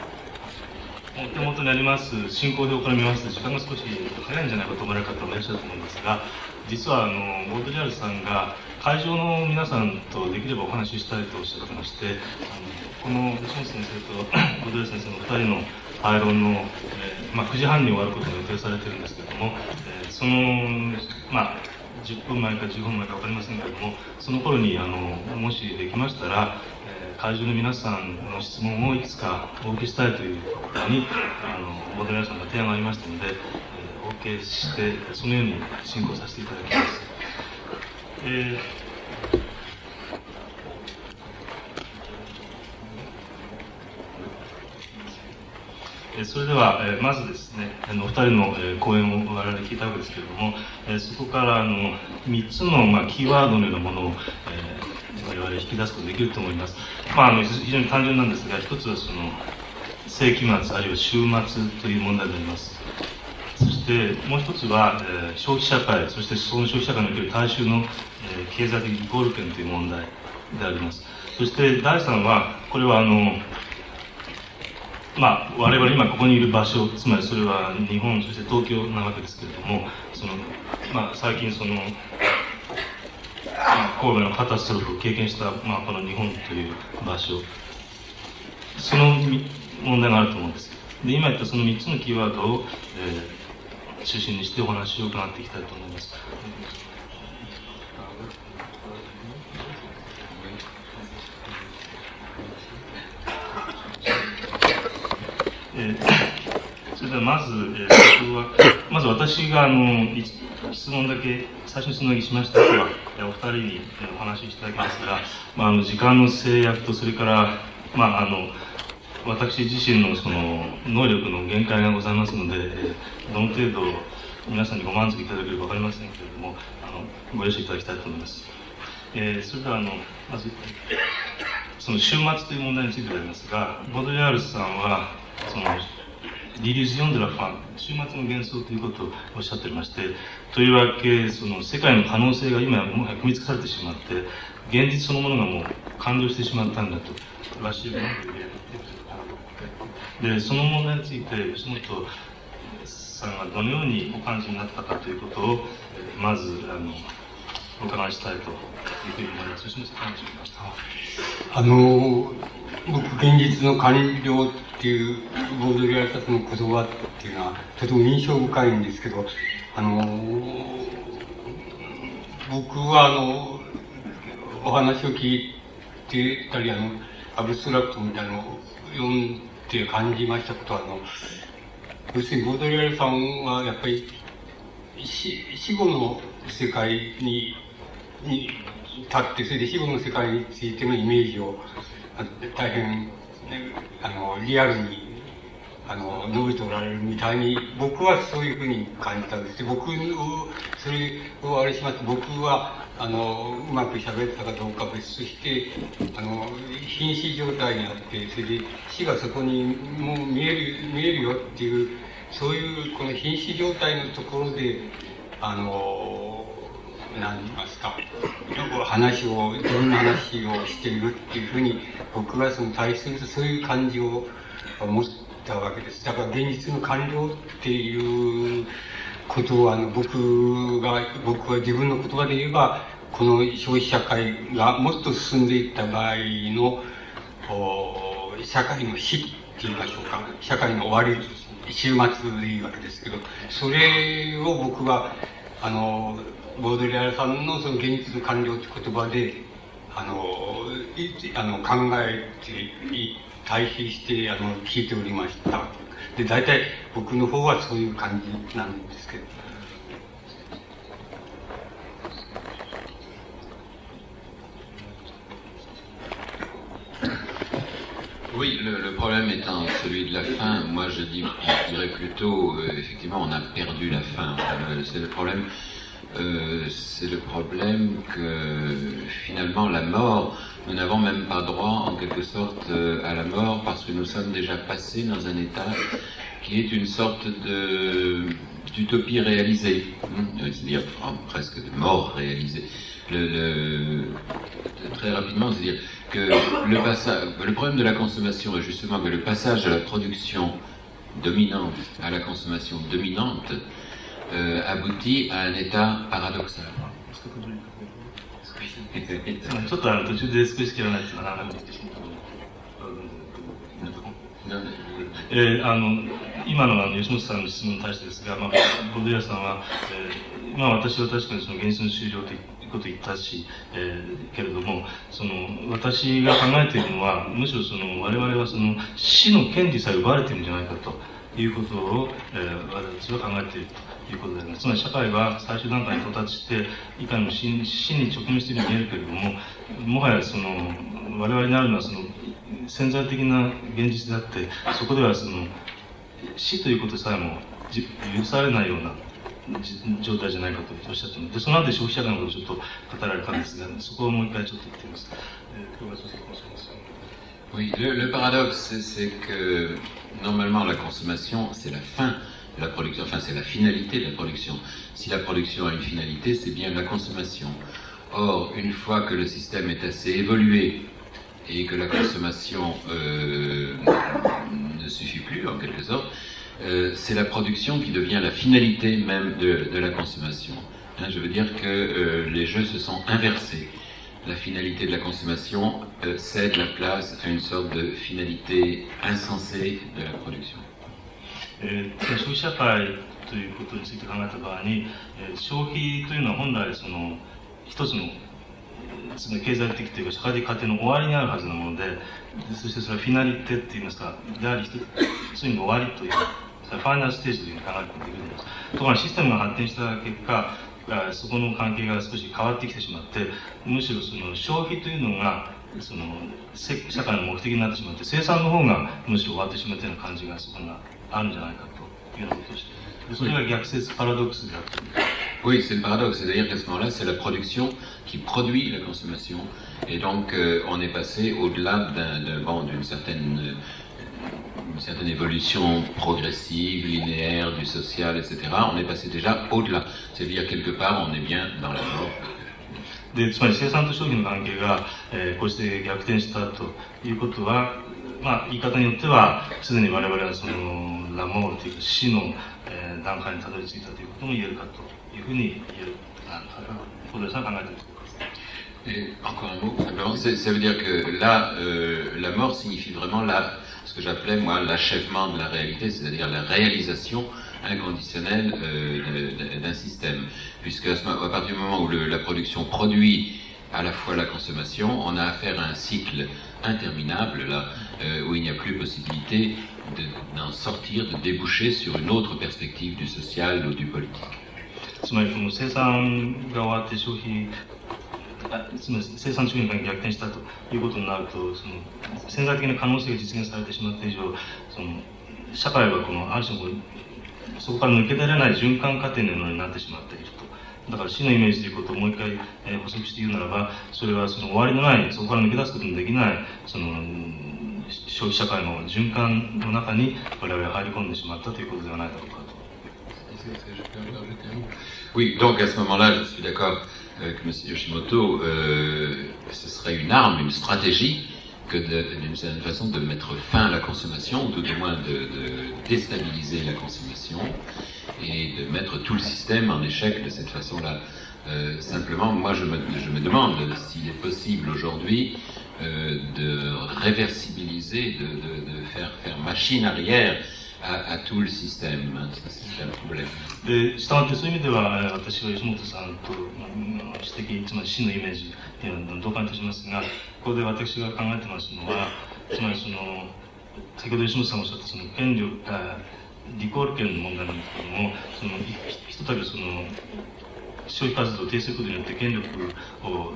お手元にあります進行表から見ますと時間が少し早いんじゃないかと思われる方もいらっしゃると思いますが実はあのボードジャールさんが会場の皆さんとできればお話ししたいとおっしゃってましてあのこの吉本先生とボードジャール先生の2人のアイロンの、えー、まあ、9時半に終わることが予定されてるんですけども、えー、そのまあ10分前か15分前か分かりませんけれどもその頃にあのもしできましたら会場の皆さんの質問をいくつかお受けしたいということにあのモデレーションの提案がありましたので、えー、お受けしてそのように進行させていただきます。えーそれでは、え、まずですね、あの二人の、え、講演を我々聞いたわけですけれども、え、そこからあの3つの、まあ、キーワードのようなものを、えー我々引き出すことができると思います。まあ、あの非常に単純なんですが、一つはその世紀末あるいは週末という問題であります。そしてもう一つは、えー、消費社会、そしてその消費社会における大衆の、えー、経済的ゴール権という問題であります。そして第三は、これはあの、まあ、我々今ここにいる場所、つまりそれは日本、そして東京なわけですけれども、そのまあ、最近その、神戸のカタストロフを経験した、まあ、この日本という場所。その問題があると思うんです。で今言ったその3つのキーワードを、えー、中心にしてお話を伺っていきたいと思います。えー、それではまず、えー、は まず私があの質問だけ最初に質問しましたはお二人にお話しいただきますが、まあ、あの時間の制約とそれから、まあ、あの私自身のその能力の限界がございますのでどの程度皆さんにご満足いただけるか分かりませんけれどもあのご了承いただきたいと思います、えー、それではあのまずその週末という問題についてでありますがボドリアールさんはそのリリーズ・ヨンデラ・ファン、週末の幻想ということをおっしゃっておりまして、とりわけ、その世界の可能性が今、もはや踏みつかされてしまって、現実そのものがもう感動してしまったんだと、らしいもので、その問題について、吉本さんがどのようにお感じになったかということを、まず、あの、お伺いしたいというふうに思います。吉本さん、あの、僕、現実の完了っていうボードで言われたその言葉っていうのは、とても印象深いんですけど、あの、僕はあの、お話を聞いてたり、あの、アブストラクトみたいなのを読んで感じましたことは、あの、要するにボードリアルさんはやっぱり死死後の世界にに立って、それで死後の世界についてのイメージを大変、あの、リアルにあの、述べておられるみたいに、僕はそういうふうに感じたんです。僕を、それをあれします僕は、あの、うまく喋ったかどうか別として、あの、瀕死状態にあって、それで死がそこにもう見える、見えるよっていう、そういうこの瀕死状態のところで、あの、何言いますかよく、話を、いろんな話をしているっていうふうに、僕はその対するそういう感じを持ったわけです。だから現実の完了っていうことは、あの、僕が、僕は自分の言葉で言えば、この消費社会がもっと進んでいった場合の、社会の死って言いましょうか、社会の終わり、終末でいいわけですけど、それを僕は、あの、ボードリアルさんのその現実の完了って言葉で、あの、いあの考えてい対比してあの聞いておりました。で、大体僕の方はそういう感じなんですけど。Oui, le, le, problème étant celui de la fin, moi je, dis, je dirais plutôt, euh, effectivement, on a perdu la fin. Euh, c'est le problème, euh, c'est le problème que finalement la mort, nous n'avons même pas droit en quelque sorte euh, à la mort parce que nous sommes déjà passés dans un état qui est une sorte d'utopie réalisée, hein, c'est-à-dire presque de mort réalisée. Très rapidement, c'est-à-dire que le, passage, le problème de la consommation est justement que le passage de la production dominante à la consommation dominante euh, aboutit à un état paradoxal. ちょっとあの途中で少し切らないとならなくてえー、あの今のあの吉本さんの質問に対してですが、まあ、ボドヤさんは、えーまあ、私は確かにその現実の終了ということを言ったし、えー、けれどもその私が考えているのはむしろその我々はその死の権利さえ奪われているんじゃないかということを、えー、私は考えていると。いうことであります。つまり社会は最終段階に到達して、いかにも死に直面しているように見えるけれども、もはやその、我々にあるのはその、潜在的な現実であって、そこではその、死ということさえも許されないような状態じゃないかとおっしゃってでその後で消費者会のことをちょっと語られたんですが、そこをもう一回ちょっと言ってみます。えー、今日はちょっと Oui, le, le paradoxe, c'est que normalement la consommation, c'est la fin la production, enfin c'est la finalité de la production. Si la production a une finalité, c'est bien la consommation. Or, une fois que le système est assez évolué et que la consommation euh, ne suffit plus en quelque sorte, euh, c'est la production qui devient la finalité même de, la consommation. Hein, je veux dire que euh, les jeux se sont inversés. La finalité de la consommation cède la place à une sorte de finalité insensée de la production. えー、消費社会ということについて考えた場合に、えー、消費というのは本来その一つのその経済的というか社会的過程の終わりにあるはずなものでそしてそれはフィナリテっていいますかであり一つの終わりというファイナルステージというふうに考えることができるんです。ところがシステムが発展した結果そこの関係が少し変わってきてしまってむしろその消費というのがその社会の目的になってしまって生産の方がむしろ終わってしまったような感じがそこ が Oui, c'est le paradoxe. C'est-à-dire qu'à ce moment-là, c'est la production qui produit la consommation. Et donc, euh, on est passé au-delà d'une bon, certaine, une certaine évolution progressive, linéaire, du social, etc. On est passé déjà au-delà. C'est-à-dire, quelque part, on est bien dans la mort. でつまり生産と消費の関係が、えー、こうして逆転したということは、 まあ、言い方によっては、すでに我々はその、ラモールというか死の、えー、段階にたどり着いたということも言えるかというふうに言える、小出さん考えている Et encore un mot, simplement, ça veut dire que là, euh, la mort signifie vraiment la ce que j'appelais moi l'achèvement de la réalité, c'est-à-dire la réalisation inconditionnelle euh, d'un système. Puisque à, partir du moment où le, la production produit à la fois la consommation, on a affaire à un cycle interminable là, euh, où il n'y a plus possibilité d'en sortir, de déboucher sur une autre perspective du social ou du politique. つまりこの生産が終わって消費つまり生産主義が逆転したということになるとその潜在的な可能性が実現されてしまった以上その社会はこのある種こうそこから抜け出れない循環過程のようになってしまっていると。だから死のイメージということをもう一回、えー、補足して言うならば、それはその終わりのない、そこから抜け出すことのできない、その、消費社会の循環の中に我々は入り込んでしまったということではないだろうかと。Oui, donc à ce moment-là, je suis d'accord avec M. Yoshimoto, euh, ce serait une arme, une stratégie que d'une certaine façon de mettre fin à la consommation, ou tout du moins de, de, déstabiliser la consommation et de mettre tout le système en échec de cette façon-là. Euh, simplement, moi je me, je me demande s'il est possible aujourd'hui euh, de réversibiliser, de, de, faire, faire machine arrière à, à, tout le système. Ça, c'est un problème. で、したがってそういう意味では、私は吉本さんと指摘、つまり真のイメージっていうのは同感としますが、ここで私が考えてますのは、つまりその、先ほど吉本さんがおっしゃったその権力、リコール権の問題なんですけども、その、ひとたびその、 消費活動を停止することによって権力を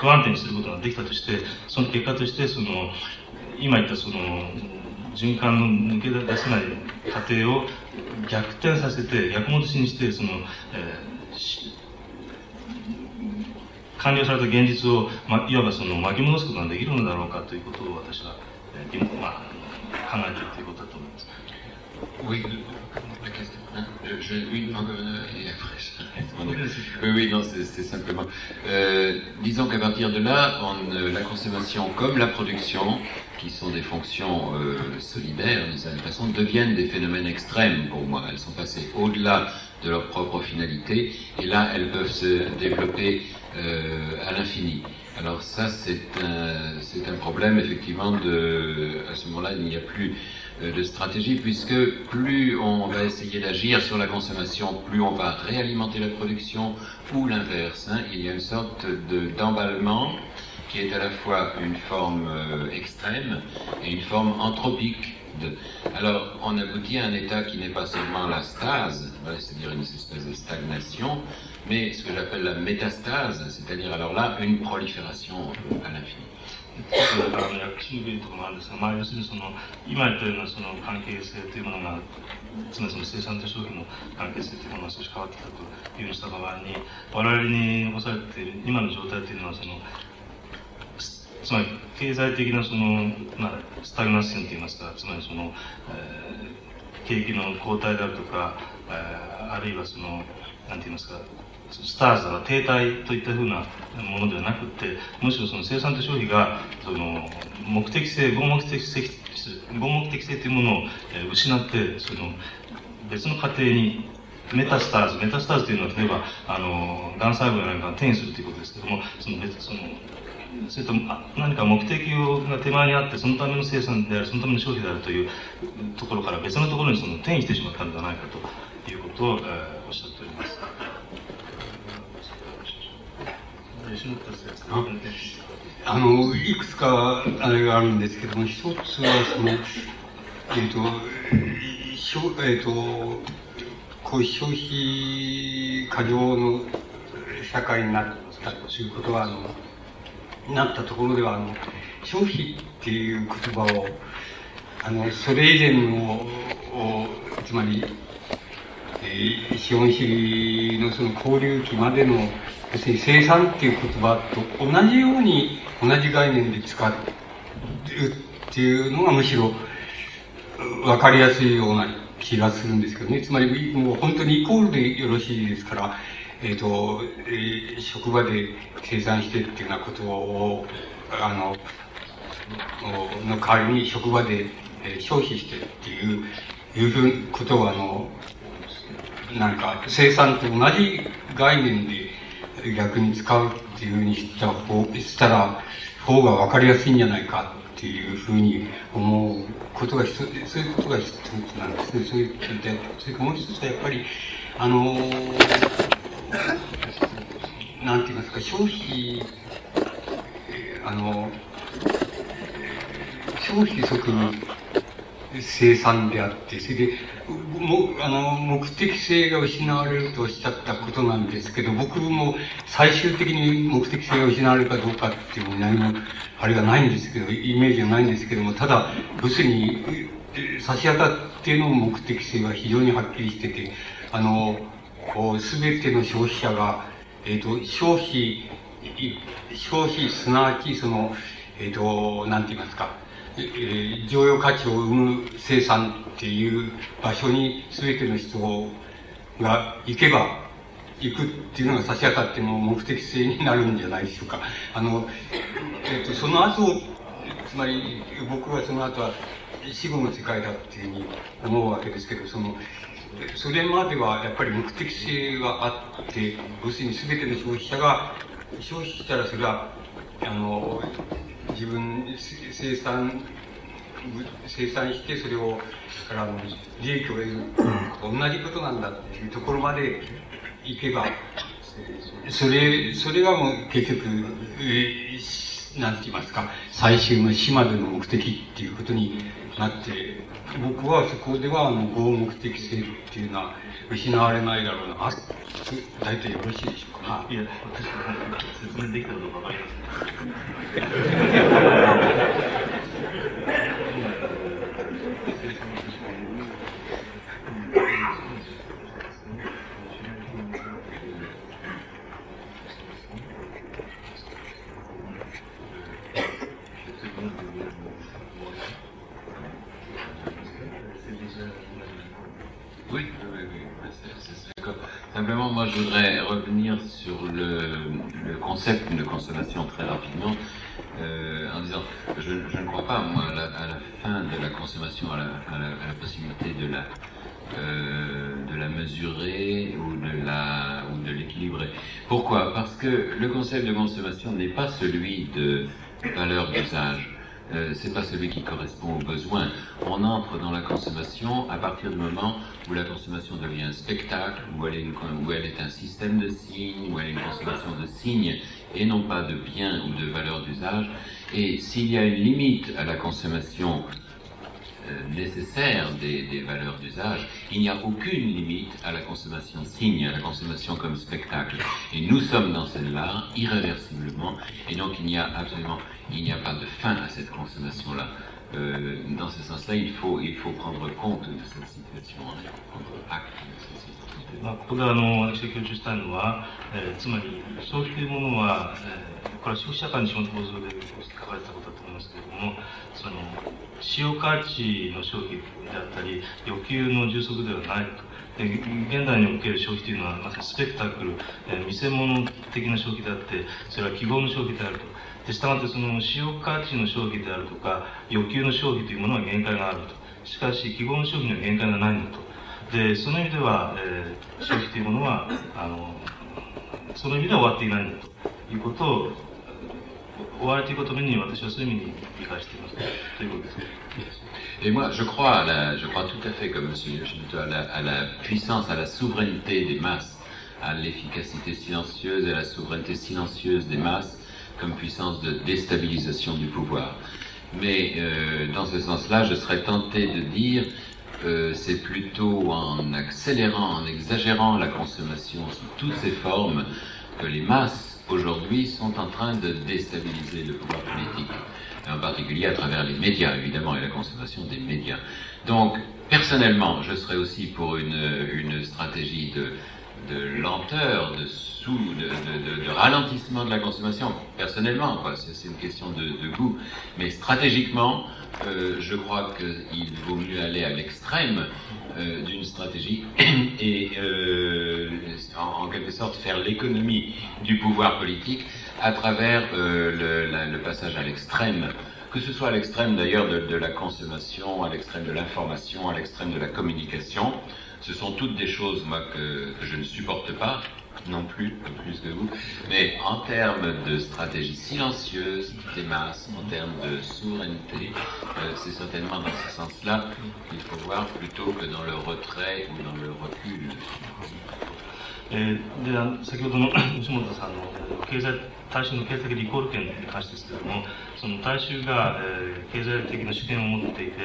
不安定にすることができたとして、その結果として、その、今言ったその、循環の抜け出せない過程を逆転させて、逆戻しにして、その、えー、完了された現実を、まあ、いわばその巻き戻すことができるのだろうかということを私は、えー、まあ、考えているということだと思います。Oui, la question. Je, je, oui, Oui, oui, non, c'est simplement. Euh, disons qu'à partir de là, on, euh, la consommation comme la production, qui sont des fonctions euh, solidaires d'une certaine façon, deviennent des phénomènes extrêmes pour moi. Elles sont passées au-delà de leur propre finalité, et là, elles peuvent se développer euh, à l'infini. Alors ça, c'est un, un problème, effectivement, de, à ce moment-là, il n'y a plus de stratégie, puisque plus on va essayer d'agir sur la consommation, plus on va réalimenter la production, ou l'inverse. Hein. Il y a une sorte de, d'emballement qui est à la fois une forme euh, extrême et une forme anthropique. Alors, on aboutit à un état qui n'est pas seulement la stase, c'est-à-dire une espèce de stagnation, mais ce que j'appelle la métastase, c'est-à-dire alors là, une prolifération à l'infini. あの薬師の原理とかもあるんですが、まあ、要するにその今言ったようなその関係性というものがつまりその生産と消費の関係性というものが少し変わってきたというふうにした場合に我々に残されている今の状態というのはそのつまり経済的なその、まあ、スタグナッションといいますかつまりその、えー、景気の後退であるとか、えー、あるいはそのなんて言いますかスターズは停滞といったふうなものではなくて、むしろその生産と消費が、その、目的性、合目的性、合目的性というものを失って、その、別の過程にメタスターズ、メタスターズというのは、例えば、あの、がん細胞や何かが転移するということですけども、その別、その、それと何か目的が手前にあって、そのための生産である、そのための消費であるというところから別のところにその転移してしまったのではないかということを、えー、おっしゃっております。あの、いくつかあれがあるんですけども、一つはその、えっ、ー、と、えっ、ー、と、こう消費過剰の社会になったということは、あの、なったところでは、あの、消費っていう言葉を、あの、それ以前の、つまり、えー、資本主義のその交流期までの要するに生産っていう言葉と同じように同じ概念で使うっていうのがむしろ分かりやすいような気がするんですけどね。つまりもう本当にイコールでよろしいですから、えっ、ー、と、えー、職場で生産してっていうようなことを、あの、の代わりに職場で、えー、消費してっていう、いうふうことをあの、なんか生産と同じ概念で逆に使うっていうふうにした方、したら、方が分かりやすいんじゃないかっていうふうに思うことが一つ、そういうことが一つなんですね。そういうことで、それからもう一つはやっぱり、あのなんて言いますか、消費、あの、消費即生産であって、それで、もあの目的性が失われるとおっしゃったことなんですけど、僕も最終的に目的性が失われるかどうかっていうの何も、あれがないんですけど、イメージがないんですけども、ただ、要するに、差し当たっての目的性は非常にはっきりしてて、あの、すべての消費者が、えっ、ー、と、消費、消費、すなわち、その、えっ、ー、と、なんて言いますか、え、常用価値を生む生産っていう場所に全ての人が行けば、行くっていうのが差し当たっても目的性になるんじゃないでしょうか。あの、えっ、と、その後、つまり僕はその後は死後の世界だっていうふうに思うわけですけど、その、それまではやっぱり目的性があって、要するに全ての消費者が、消費したらそれは、あの、自分生産生産してそれをからの利益を得る。同じことなんだっていうところまでいけば。それそれがもう結局、えー、なんて言いますか。最終の死までの目的っていうことになって僕はそこではあの合目的性っていうのは失われないだろうな。大体よろしいでしょうか。いや、説明できたかどうかわかりません。moi, je voudrais revenir sur le, concept de consommation très rapidement, euh, en disant, je, ne crois pas, moi, à la, fin de la consommation, à la, possibilité de la, euh, de la mesurer ou de la ou de l'équilibrer. Pourquoi? Parce que le concept de consommation n'est pas celui de valeur d'usage. Euh, c'est pas celui qui correspond aux besoins. On entre dans la consommation à partir du moment où la consommation devient un spectacle, où elle est, où elle est un système de signes, où elle est une consommation de signes et non pas de biens ou de valeurs d'usage. Et s'il y a une limite à la consommation nécessaire des, des valeurs d'usage, il n'y a aucune limite à la consommation signe, à la consommation comme spectacle. Et nous sommes dans celle-là, irréversiblement, et donc il n'y a absolument, il n'y a pas de fin à cette consommation-là. Euh, dans ce sens-là, il faut, il faut prendre compte de cette situation, il faut prendre acte de cette situation. まあ、ここであの私が強調したいのは、えー、つまり消費というものは、えー、これは消費者間の資本構造で書かれたことだと思いますけれどもその 使用価値の消費であったり欲求の充足ではないと。で現代における消費というのはまさにスペクタクル、え、見せ物的な消費であってそれは記号の消費であると。でしたがってその使用価値の消費であるとか欲求の消費というものは限界があると。しかし記号の消費には限界がないんだと。でその意味では、えー、消費というものはあのその意味では終わっていないんだと。いうことを 終わりということに私はそういう意味に理解していますということです。Et moi, je crois, à la, je crois tout à fait comme M. Yoshimoto à la, à la puissance, à la souveraineté des masses, à l'efficacité silencieuse et à la souveraineté silencieuse des masses comme puissance de déstabilisation du pouvoir. Mais euh, dans ce sens-là, je serais tenté de dire euh, c'est plutôt en accélérant, en exagérant la consommation sous toutes ses formes que les masses aujourd'hui sont en train de déstabiliser le pouvoir politique, en particulier à travers les médias évidemment et la consommation des médias. Donc personnellement, je serais aussi pour une, une stratégie de, de lenteur, de sous, de, ralentissement de la consommation. Personnellement, c'est une question de, goût, mais stratégiquement, euh, je crois qu'il vaut mieux aller à l'extrême euh, d'une stratégie et euh, en, quelque sorte faire l'économie du pouvoir politique à travers le, passage à l'extrême. Que ce soit à l'extrême d'ailleurs de, la consommation, à l'extrême de l'information, à l'extrême de la communication, Ce sont toutes des choses, moi, que, que je ne supporte pas, non plus, pas plus que vous. Mais en termes de stratégie silencieuse des masses, en termes de souveraineté, euh, c'est certainement dans ce sens-là qu'il faut voir plutôt que dans le retrait ou dans le recul. えーであの先ほどの吉本さんの経済大衆の経済的リコール権に関してですけれども、 その大衆が、えー経済的な主権を持っていて、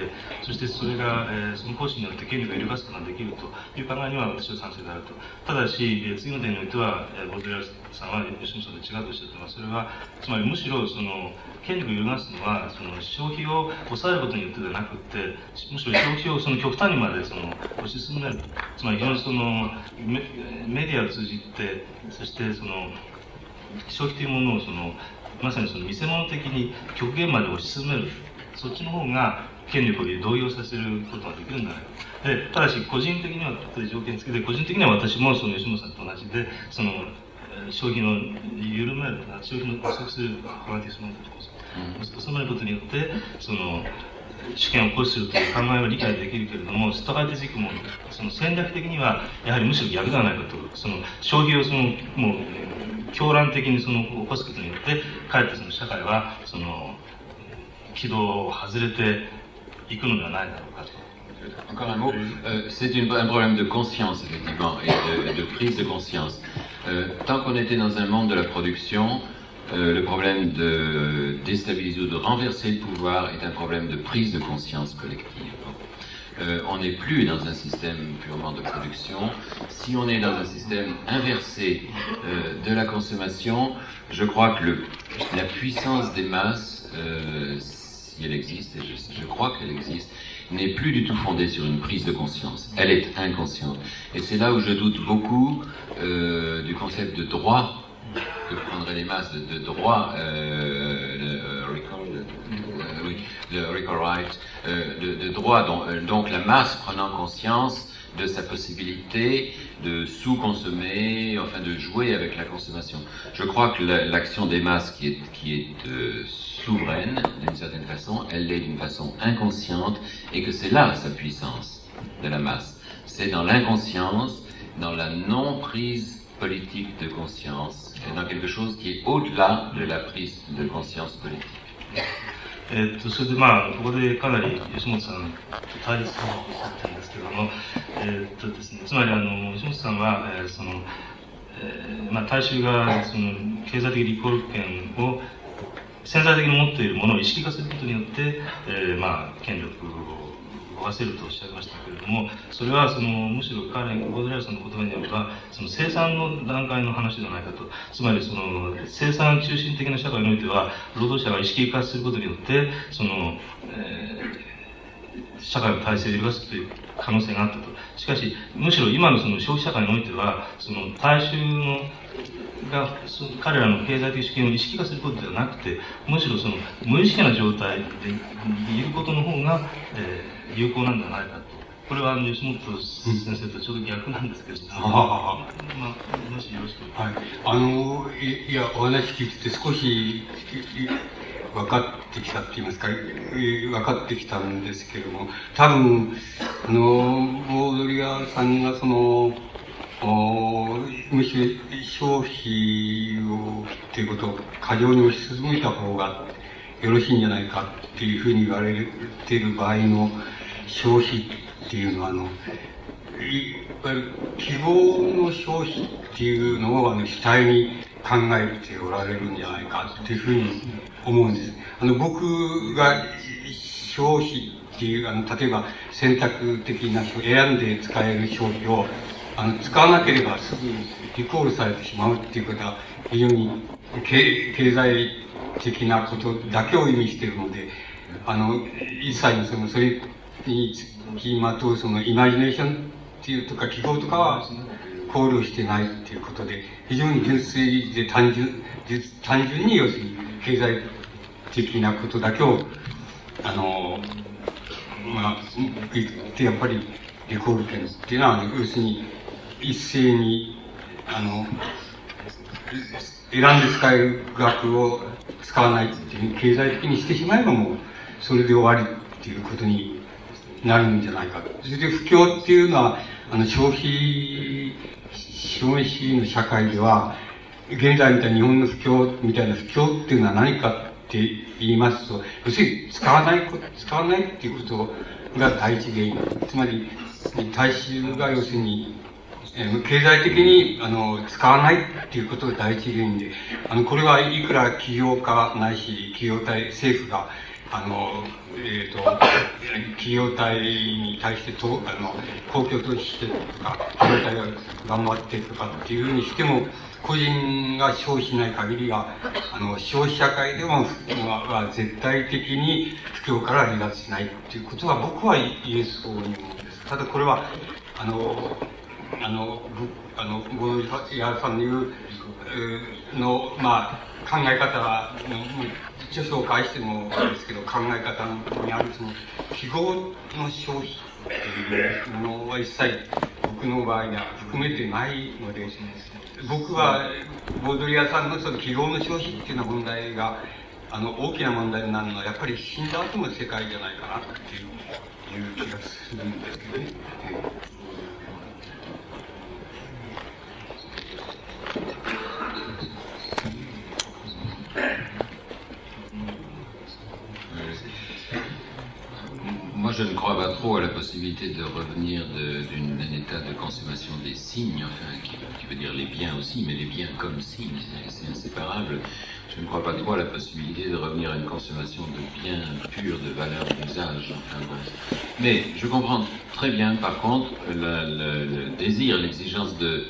そしてそれが、えーその行使によって権力を揺るがすことができるという考えには私は賛成であると。ただし、えー次の点においては、えーボルデラさんは吉本さんと違うとおっしゃってます。それは、つまりむしろその権力を揺るがすのは、その消費を抑えることによってではなくて、むしろ消費をその極端にまでその推し進める。つまり非常にそのメメディアを通じて、そしてその消費というものをそのまさにその見せ物的に極限まで推し進めるそっちの方が権力を動揺させることができるんだなでただし個人的にはという条件付きで個人的には私もその吉本さんと同じでその消費の緩める消費の加速するコラティスモントです収めることによってその主権を行使するという考えは理解できるけれども、ストラテジックも、その戦略的には、やはりむしろ逆ではないかと、その消費をその、もう、狂乱的にその起こすことによって、かえってその社会は、その、軌道を外れていくのではないだろうかと。 Encore un mot, Euh, c'est une- un problème de conscience, effectivement, et de, de prise de conscience. Euh, tant qu'on était dans un monde de la production, euh, le problème de déstabiliser ou de renverser le pouvoir est un problème de prise de conscience collective. Euh, on n'est plus dans un système purement de production. Si on est dans un système inversé euh, de la consommation, je crois que la puissance des masses, euh, si elle existe, et je, crois qu'elle existe, n'est plus du tout fondée sur une prise de conscience. Elle est inconsciente. Et c'est là où je doute beaucoup du concept de droit que prendraient les masses de, droit, le, recall, oui, le right, de, de droit, donc, euh, donc la masse prenant conscience de sa possibilité de sous-consommer, enfin de jouer avec la consommation. Je crois que la- l'action des masses qui est, qui est euh, souveraine, d'une certaine façon, elle l'est d'une façon inconsciente, et que c'est là sa puissance de la masse. C'est dans l'inconscience, dans la non-prise politique de conscience, et dans quelque chose qui est au-delà de la prise de conscience politique. えーっと、それでまあ、ここでかなり吉本さんと対立をおっしゃったんですけども、えーっとですね、つまりあの、吉本さんは、えーその、えーまあ、大衆がその経済的立法権を潜在的に持っているものを意識化することによって、えーまあ、権力を動かせるとおっしゃいましたども、それはそのむしろ彼、ボードレアさんの言葉によれば、その生産の段階の話ではないかと、つまりその生産中心的な社会においては、労働者が意識化することによって、その、えー社会の体制を揺るがすという可能性があったと。しかし、むしろ今のその消費社会においては、その大衆のが彼らの経済的主権を意識化することではなくて、むしろその無意識な状態でいることの方が、えー有効なんじゃないかと。これはあの吉本先生とちょうど逆なんですけれどまあ、もしよろしく。はい、あのいいやお話聞いてて少し分かってきたって言いますかい分かってきたんですけども多分あのオードリアさんがそのおむしろ消費をっていうことを過剰に推し進めた方がよろしいんじゃないかっていうふうに言われている場合の消費っていうのはあのいわゆる希望の消費っていうのをあの主体に考えておられるんじゃないかっていうふうに思うんです。あの僕が消費っていうあの例えば選択的な選んで使える消費をあの使わなければすぐリコールされてしまうっていうことは非常に経経済的なことだけを意味しているのであの一切のそのそれにつきまとうそのイマジネーションっていうとか記号とかは考慮してないっていうことで非常に純粋で単純単純に要するに経済的なことだけをあのまあ言ってやっぱりリコール権っていうのは要するに一斉にあの選んで使える額を使わないっていう経済的にしてしまえばもうそれで終わりっていうことになるんじゃないか。それで不況っていうのは、あの、消費、消費主義の社会では、現在みたいに日本の不況みたいな不況っていうのは何かって言いますと、要するに使わない、使わないっていうことが第一原因。つまり、大衆が要するに、経済的に、あの、使わないっていうことが第一原因で、あの、これはいくら企業家ないし、企業体、政府が、あの、えっ、ー、と、企業体に対してと、あの、公共投資してとか、企業体が頑張ってとかっていうふうにしても、個人が消費しない限りは、あの、消費社会でも、は絶対的に不況から離脱しないっていうことは僕は言えそうに思うんです。ただこれは、あの、あの、あの、ゴールヤさんの言う、の、まあ、考え方は、著書を返してもですけど、考え方にあるその、記号の消費っていうものは一切僕の場合には含めてないので、僕は、ボードリアさんのその記号の消費っていうような問題が、あの、大きな問題になるのは、やっぱり死んだ後の世界じゃないかなっていういう気がするんですけどね。Moi, je ne crois pas trop à la possibilité de revenir d'un état de consommation des signes, enfin, qui, qui, veut dire les biens aussi, mais les biens comme signes, c'est inséparable. Je ne crois pas trop à la possibilité de revenir à une consommation de biens purs, de valeur d'usage. Mais je comprends très bien, par contre, le, désir, l'exigence de,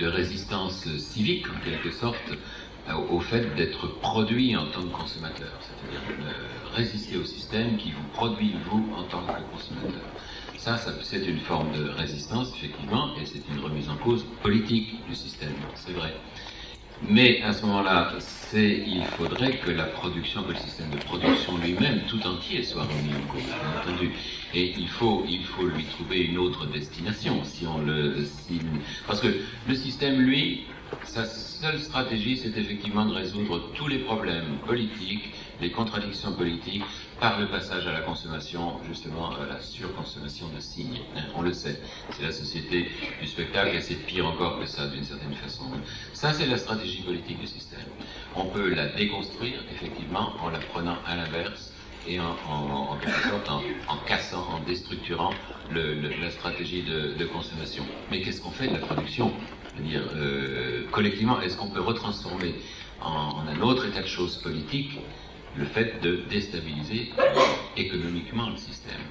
de résistance civique, en quelque sorte, au fait d'être produit en tant que consommateur, c'est-à-dire euh, résister au système qui vous produit vous en tant que consommateur. Ça, ça c'est une forme de résistance, effectivement, et c'est une remise en cause politique du système, c'est vrai. Mais à ce moment-là, il faudrait que la production, que le système de production lui-même, tout entier, soit remis en cause, bien entendu. Et il faut, il faut lui trouver une autre destination, si on le, si, parce que le système, lui, sa seule stratégie, c'est effectivement de résoudre tous les problèmes politiques, les contradictions politiques, par le passage à la consommation, justement, à la surconsommation de signes. Hein, on le sait. C'est la société du spectacle et c'est pire encore que ça, d'une certaine façon. Ça, c'est la stratégie politique du système. On peut la déconstruire, effectivement, en la prenant à l'inverse et en, en, en, sorte en, cassant, en déstructurant la stratégie de, consommation. Mais qu'est-ce qu'on fait de la production dire euh, collectivement, est-ce qu'on peut retransformer en, un autre état de choses politique le fait de déstabiliser économiquement le système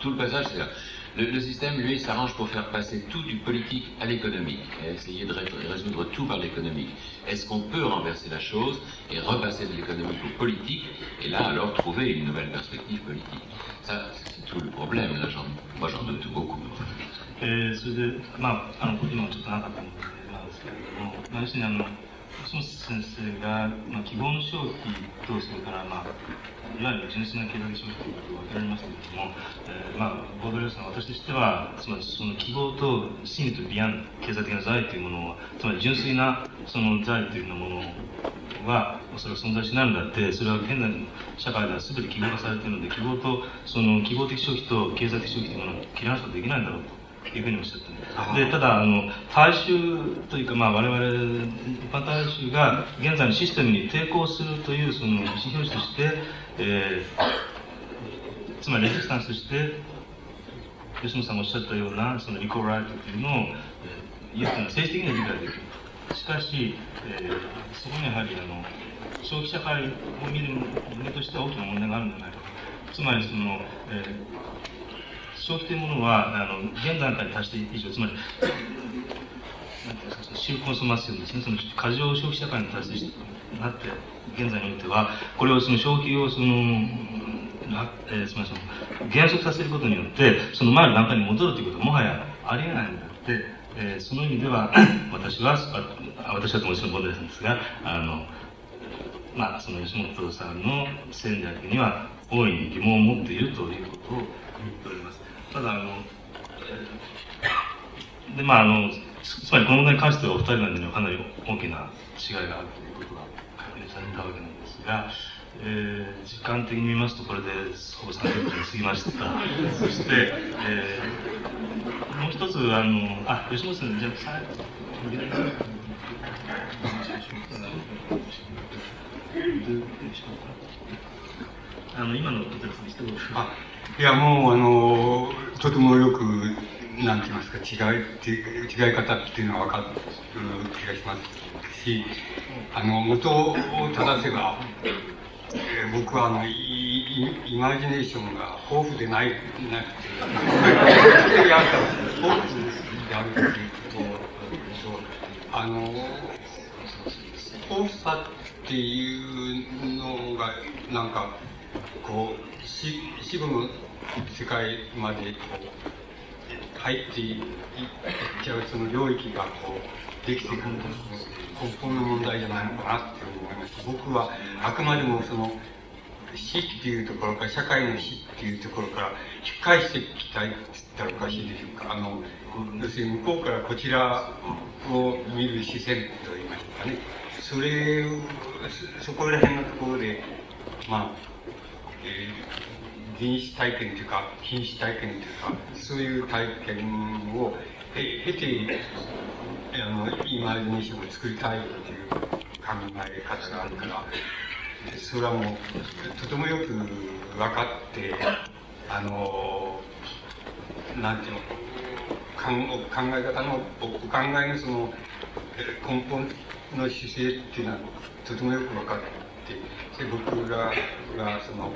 Tout le passage, c'est là. Le, le, système, lui, s'arrange pour faire passer tout du politique à l'économique, et essayer de résoudre tout par l'économique. Est-ce qu'on peut renverser la chose et repasser de l'économique au politique, et là, alors, trouver une nouvelle perspective politique Ça, c'est tout le problème. Là, moi, j'en doute beaucoup. えー、それで、まあ、あの、今ちょっとなかったので、なんですけれども、まあ、要するにあの、 本先生が、まあ、希望の消費と、それから、まあ、いわゆる純粋な経済消費ということ分けられますけれども、えー、まあ、ボードレーさん、私としては、つまりその希望と真理とビアン、経済的な財というものを、つまり純粋なその財というようなものは、おそらく存在しないんだって、それは現在の社会では全て記号化されているので、希望と、その希望的消費と経済的消費というものを切り離すことはできないんだろうと。いうふうにおっしゃったでただあの大衆というか、まあ、我々一般大衆が現在のシステムに抵抗するというその意思表示として、えー、つまりレジスタンスとして吉野さんがおっしゃったようなそのリコーライトというのを、えー、政治的には理解できる。しかし、えー、そこにやはりあの消費社会を見る目としては大きな問題があるんじゃないかつまりその、えー消費というものは、あの、現段階に達して以上、つまり、なんていうんですか、シコンソマションですね、その過剰消費社会に達してなって、現在においては、これをその消費をその、えー、すみません、減速させることによって、その前の段階に戻るということはもはやありえないのであって、えー、その意味では、私は、私はともちろん問題なんですが、あの、まあ、その吉本さんの戦略には大いに疑問を持っているということを言っております。ただあの、でまああのつまりこの問題に関してはお二人の間にはかなり大きな違いがあるということが確認されたわけなんですが、えー、時間的に見ますとこれでほぼ30分過ぎました。そして、えー、もう一つあのあ吉本さんじゃああの今のことですね一言。あいやもうあのとてもよくなんて言いますか違い違い方っていうのは分かる気がしますしあの元を正せばえー、僕はあのイマジネーションが豊富でないなくて豊富であるということあの豊富さっていうのがなんかこう死死後の世界までこう入っていっちゃうその領域がこうできてくる根本の問題じゃないのかなって思います。僕はあくまでもその死っていうところから、社会の死っていうところから引き返してきたいって言ったらおかしいでしょうか。あの、要するに向こうからこちらを見る視線と言いましたかね。それ、そこら辺のところで、まあ、えー、原始体験というか、瀕死体験というか、そういう体験を経て、あの、イマジネーションを作りたいという考え方があるから、それはもう、とてもよく分かって、あの、なんていうの、考え方の、お考えのその、根本の姿勢っていうのは、とてもよく分かって、で僕らが、その、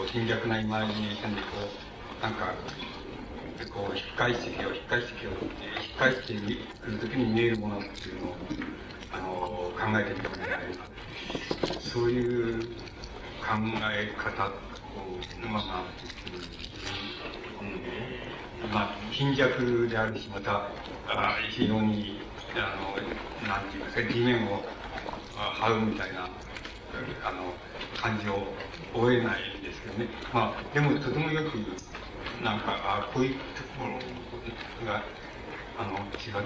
こう、貧弱なイマジネーションで、こう、なんか、こう、引っ返してきよう、引っ返してきようって、引っ返してくるときに見えるものっていうのを、あの、考えてみてもらえれば。そういう考え方を、まあ、うん、まあ、貧弱であるし、また、あ非常に、あの、なんていうか、地面を這うみたいな、あの、感じを覚えないんですけどね。まあ、でも、とてもよく、なんか、あこういうところが、あの、違っ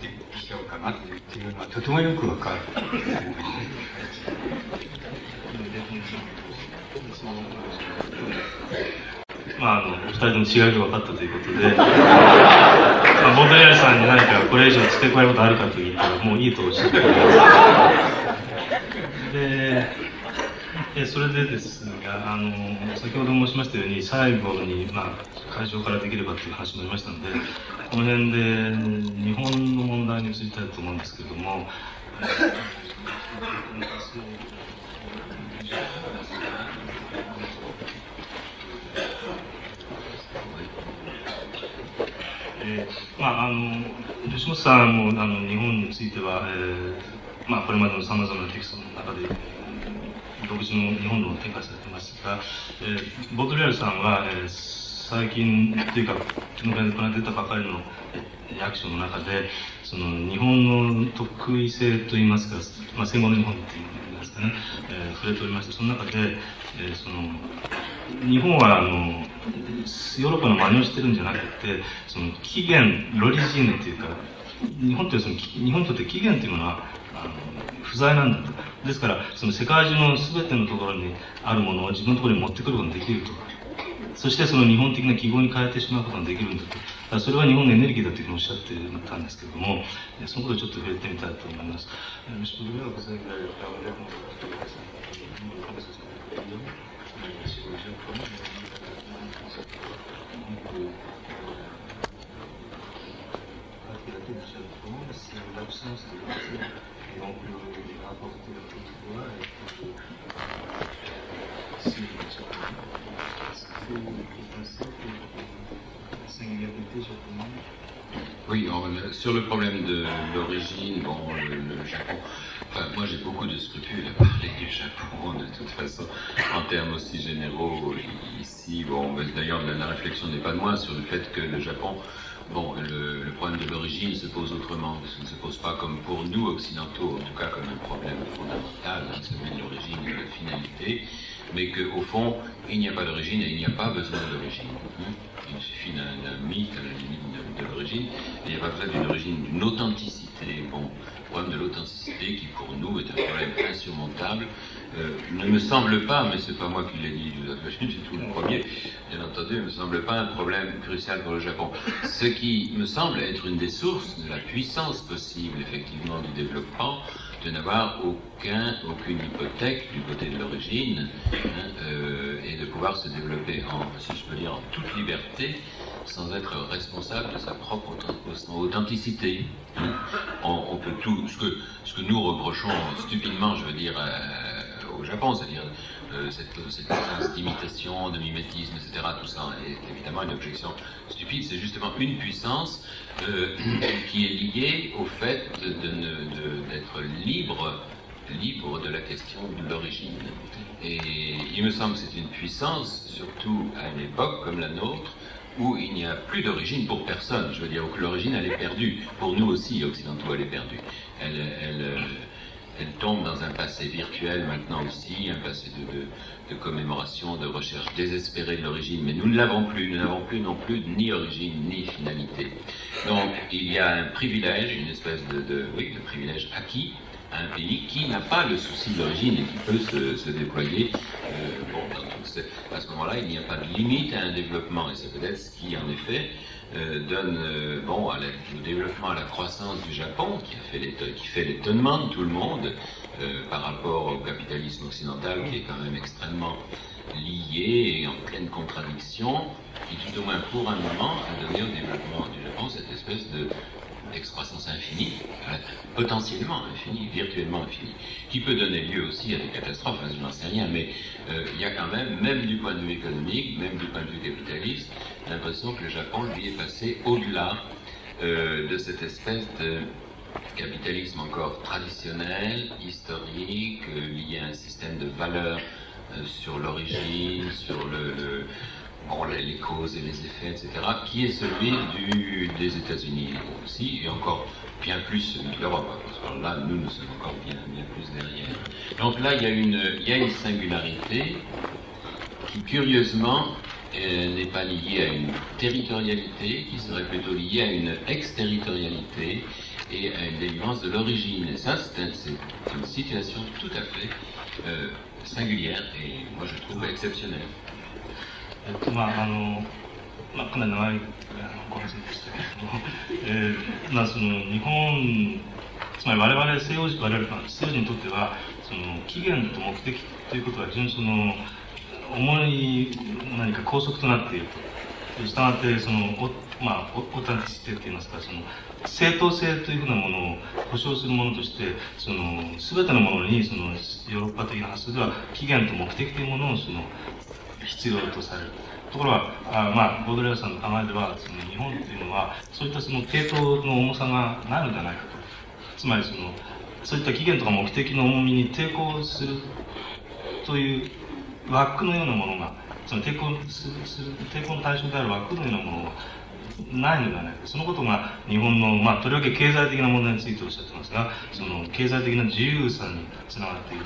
てきちゃうかなっていうのは、とてもよくわかる。まあ、あの、二人とも違いが分かったということで、まあ、ボンダリアルさんに何かこれ以上付け加えることあるかと言ったら、もういいとおっしゃっております。で、えそれでですが、あの、先ほど申しましたように、最後に、まあ、会場からできればという話もありましたので、この辺で日本の問題についてたいと思うんですけれども、えー、まあ、あの吉本さんもあの日本については、えーまあ、これまでのさまざまなテキストの中で独自の日本論を展開されてますが、えー、ボードリアルさんは、えー、最近というかこの間出たばかりの役所の中でその日本の特異性といいますか、まあ、戦後の日本っていうんですかね、えー、触れておりましてその中で、えー、その日本はあのヨーロッパの真似をしてるんじゃなくてその起源ロリジーヌっていうか日本ってその日本にとって起源っていうものは不在なんだとですからその世界中の全てのところにあるものを自分のところに持ってくることができるとそしてその日本的な記号に変えてしまうことができるんだとそれは日本のエネルギーだというふうにおっしゃってたんですけれどもそのことをちょっと触れてみたいと思います。Oui, on, sur le problème de l'origine, bon, le, Japon, enfin, moi j'ai beaucoup de scrupules à parler du Japon de toute façon, en termes aussi généraux ici. Bon, d'ailleurs la, la réflexion n'est pas de moi sur le fait que le Japon Bon, le, problème de l'origine se pose autrement, parce qu'il ne se pose pas comme pour nous occidentaux, en tout cas comme un problème fondamental, hein, celui de l'origine et de la finalité, mais qu'au fond, il n'y a pas d'origine et il n'y a pas besoin d'origine. Hein. Il suffit d'un mythe à la limite de, de l'origine, il n'y a pas besoin d'une origine, d'une authenticité. Bon, le problème de l'authenticité qui pour nous est un problème insurmontable, euh, ne me semble pas, mais c'est pas moi qui l'ai dit, suis tout le premier, bien entendu, ne me semble pas un problème crucial pour le Japon. Ce qui me semble être une des sources de la puissance possible, effectivement, du développement, de n'avoir aucun, aucune hypothèque du côté de l'origine, hein, euh, et de pouvoir se développer si je peux dire, en toute liberté, sans être responsable de sa propre authenticité. Hein. On, peut tout, ce que, ce que nous reprochons stupidement, je veux dire, euh, au Japon, c'est-à-dire euh, cette, cette d'imitation, de mimétisme, etc., tout ça est évidemment une objection stupide, c'est justement une puissance euh, qui est liée au fait d'être libre libre de la question de l'origine. Et il me semble que c'est une puissance, surtout à une époque comme la nôtre, où il n'y a plus d'origine pour personne. Je veux dire, que l'origine, elle est perdue. Pour nous aussi, occidentaux, elle est perdue. Elle, euh, elle tombe dans un passé virtuel maintenant aussi, un passé de, de, commémoration, de recherche désespérée de l'origine, mais nous ne l'avons plus, nous n'avons plus non plus ni origine ni finalité. Donc il y a un privilège, une espèce de, oui, de privilège acquis à un pays qui n'a pas le souci de l'origine et qui peut se, se déployer. Euh, bon, à ce moment-là, il n'y a pas de limite à un développement, et c'est peut-être ce qui, en effet, euh, donne euh, bon, au développement, à la croissance du Japon, qui, fait l'étonnement de tout le monde euh, par rapport au capitalisme occidental, qui est quand même extrêmement lié et en pleine contradiction, qui tout au moins pour un moment a donné au développement du Japon cette espèce de d'excroissance infinie, potentiellement infinie, virtuellement infinie, qui peut donner lieu aussi à des catastrophes, je n'en sais rien, mais il y a quand même, même du point de vue économique, même du point de vue capitaliste, l'impression que le Japon, lui, est passé au-delà euh, de cette espèce de capitalisme encore traditionnel, historique, euh, lié à un système de valeurs euh, sur l'origine, sur le, bon, les, causes et les effets, etc., qui est celui des États-Unis aussi, et encore bien plus celui de l'Europe, là, nous, nous sommes encore bien, bien plus derrière. Donc là, il y il y a une singularité qui, curieusement, n'est pas liée à une territorialité, qui serait plutôt liée à une exterritorialité et à une délivrance de l'origine. Et ça, c'est une situation tout à fait euh, singulière et moi je trouve exceptionnelle. えっとまああのまあ、かなり長いご発言でしたけれども、えーまあ、その日本、つまり我々西洋人、我々西洋人にとっては、その起源と目的ということは非常にその 重い何か拘束となっていると。したがって、その、おまあ、オタンティシテって言いますか、その、正当性というふうなものを保障するものとして、その、すべてのものに、その、ヨーロッパ的な発想では、起源と目的というものを、その、必要とされる。ところが、あまあ、ボードレアさんの考えでは、その、日本っていうのは、そういったその、系統の重さがないのではないかと。つまり、その、そういった起源とか目的の重みに抵抗するという枠のようなものが、その抵抗する、抵抗の対象である枠のようなものがないのではないか。そのことが日本の、まあ、とりわけ経済的な問題についておっしゃってますが、その経済的な自由さにつながっている。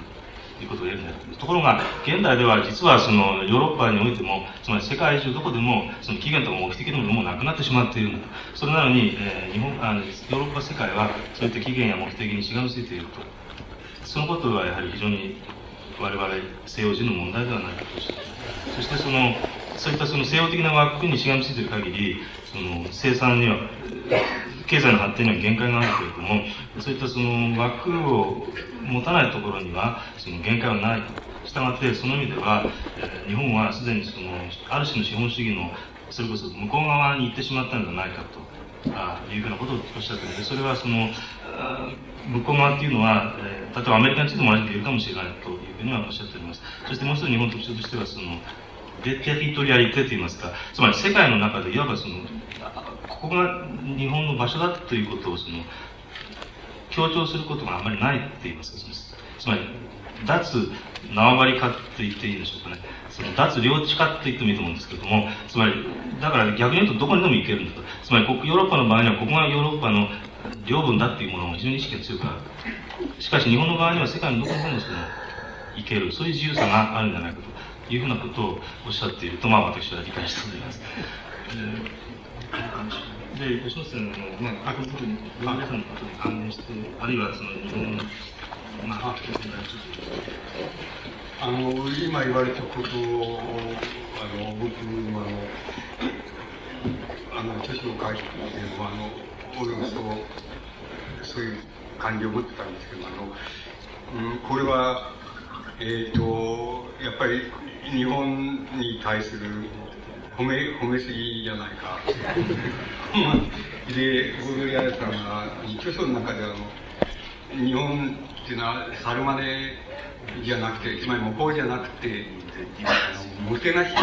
ということを言えるんだところが、現代では実はそのヨーロッパにおいても、つまり世界中どこでも、その起源とか目的のものもなくなってしまっているんだ。それなのに、えー、日本あの、ヨーロッパ世界はそういった起源や目的にしがみついていると。そのことはやはり非常に我々西洋人の問題ではないかとそしてそのそういったその西洋的な枠にしがみついている限りその生産には経済の発展には限界があるけれどもそういったその枠を持たないところにはその限界はないしたがってその意味では、日本はすでにそのある種の資本主義のそれこそ向こう側に行ってしまったのではないかとあいうふうなことをおっしゃってるのでそれはその向こう側っていうのは、えー、例えばアメリカについても同じく言えるかもしれないというふうにはおっしゃっております。そしてもう一つ日本の特徴としては、その、デテリトリアリテといいますか、つまり世界の中でいわばその、ここが日本の場所だということをその、強調することがあまりないって言いますか、つまり、脱縄張り化って言っていいでしょうかね。その脱領地化って言ってもいいと思うんですけども、つまり、だから逆に言うとどこにでも行けるんだと。つまり、ヨーロッパの場合には、ここがヨーロッパの領分だっていうものを非常に意識が強くある。しかし日本の場合には世界のどこにでもその、いける、そういう自由さがあるんじゃないかというふうなことをおっしゃっていると、まあ私は理解しております。で、吉野さんの、まあ、各部分、皆さんのことに関連して、あるいはその日本のあの今言われたことをあの僕もあのあの著書を書いてもあのそそういう感じを持ってたんですけどあの、うん、これはえ、ー、とやっぱり日本に対する褒め褒めすぎじゃないかでゴードリアさんが著書の中であの日本っていうのは猿真似じゃなくてつまり模倣じゃなくてもてなし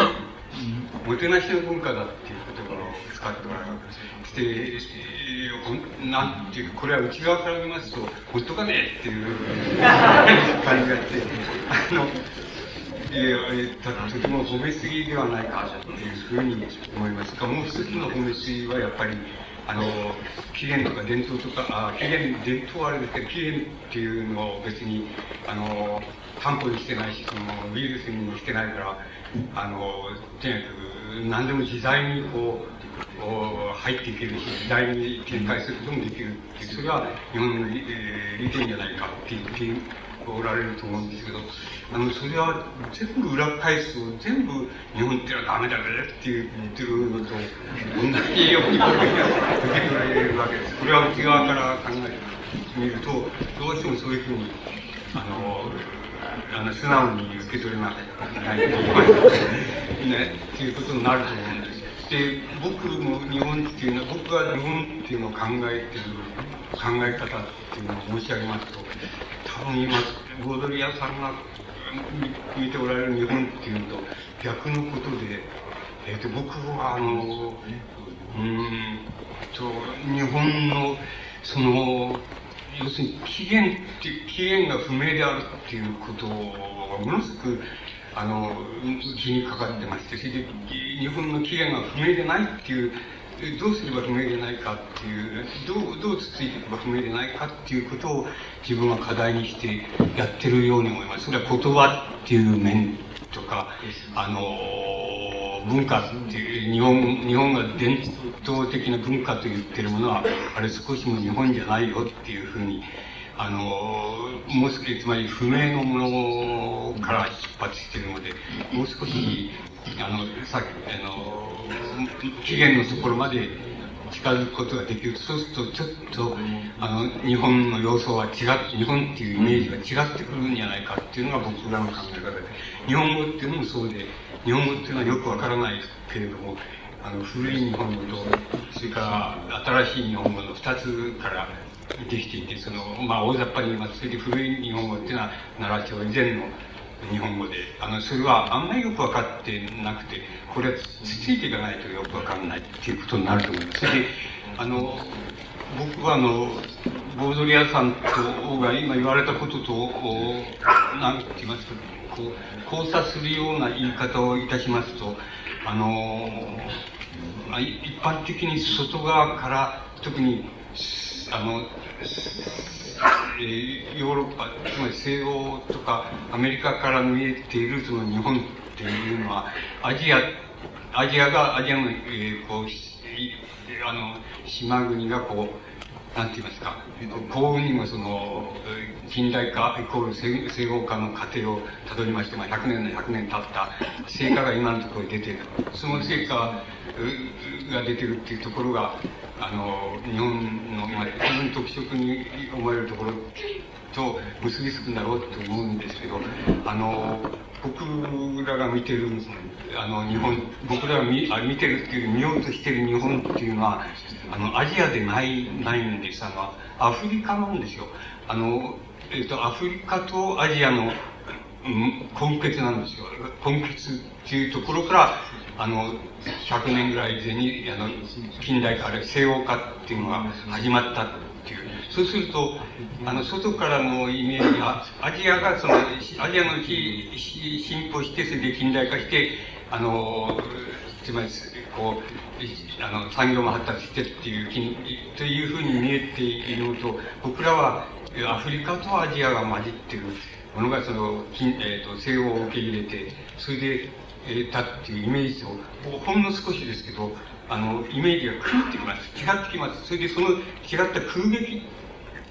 もてなしの文化だっていう言葉を使っておられます。で、なんていうこれは内側から見ますと、ほっとかねえっていう 感じがあって、あの、えー、とても褒めすぎではないかというふうに思います。が、もう一つの褒めすぎはやっぱり、あの、起源とか伝統とか、あ起源、伝統はあれですけど、起源っていうのを別に、あの、担保にしてないし、その、ウイルスにしてないから、あの、とにかく、何でも自在にこう、入っていけるし、時代に展開することもできるって、それは日本の、えー、利点じゃないかって言っておられると思うんですけど、あの、それは全部裏返すと、全部日本ってのはダメだねって言ってるのと、同じように受け取られるわけです。これは内側から考えてみると、どうしてもそういうふうに、あの、あの素直に受け取れなきゃいけないと思います。ね、っていうことになると思うんです。で、僕も日本っていうのは、僕が日本っていうのを考えてる考え方っていうのを申し上げますと、多分今、ゴードリアさんが見ておられる日本っていうのと逆のことで、えー、と僕はあの、うんと、日本の、その、要するに起源って起源が不明であるっていうことがものすごくあの気にかかってましてそれで日本の起源が不明でないっていうどうすれば不明でないかっていうどうどうつついていけば不明でないかっていうことを自分は課題にしてやってるように思います。それは言葉っていう面とかあの文化っていう日本日本が伝統的な文化と言ってるものはあれ少しも日本じゃないよっていうふうにあのもう少しつまり不明のものから出発しているのでもう少しあのさあの期限のところまで近づくことができるそうするとちょっとあの日本の要素は違って日本っていうイメージが違ってくるんじゃないかっていうのが僕らの考え方で。日本語っていうのもそうで日本語っていうのはよくわからないけれどもあの古い日本語とそれから新しい日本語の2つからできていてそのまあ大雑把に言いますそれで古い日本語っていうのは奈良町以前の日本語であのそれはあんまりよく分かってなくてこれはつついていかないとよく分かんないっていうことになると思います。それであの僕はあのボードリアさんとが今言われたことと何て言いますかこう交差するような言い方をいたしますとあのまあ一般的に外側から特にあの、えー、ヨーロッパつまり西欧とかアメリカから見えているその日本っていうのはアジアアジアがアジアの、えー、こうあの島国がこうなんて言いますか、幸運にもその、近代化イコール西欧化の過程をたどりまして、まあ、100年の100年経った成果が今のところ出ている。その成果が出てるっていうところが、あの、日本の、まあ、非常に特色に思われるところと結びつくんだろうと思うんですけど、あの、僕らが見てる、あの、日本、僕らが見見てるっていう、見ようとしてる日本っていうのは、あの、アジアでない、ないんです。あの、アフリカなんですよ。あの、え、ー、と、アフリカとアジアの、うん、根結なんですよ。根結っていうところから、あの、100年ぐらい前に、あの、近代化、ある西欧化っていうのが始まったっていう。そうすると、あの、外からのイメージが、アジアがその、アジアのうち進歩して、それで近代化して、あの、つまり、こう、あの、産業も発達してっていう、というふうに見えているのと、僕らはアフリカとアジアが混じっているものが、その、えーと、西欧を受け入れて、それで、えー、たっていうイメージを、ほんの少しですけど、あの、イメージが狂ってきます。違ってきます。それでその違った空撃っ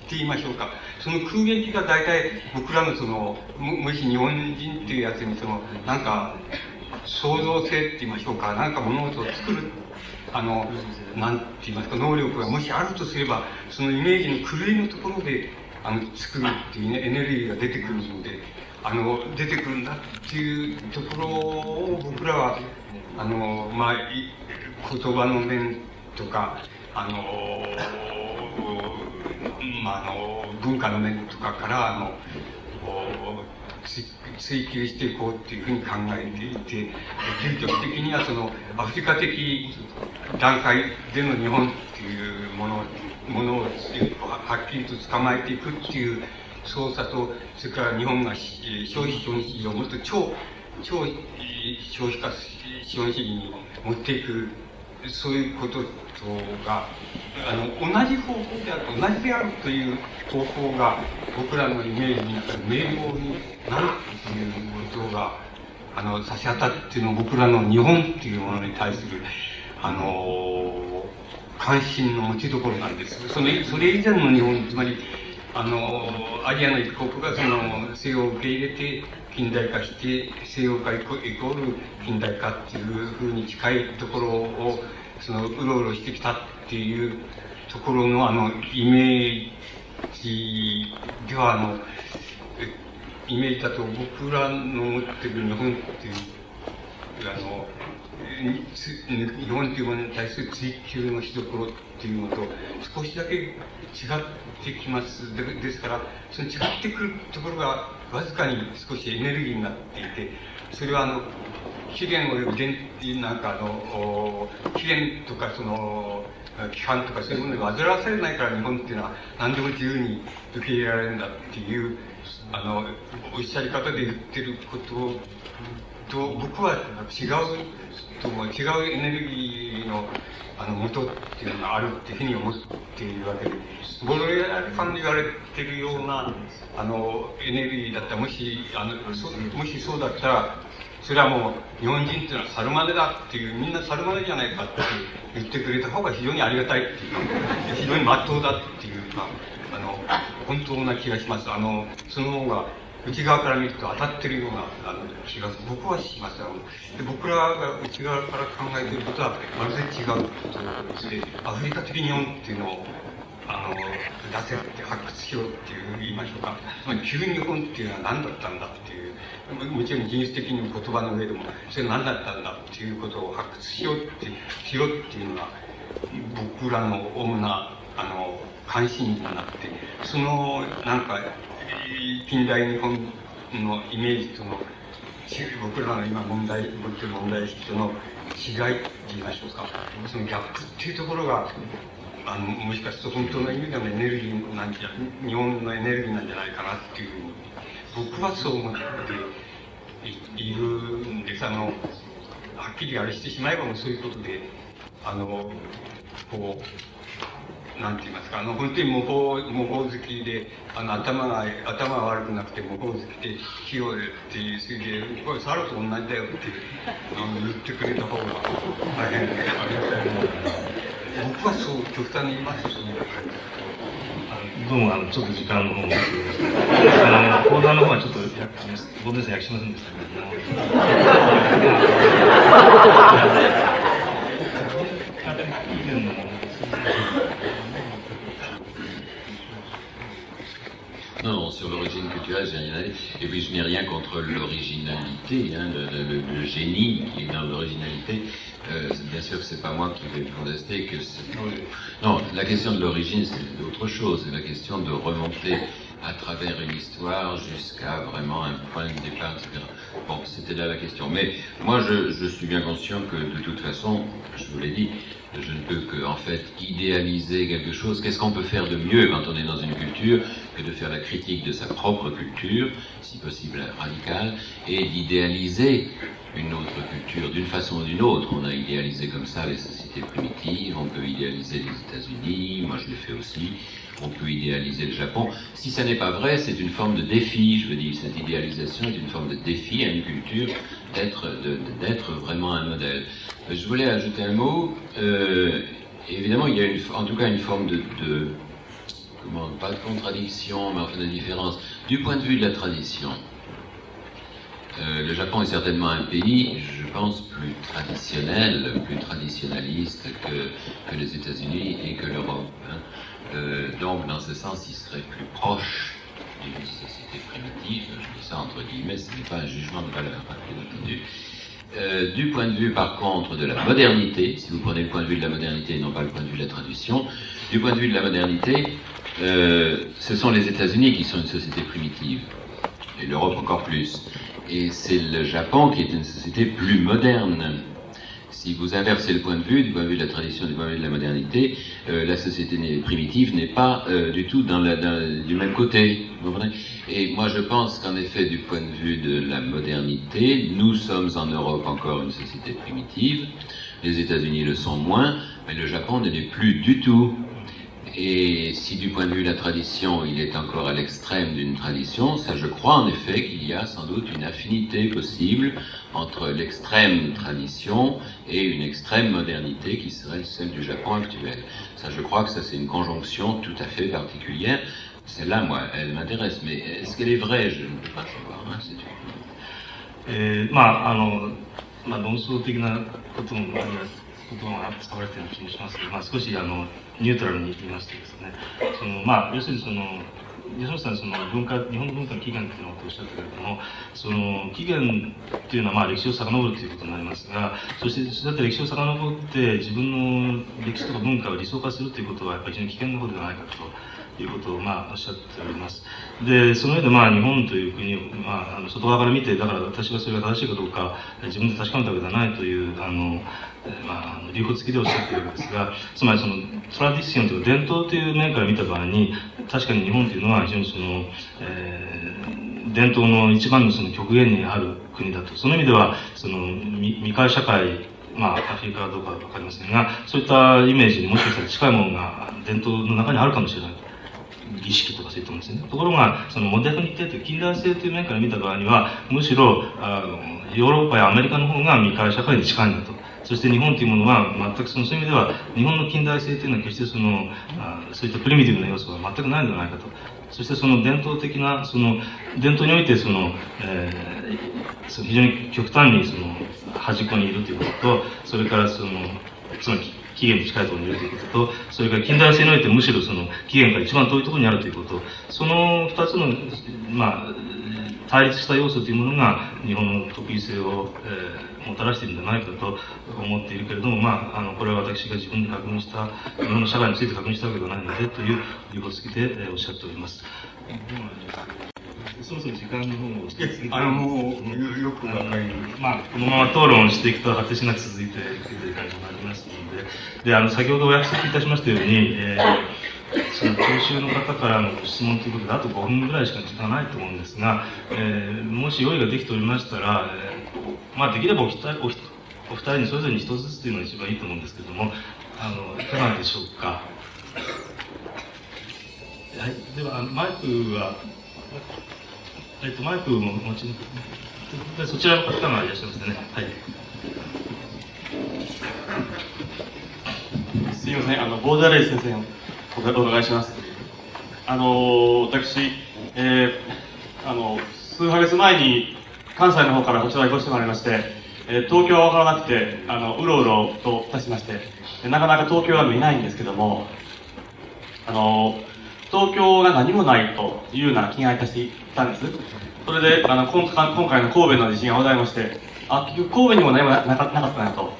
て言いましょうか。その空撃が大体僕らのその、もし日本人っていうやつにその、なんか、創造性って言いましょうか、なんか物事を作る、あの、なんて言いますか、能力がもしあるとすれば、そのイメージの狂いのところで、あの、作るっていうね、エネルギーが出てくるので、あの、出てくるんだっていうところを僕らは、あの、まあ、言葉の面とか、あの、まあ、あの、文化の面とかから、あの、追求していこうっていうふうに考えていて、究極的にはそのアフリカ的段階での日本っていうものものをはっきりと捕まえていくっていう操作と、それから日本が消費資本主義をもっと超、超消費化資本主義に持っていく、そういうこととが、あの、同じ方向である、同じであるという方向が、僕らのイメージの中で明瞭になるということが、あの、差し当たっての僕らの日本っていうものに対する、あの、関心の持ちどころなんです。その、それ以前の日本、つまり、あの、アジアの一国がその、西洋を受け入れて、近代化して、西洋化イコール近代化っていうふうに近いところを、その、うろうろしてきたっていうところの、あの、イメージでは、あの、イメージだと僕らの持ってる日本っていう、あの、日本というものに対する追求のしどころっていうのと少しだけ違ってきますでですからその違ってくるところがわずかに少しエネルギーになっていてそれはあの資源を原なんかあの期限とかその規範とかそういうものに煩わされないから日本っていうのは何でも自由に受け入れられるんだっていうあのおっしゃり方で言ってることと僕は違うとも違うエネルギーのあの元っていうのがあるっていうふうに思っているわけで、ボロエアさんに言われてるようなあのエネルギーだったら、もしあのそもしそうだったら、それはもう日本人っていうのは猿真似だっていう、みんな猿真似じゃないかって言ってくれた方が非常にありがたいっていうか、非常に真っ当だっていうか、あの、本当な気がします。あの、その方が内側から見ると当たってるようなあの気が僕はしますで僕らが内側から考えてることはまるで違うことでアフリカ的日本っていうのをあの出せって発掘しようっていう言いましょうか。まり旧日本っていうのは何だったんだっていうもちろん技術的にも言葉の上でもそれ何だったんだっていうことを発掘しようってしようっていうのが僕らの主なあの関心になってそのなんか近代日本のイメージとの僕らの今問題持ってる問題意識との違いって言いましょうか。そのギャップっていうところがあのもしかすると本当の意味でのエネルギーなんじゃ日本のエネルギーなんじゃないかなっていうふうに僕はそう思っているんですあのはっきりあれしてしまえばもうそういうことであのこうなんて言いますか、あの、本当に模倣、模倣好きで、あの、頭が、頭が悪くなくて模倣好きで、器用でっていう、それで、これ、サラと同じだよって、あの、言ってくれた方が大変ありがたい僕はそう、極端に言いますと、ねどうも、あの、ちょっと時間の方も、あの、講談の方はちょっと、ごめんなさい、訳しませんでしたけど Sur l'origine culturelle, j'ai rien à Et puis je n'ai rien contre l'originalité, hein, le, le, génie qui est dans l'originalité. Euh, bien sûr que c'est pas moi qui vais contester que Non, la question de l'origine, c'est autre chose. C'est la question de remonter à travers une histoire jusqu'à vraiment un point de départ, etc. Bon, c'était là la question. Mais moi, je, suis bien conscient que de toute façon, je vous l'ai dit, je ne peux que, en fait, idéaliser quelque chose. Qu'est-ce qu'on peut faire de mieux quand on est dans une culture que de faire la critique de sa propre culture, si possible radicale, et d'idéaliser une autre culture d'une façon ou d'une autre? On a idéalisé comme ça les sociétés primitives, on peut idéaliser les États-Unis, moi je l'ai fait aussi, on peut idéaliser le Japon. Si ça n'est pas vrai, c'est une forme de défi, je veux dire, cette idéalisation est une forme de défi à une culture d'être, vraiment un modèle. Je voulais ajouter un mot. Euh, évidemment, il y a en tout cas une forme de, comment, pas de contradiction, mais enfin de différence. Du point de vue de la tradition, euh, le Japon est certainement un pays, je pense, plus traditionnel, plus traditionnaliste que, les États-Unis et que l'Europe. hein. Euh, donc, dans ce sens, il serait plus proche d'une société primitive. Je dis ça entre guillemets, ce n'est pas un jugement de valeur, hein, bien entendu. Euh, du point de vue, par contre, de la modernité, si vous prenez le point de vue de la modernité et non pas le point de vue de la tradition, du point de vue de la modernité, euh, ce sont les États-Unis qui sont une société primitive, et l'Europe encore plus. Et c'est le Japon qui est une société plus moderne. Si vous inversez le point de vue, du point de vue de la tradition, du point de vue de la modernité, euh, la société primitive n'est pas euh, du tout du même côté. Vous comprenez? Et moi, je pense qu'en effet, du point de vue de la modernité, nous sommes en Europe encore une société primitive. Les États-Unis le sont moins, mais le Japon ne l'est plus du tout. Et si du point de vue de la tradition, il est encore à l'extrême d'une tradition, ça je crois en effet qu'il y a sans doute une affinité possible entre l'extrême tradition et une extrême modernité qui serait celle du Japon actuel. Ça je crois que ça c'est une conjonction tout à fait particulière. Celle-là, moi, elle m'intéresse, mais est-ce qu'elle est vraie Je ne peux pas savoir. hein, c'est une- えーまああの、まあ、論争的なこともあります ことが使われてる気もしますけど、まあ、少しあのニュートラルに言いましてですね。その、まあ、要するにその吉本さんその文化日本文化の起源というのをおっしゃったけれどもその起源というのはまあ歴史を遡るということになりますがそしてそうやって歴史を遡って自分の歴史とか文化を理想化するということはやっぱり非常に危険なことではないかということをまあおっしゃっております。で、その上でまあ日本という国を、まあ、あの外側から見て、だから私がそれが正しいかどうか自分で確かめたわけではないという、あの、まあ、流行付きでおっしゃっているわけですが、つまりそのトラディションというか伝統という面から見た場合に、確かに日本というのは非常にその、えー伝統の一番のその極限にある国だと。その意味では、その未開社会、まあ、アフリカかどうかわかりませんが、そういったイメージにもしかしたら近いものが伝統の中にあるかもしれないと。儀式とかそういったものですね。ところが、そのモデルニテという近代性という面から見た場合には、むしろ、あの、ヨーロッパやアメリカの方が未開社会に近いんだと。そして日本というものは、全くそのそういう意味では、日本の近代性というのは決してその、あそういったプリミティブな要素は全くないのではないかと。そしてその伝統的な、その、伝統においてその、えー非常に極端にその、端っこにいるということと、それからその、つまり起源に近いところにいるということと、それから近代性においてむしろその起源から一番遠いところにあるということ、その二つの、まあ、対立した要素というものが日本の特異性を、えーもたらしているんじゃないかと思っているけれども、まあ、あの、これは私が自分で確認した、日本の社会について確認したわけではないので、という理由付きで、えーおっしゃっております。そろそろ時間の方もあのもうよくわかりまあ、このまま討論していくと果てしなく続いていくという感じもありますので、で、あの、先ほどお約束いたしましたように、えーその聴衆の方からのご質問ということで、あと5分ぐらいしか時間ないと思うんですが、えーもし用意ができておりましたら、えーまあ、できればお二人お一お二人にそれぞれに一つずつというのが一番いいと思うんですけれども、あの、いかがでしょうか？はい、では、マイクは、えっと、マイクを持ちでそちらの方がいらっしゃいますね。はい。すみません、あの、ボーダーレイ先生おお伺いします。あの、私、えーあの、数ヶ月前に関西の方からこちらに越してまいりまして、えー東京は分からなくて、あの、うろうろといたしまして、なかなか東京は見ないんですけども、あの、東京が何もないというような気がいたしてたんです。それで、あの、今回今回の神戸の地震がございまして、あ、結局神戸にも何もななかなかったなと。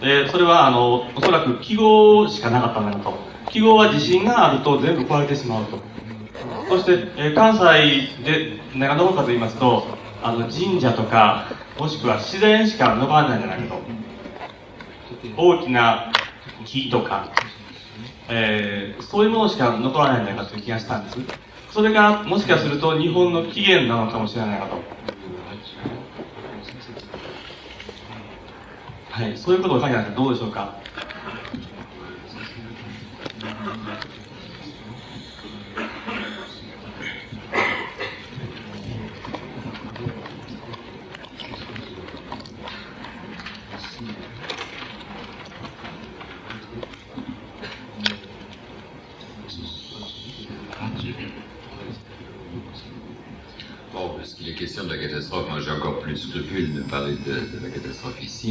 で、それは、あの、おそらく記号しかなかったんだなと。記号は地震があると全部壊れてしまうと。そして、えー関西で何がどうかと言いますと、あの、神社とか、もしくは自然しか残らないんじゃないかと。大きな木とか、えーそういうものしか残らないんじゃないかという気がしたんです。それが、もしかすると日本の起源なのかもしれないなと。はい、そういうことを考えたどうでしょうか？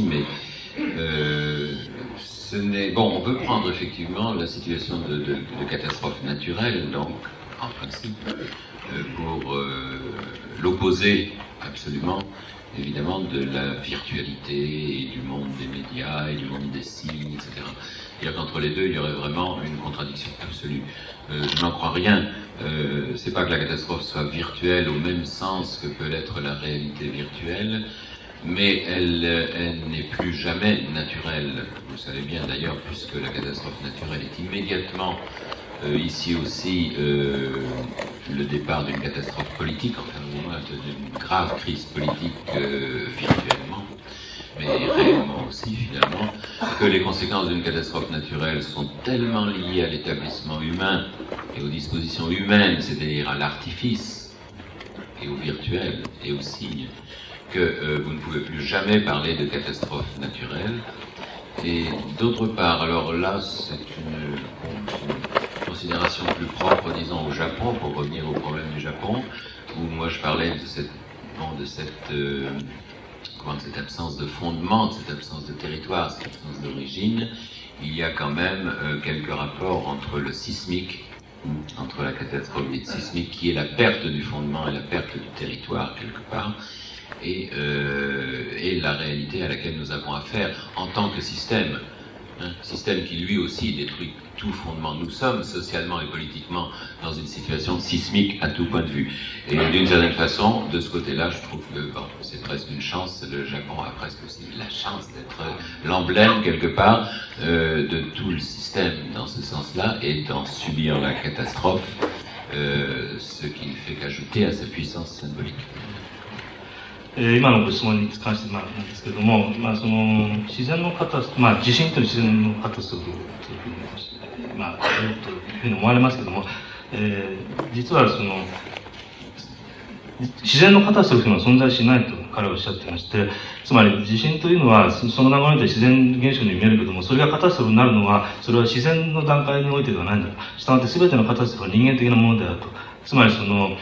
Mais euh, ce n'est bon. On peut prendre effectivement la situation de catastrophe naturelle, donc en principe, euh, pour euh, l'opposer absolument, évidemment, de la virtualité et du monde des médias et du monde des signes, etc. C'est-à-dire qu'entre les deux, il y aurait vraiment une contradiction absolue. Euh, je n'en crois rien. Euh, c'est pas que la catastrophe soit virtuelle au même sens que peut l'être la réalité virtuelle, mais elle, elle n'est plus jamais naturelle. Vous savez bien d'ailleurs, puisque la catastrophe naturelle est immédiatement euh, ici aussi euh, le départ d'une catastrophe politique, enfin d'une grave crise politique euh, virtuellement, mais réellement aussi finalement, que les conséquences d'une catastrophe naturelle sont tellement liées à l'établissement humain et aux dispositions humaines, c'est-à-dire à, l'artifice et au virtuel et au signe, que euh, vous ne pouvez plus jamais parler de catastrophe naturelle. Et d'autre part, alors là, c'est une, considération plus propre, disons, au Japon, pour revenir au problème du Japon, où moi je parlais de cette, de cette, euh, cette absence de fondement, de cette absence de territoire, cette absence d'origine. Il y a quand même euh, quelques rapports entre le sismique, entre la catastrophe sismique, qui est la perte du fondement et la perte du territoire, quelque part, et, euh, et, la réalité à laquelle nous avons affaire en tant que système. Hein, système qui lui aussi détruit tout fondement. Nous sommes socialement et politiquement dans une situation sismique à tout point de vue. Et d'une certaine façon, de ce côté-là, je trouve que c'est presque une chance. Le Japon a presque aussi la chance d'être l'emblème quelque part euh, de tout le système dans ce sens-là et d'en subir la catastrophe, euh, ce qui ne fait qu'ajouter à sa puissance symbolique. えー、今のご質問に関してなんですけれども、まあ、その自然のカタスまあ、地震という自然のカタストというふうに、まあ、というふうに思われますけれども、えー、実はその自然のカタストロフは存在しないと彼はおっしゃってまして、つまり地震というのはその流れで自然現象に見えるけども、それがカタストになるのは、それは自然の段階においてではないんだと。したがって全てのカタストは人間的なものであると。つまりその、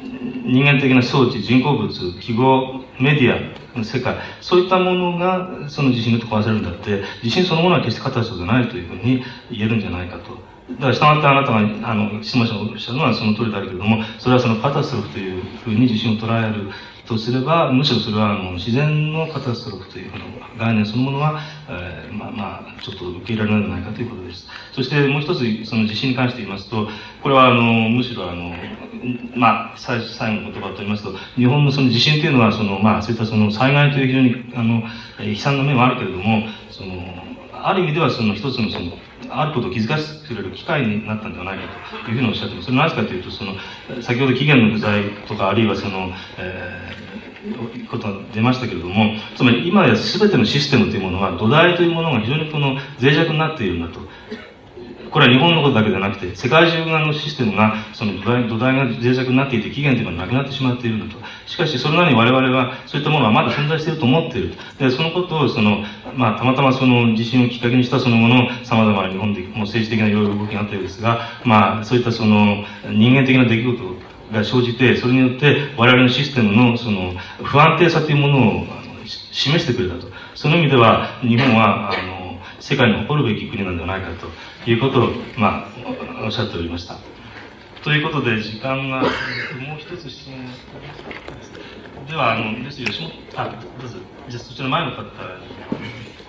人間的な装置、人工物、記号、メディア世界、そういったものがその地震に壊されるんだって、地震そのものは決してカタストじゃないというふうに言えるんじゃないかと。だから、したがってあなたが、あの、質問者がおっしゃるのはその通りだけれども、それはそのカタストロフというふうに地震を捉えるとすれば、むしろそれはあの自然のカタストロフという概念そのものは、えー、まあまあ、ちょっと受け入れられないんじゃないかということです。そしてもう一つ、その地震に関して言いますと、これはあの、むしろあの、まあ、最最後の言葉と言いますと、日本のその地震というのは、その、まあ、そういったその災害という非常に、あの、悲惨な面はあるけれども、その、ある意味ではその一つのその、あることを気づかせてくれる機会になったんではないかというふうにおっしゃってます。それなぜかというと、その、先ほど期限の不在とか、あるいはその、えー、ことが出ましたけれども、つまり今や全てのシステムというものは土台というものが非常にこの脆弱になっているんだと。これは日本のことだけではなくて、世界中のシステムが、その土台土台が脆弱になっていて、期限というのがなくなってしまっているんだと。しかし、それなりに我々は、そういったものはまだ存在していると思っている。で、そのことを、その、まあ、たまたまその地震をきっかけにしたその後の様々な日本でも政治的ないろいろ動きがあったようですが、まあ、そういったその、人間的な出来事が生じて、それによって我々のシステムのその不安定さというものを示してくれたと。その意味では、日本は、あの、世界に誇るべき国なんではないかと。いうことを、まあ、おっしゃっておりました。ということで、時間が、もう一つ質問では、あの、です、吉本、あ、どうぞ。じゃあ、そちら前の方、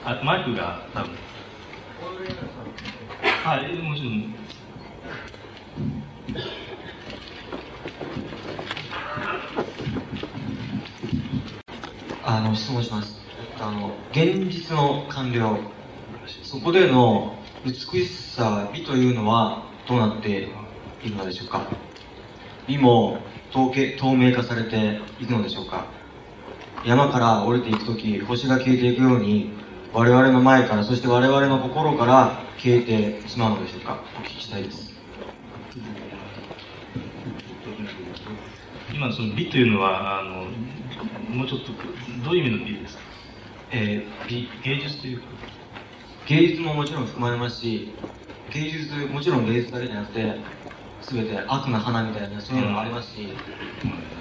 あ、マイクが多分。はい、もちろん。あの、質問します。あの、現実の完了。そこでの美しさ、美というのはどうなっているのでしょうか？美も透透明化されていくのでしょうか？山から降りていくとき、星が消えていくように、我々の前から、そして我々の心から消えてしまうのでしょうか？お聞きしたいです。今、その美というのは、あの、もうちょっと、どういう意味の美ですか？えー、美、芸術というか。芸術ももちろん含まれますし芸術もちろん芸術だけじゃなくて全て悪の花みたいなそういうのもありますし、うん。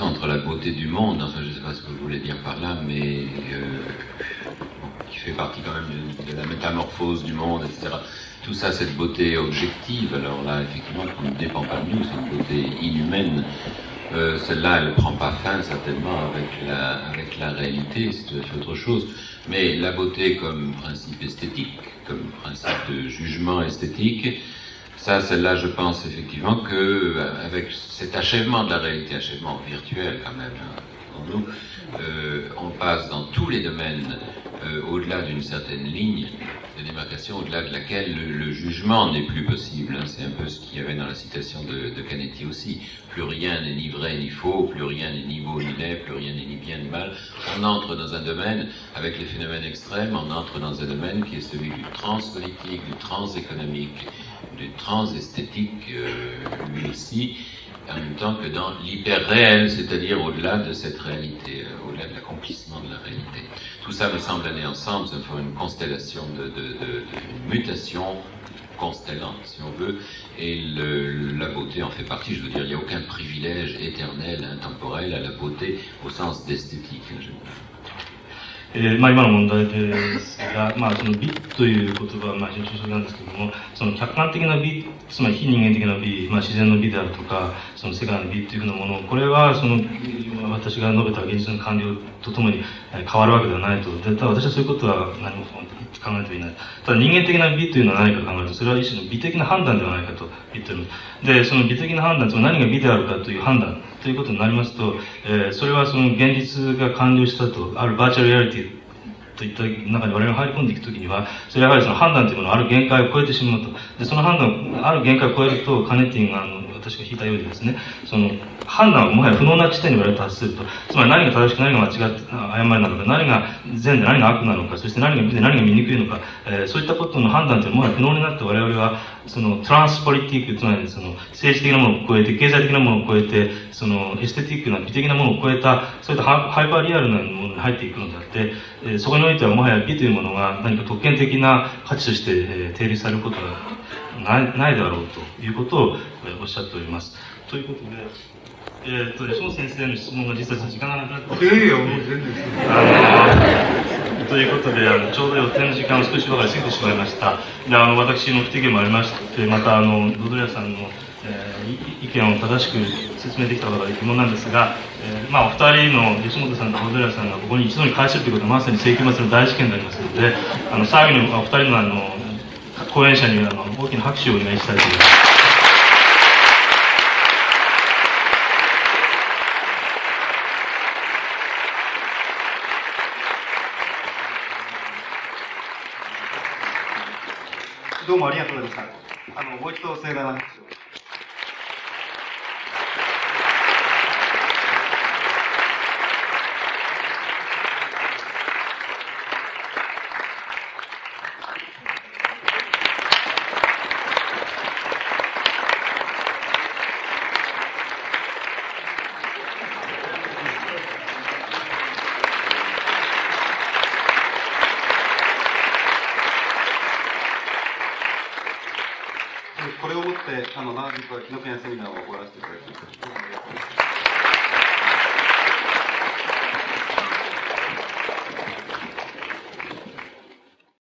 Entre la beauté du monde, je ne sais pas ce que vous voulez dire par là, mais euh, qui fait partie quand même de, la métamorphose du monde, etc. Tout ça, cette beauté objective, alors là, effectivement, qui ne dépend pas de nous, c'est une beauté inhumaine. Euh, Celle-là, elle ne prend pas fin certainement avec la, avec la réalité, c'est autre chose. Mais la beauté comme principe esthétique, comme principe de jugement esthétique, ça, celle-là, je pense effectivement que avec cet achèvement de la réalité, achèvement virtuel quand même, hein, pour nous, euh, on passe dans tous les domaines euh, au-delà d'une certaine ligne de démarcation, au-delà de laquelle le, le jugement n'est plus possible. Hein. C'est un peu ce qu'il y avait dans la citation de, de Canetti aussi. Plus rien n'est ni vrai ni faux, plus rien n'est ni beau ni laid, plus rien n'est ni bien ni mal. On entre dans un domaine, avec les phénomènes extrêmes, on entre dans un domaine qui est celui du transpolitique, du transéconomique, du transesthétique, euh, lui aussi, en même temps que dans l'hyper-réel, c'est-à-dire au-delà de cette réalité, euh, au-delà de l'accomplissement de la réalité. Tout ça me semble aller ensemble, ça fait une constellation de, de, de, de une mutation constellante, si on veut, et le, la beauté en fait partie. Je veux dire, il n'y a aucun privilège éternel, intemporel à la beauté au sens d'esthétique. えーまあ、今の問題ですが、まあ、その美という言葉はまあ非常に抽象なんですけども、その客観的な美、つまり非人間的な美、まあ、自然の美であるとか、その世界の美というふうなもの、これはその私が述べた現実の完了とともに変わるわけではないと。でただ私はそういうことは何も考えていない。ただ人間的な美というのは何か考えると、それは一種の美的な判断ではないかと言っています。で、その美的な判断、つまり何が美であるかという判断ということになりますと、えー、それはその現実が完了したと、あるバーチャルリアリティといった中に我々が入り込んでいくときには、それはやはりその判断というものはある限界を超えてしまうと。で、その判断、ある限界を超えると、カネティンが、あの、私が引いたようにですね、その、判断はもはや不能な地点に我々達すると。つまり何が正しく何が間違って、誤りなのか、何が善で何が悪なのか、そして何が美で何が醜いのか、えー、そういったことの判断というのはもはや不能になって我々は、その、トランスポリティック、つまりその、政治的なものを超えて、経済的なものを超えて、その、エステティックな美的なものを超えた、そういったハイパーリアルなものに入っていくのであって、えー、そこにおいてはもはや美というものが何か特権的な価値として、えー、定立されることはないないだろうということを、えー、おっしゃっております。ということで、えー、っと、吉本先生の質問が実は時間がなくなって。いやいや、もう全然あのということで、あのちょうど予定の時間を少しばかり過ぎてしまいました。で、あの、私の不手際もありまして、また、あの、ドドリアさんの、えー、意見を正しく説明できたことが疑問なんですが、えー、まあ、お二人の吉本さんとドドリアさんがここに一度に返せるということはまさに世紀末の大事件でありますので、あの、最後にお二人のあの、講演者にはあの大きな拍手をお願いしたいと思います。どうもありがとうございました。あの、もう一度盛大な拍手を。